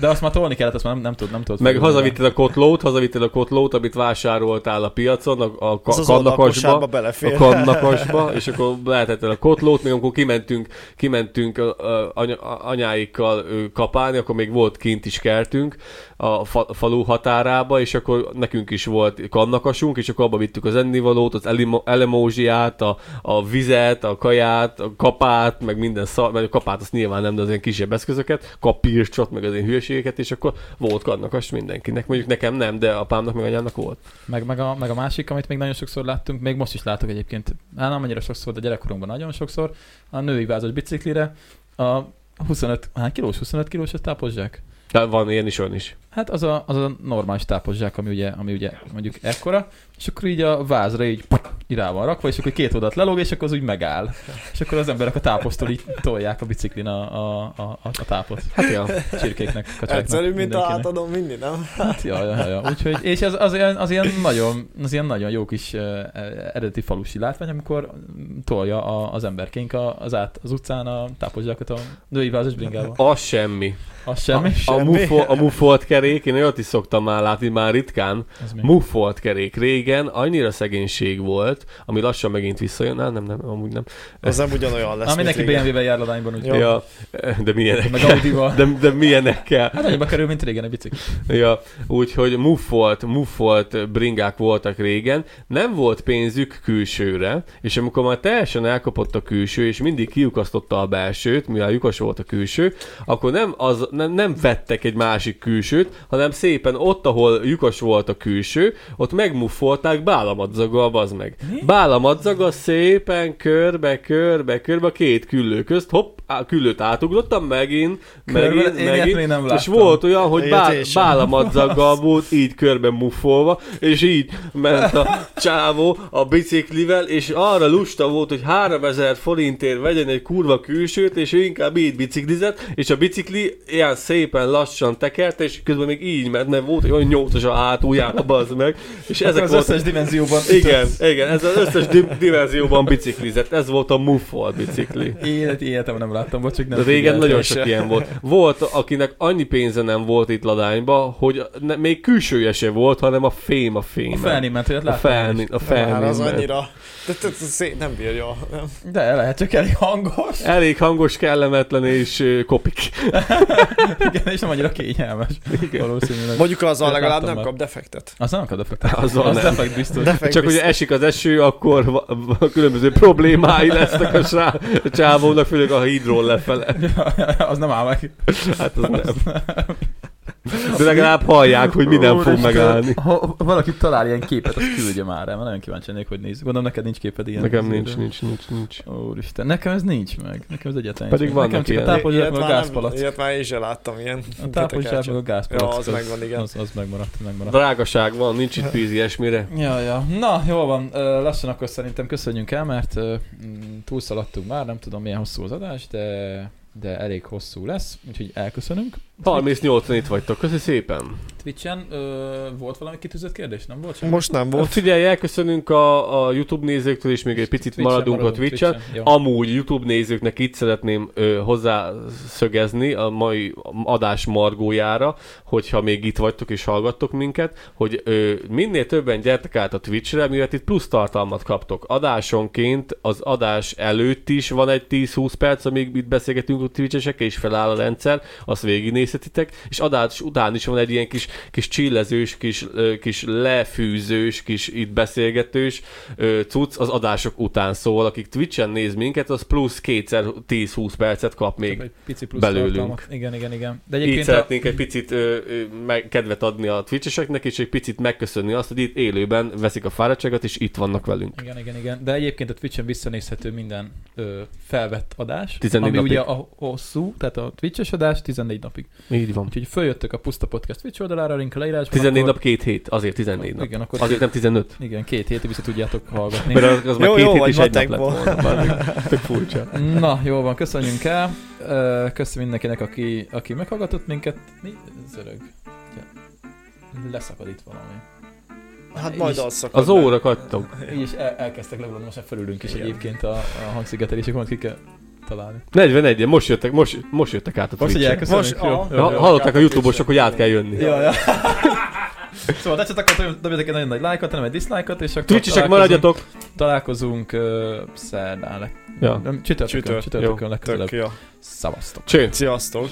De azt már tolni kellett, azt már nem, nem tud, nem tud. Meg hazavitted a kotlót, hazavitted a kotlót, amit vásároltál a piacon, a, a kannakosba. a kannakosba, és akkor lehetetlen a kotlót, még amikor kimentünk, kimentünk a, a, anya, a, anyáikkal kapálni, akkor még volt kint is kertünk a fa, falu határába, és akkor nekünk is volt kannakasunk, és akkor abba vittük az ennivalót, az elemózsiát, a, a vizet, a kaját, a kapát, meg minden szar, mert a kapát azt nyilván nem, de az ilyen kisebb eszközöket, kapírcsot, meg az ilyen hülyeségeket, és akkor volt kannakas mindenkinek. Mondjuk nekem nem, de apámnak meg anyámnak volt. Meg, meg, a, meg a másik, amit még nagyon sokszor láttunk, még most is látok egyébként, hát nem annyira sokszor, de gyerekkorunkban nagyon sokszor, a női vázas biciklire a 25, hány kilós, 25 kilós a tápozzsák? De van ilyen is, olyan is. Hát az a, az a normális tápozzsák, ami ugye, ami ugye mondjuk ekkora, és akkor így a vázra így, így rá van rakva, és akkor két oldalt lelóg, és akkor az úgy megáll. És akkor az emberek a táposztól így tolják a biciklin a, a, a, a, a tápot. Hát ja. Csirkéknek, kacsáknak, Egyszerű, mint a átadom mindig, nem? Hát, ja, ja, ja. Úgyhogy, és az, az, ilyen, az, ilyen nagyon, az ilyen nagyon jó kis uh, eredeti falusi látvány, amikor tolja a, az emberkénk a, az, át, az utcán a tápozsákat a női vázas bringával. Az semmi. Az semmi. A, a, Semmi. mufo, a mufolt kerék, én olyat is szoktam már látni, már ritkán. Ez? Muffolt kerék. Régen annyira szegénység volt, ami lassan megint visszajön. Nem, nem, nem, amúgy nem. Az nem ugyanolyan lesz, mindenki régen. BMW-vel jár ladányban, úgy. Ja, de milyenek. Meg Audi-val. De, de milyenekkel. Hát annyiba kerül, mint régen egy bicikli. Ja, úgyhogy muffolt, muffolt bringák voltak régen, nem volt pénzük külsőre, és amikor már teljesen elkapott a külső, és mindig kiukasztotta a belsőt, mivel lyukas volt a külső, akkor nem, az, nem, nem vettek egy másik külsőt, hanem szépen ott, ahol lyukas volt a külső, ott megmuffolták bálamadzaggal, bazd meg. Mi? Bálamadzaga szépen körbe, körbe, körbe a két küllő közt, hopp, á, küllőt átugrottam, megint, Körbe- megint, én megint, nem és volt olyan, hogy bá, bálamadzaggal volt így körben muffolva, és így ment a csávó a biciklivel, és arra lusta volt, hogy 3000 forintért vegyen egy kurva külsőt, és ő inkább így biciklizett, és a bicikli ilyen szépen lassan tekert, és közben még így ment, mert volt egy olyan nyolcas a hátuljára, bazd meg, és Ezek ezek az voltak összes dimenzióban. igen, igen, ez az összes di- dimenzióban biciklizett. Ez volt a muffolt bicikli. Élet, életemben nem láttam, bocs, nem De régen nagyon se. sok ilyen volt. Volt, akinek annyi pénze nem volt itt Ladányba, hogy ne, még külsője se volt, hanem a fém a fém. A felni ment, olyat A láttam. felni, a Már felni. az annyira... De, de, de, szé- nem bírja. Nem. De lehet, csak elég hangos. Elég hangos, kellemetlen és kopik. Igen, és nem annyira kényelmes. Valószínűleg. Mondjuk azzal legalább nem kap defektet. Az nem akad defekt. Azzal az nem. defekt biztos. Defekt Csak hogy biztos. esik az eső, akkor va- va- különböző problémái lesznek a sá- a csávónak, főleg a hídról lefele. az nem áll meg. Hát az nem. De legalább hallják, hogy minden fog Úristen, megállni. Ha valaki talál ilyen képet, azt küldje már el, mert nagyon kíváncsi lennék, hogy néz. Gondolom neked nincs képed ilyen. Nekem nincs, nincs, nincs, nincs. Úristen, nekem ez nincs meg. Nekem ez egyáltalán Pedig vannak Nekem csak a tápolzsák meg a gázpalac. Ilyet már én sem láttam, ilyen. A tápolzsák meg a gázpalac. Ja, az megvan, igen. Az, az megmaradt, megmaradt. Drágaság van, nincs itt pénz ilyesmire. Ja, ja. Na, jól van. Lassan akkor szerintem köszönjünk el, mert mm, túlszaladtunk már, nem tudom milyen hosszú az adás, de, de elég hosszú lesz, úgyhogy elköszönünk. 38 itt vagytok, köszi szépen. Twitchen ö, volt valami kitűzött kérdés, nem volt sem? Most nem volt. Figyelj, elköszönünk a, a YouTube nézőktől, és még egy picit Twitchen maradunk a Twitchen. Jó. Amúgy YouTube nézőknek itt szeretném ö, hozzászögezni a mai adás margójára, hogyha még itt vagytok és hallgattok minket, hogy ö, minél többen gyertek át a Twitchre, mivel itt plusz tartalmat kaptok. Adásonként az adás előtt is van egy 10-20 perc, amíg itt beszélgetünk a Twitchesekkel, és feláll a rendszer, azt végignézhetitek, és adás után is van egy ilyen kis, kis csillezős, kis, kis lefűzős, kis itt beszélgetős cucc az adások után. Szóval akik Twitchen néz minket, az plusz kétszer 10-20 percet kap még. Egy pici plusz belőlünk. tartalmat. Igen, igen, igen. De Így egyébként szeretnénk egy picit ö, ö, meg, kedvet adni a Twitcheseknek, és egy picit megköszönni azt, hogy itt élőben veszik a fáradtságot, és itt vannak velünk. a, igen, igen, igen. De egyébként a Twitchen visszanézhető minden ö, felvett adás. 14 ami napig. ugye a hosszú, tehát a Twitches adás 14 napig. Így van. Úgyhogy följöttök a Puszta Podcast Twitch oldalára, link a leírásban. 14 akkor, nap, két hét, azért 14 nap. Igen, akkor Azért nem 15. igen, két hétig vissza tudjátok hallgatni. Mert az, az már Jó, két jó hét és egy nap lett volna. bazd. Tök furcsa. Na, jó van, köszönjünk el. Köszönöm mindenkinek, aki, aki meghallgatott minket. Mi? Zörög. Leszakad itt valami. Hát majd is- az szakad. Az óra kattog. Így is el, elkezdtek leguladni, most már felülünk is Igen. egyébként a, a hangszigetelések, amit ki kell találni. 41 most jöttek, most, most jöttek át a Most, hogy elköszönünk, Most, jó, jó, Ha, jó. hallották a Youtube-osok, hogy át kell jönni. Ja, ja. szóval tetszett, akkor dobjatok egy nagyon nagy lájkot, nem egy dislike-ot, és akkor találkozunk- maradjatok! Találkozunk uh, szerdán. Ja. Nem, Csütörtökön, Csütört. csütörtökön Jó. legközelebb. Tök jó. Szavaztok. Cső! Sziasztok.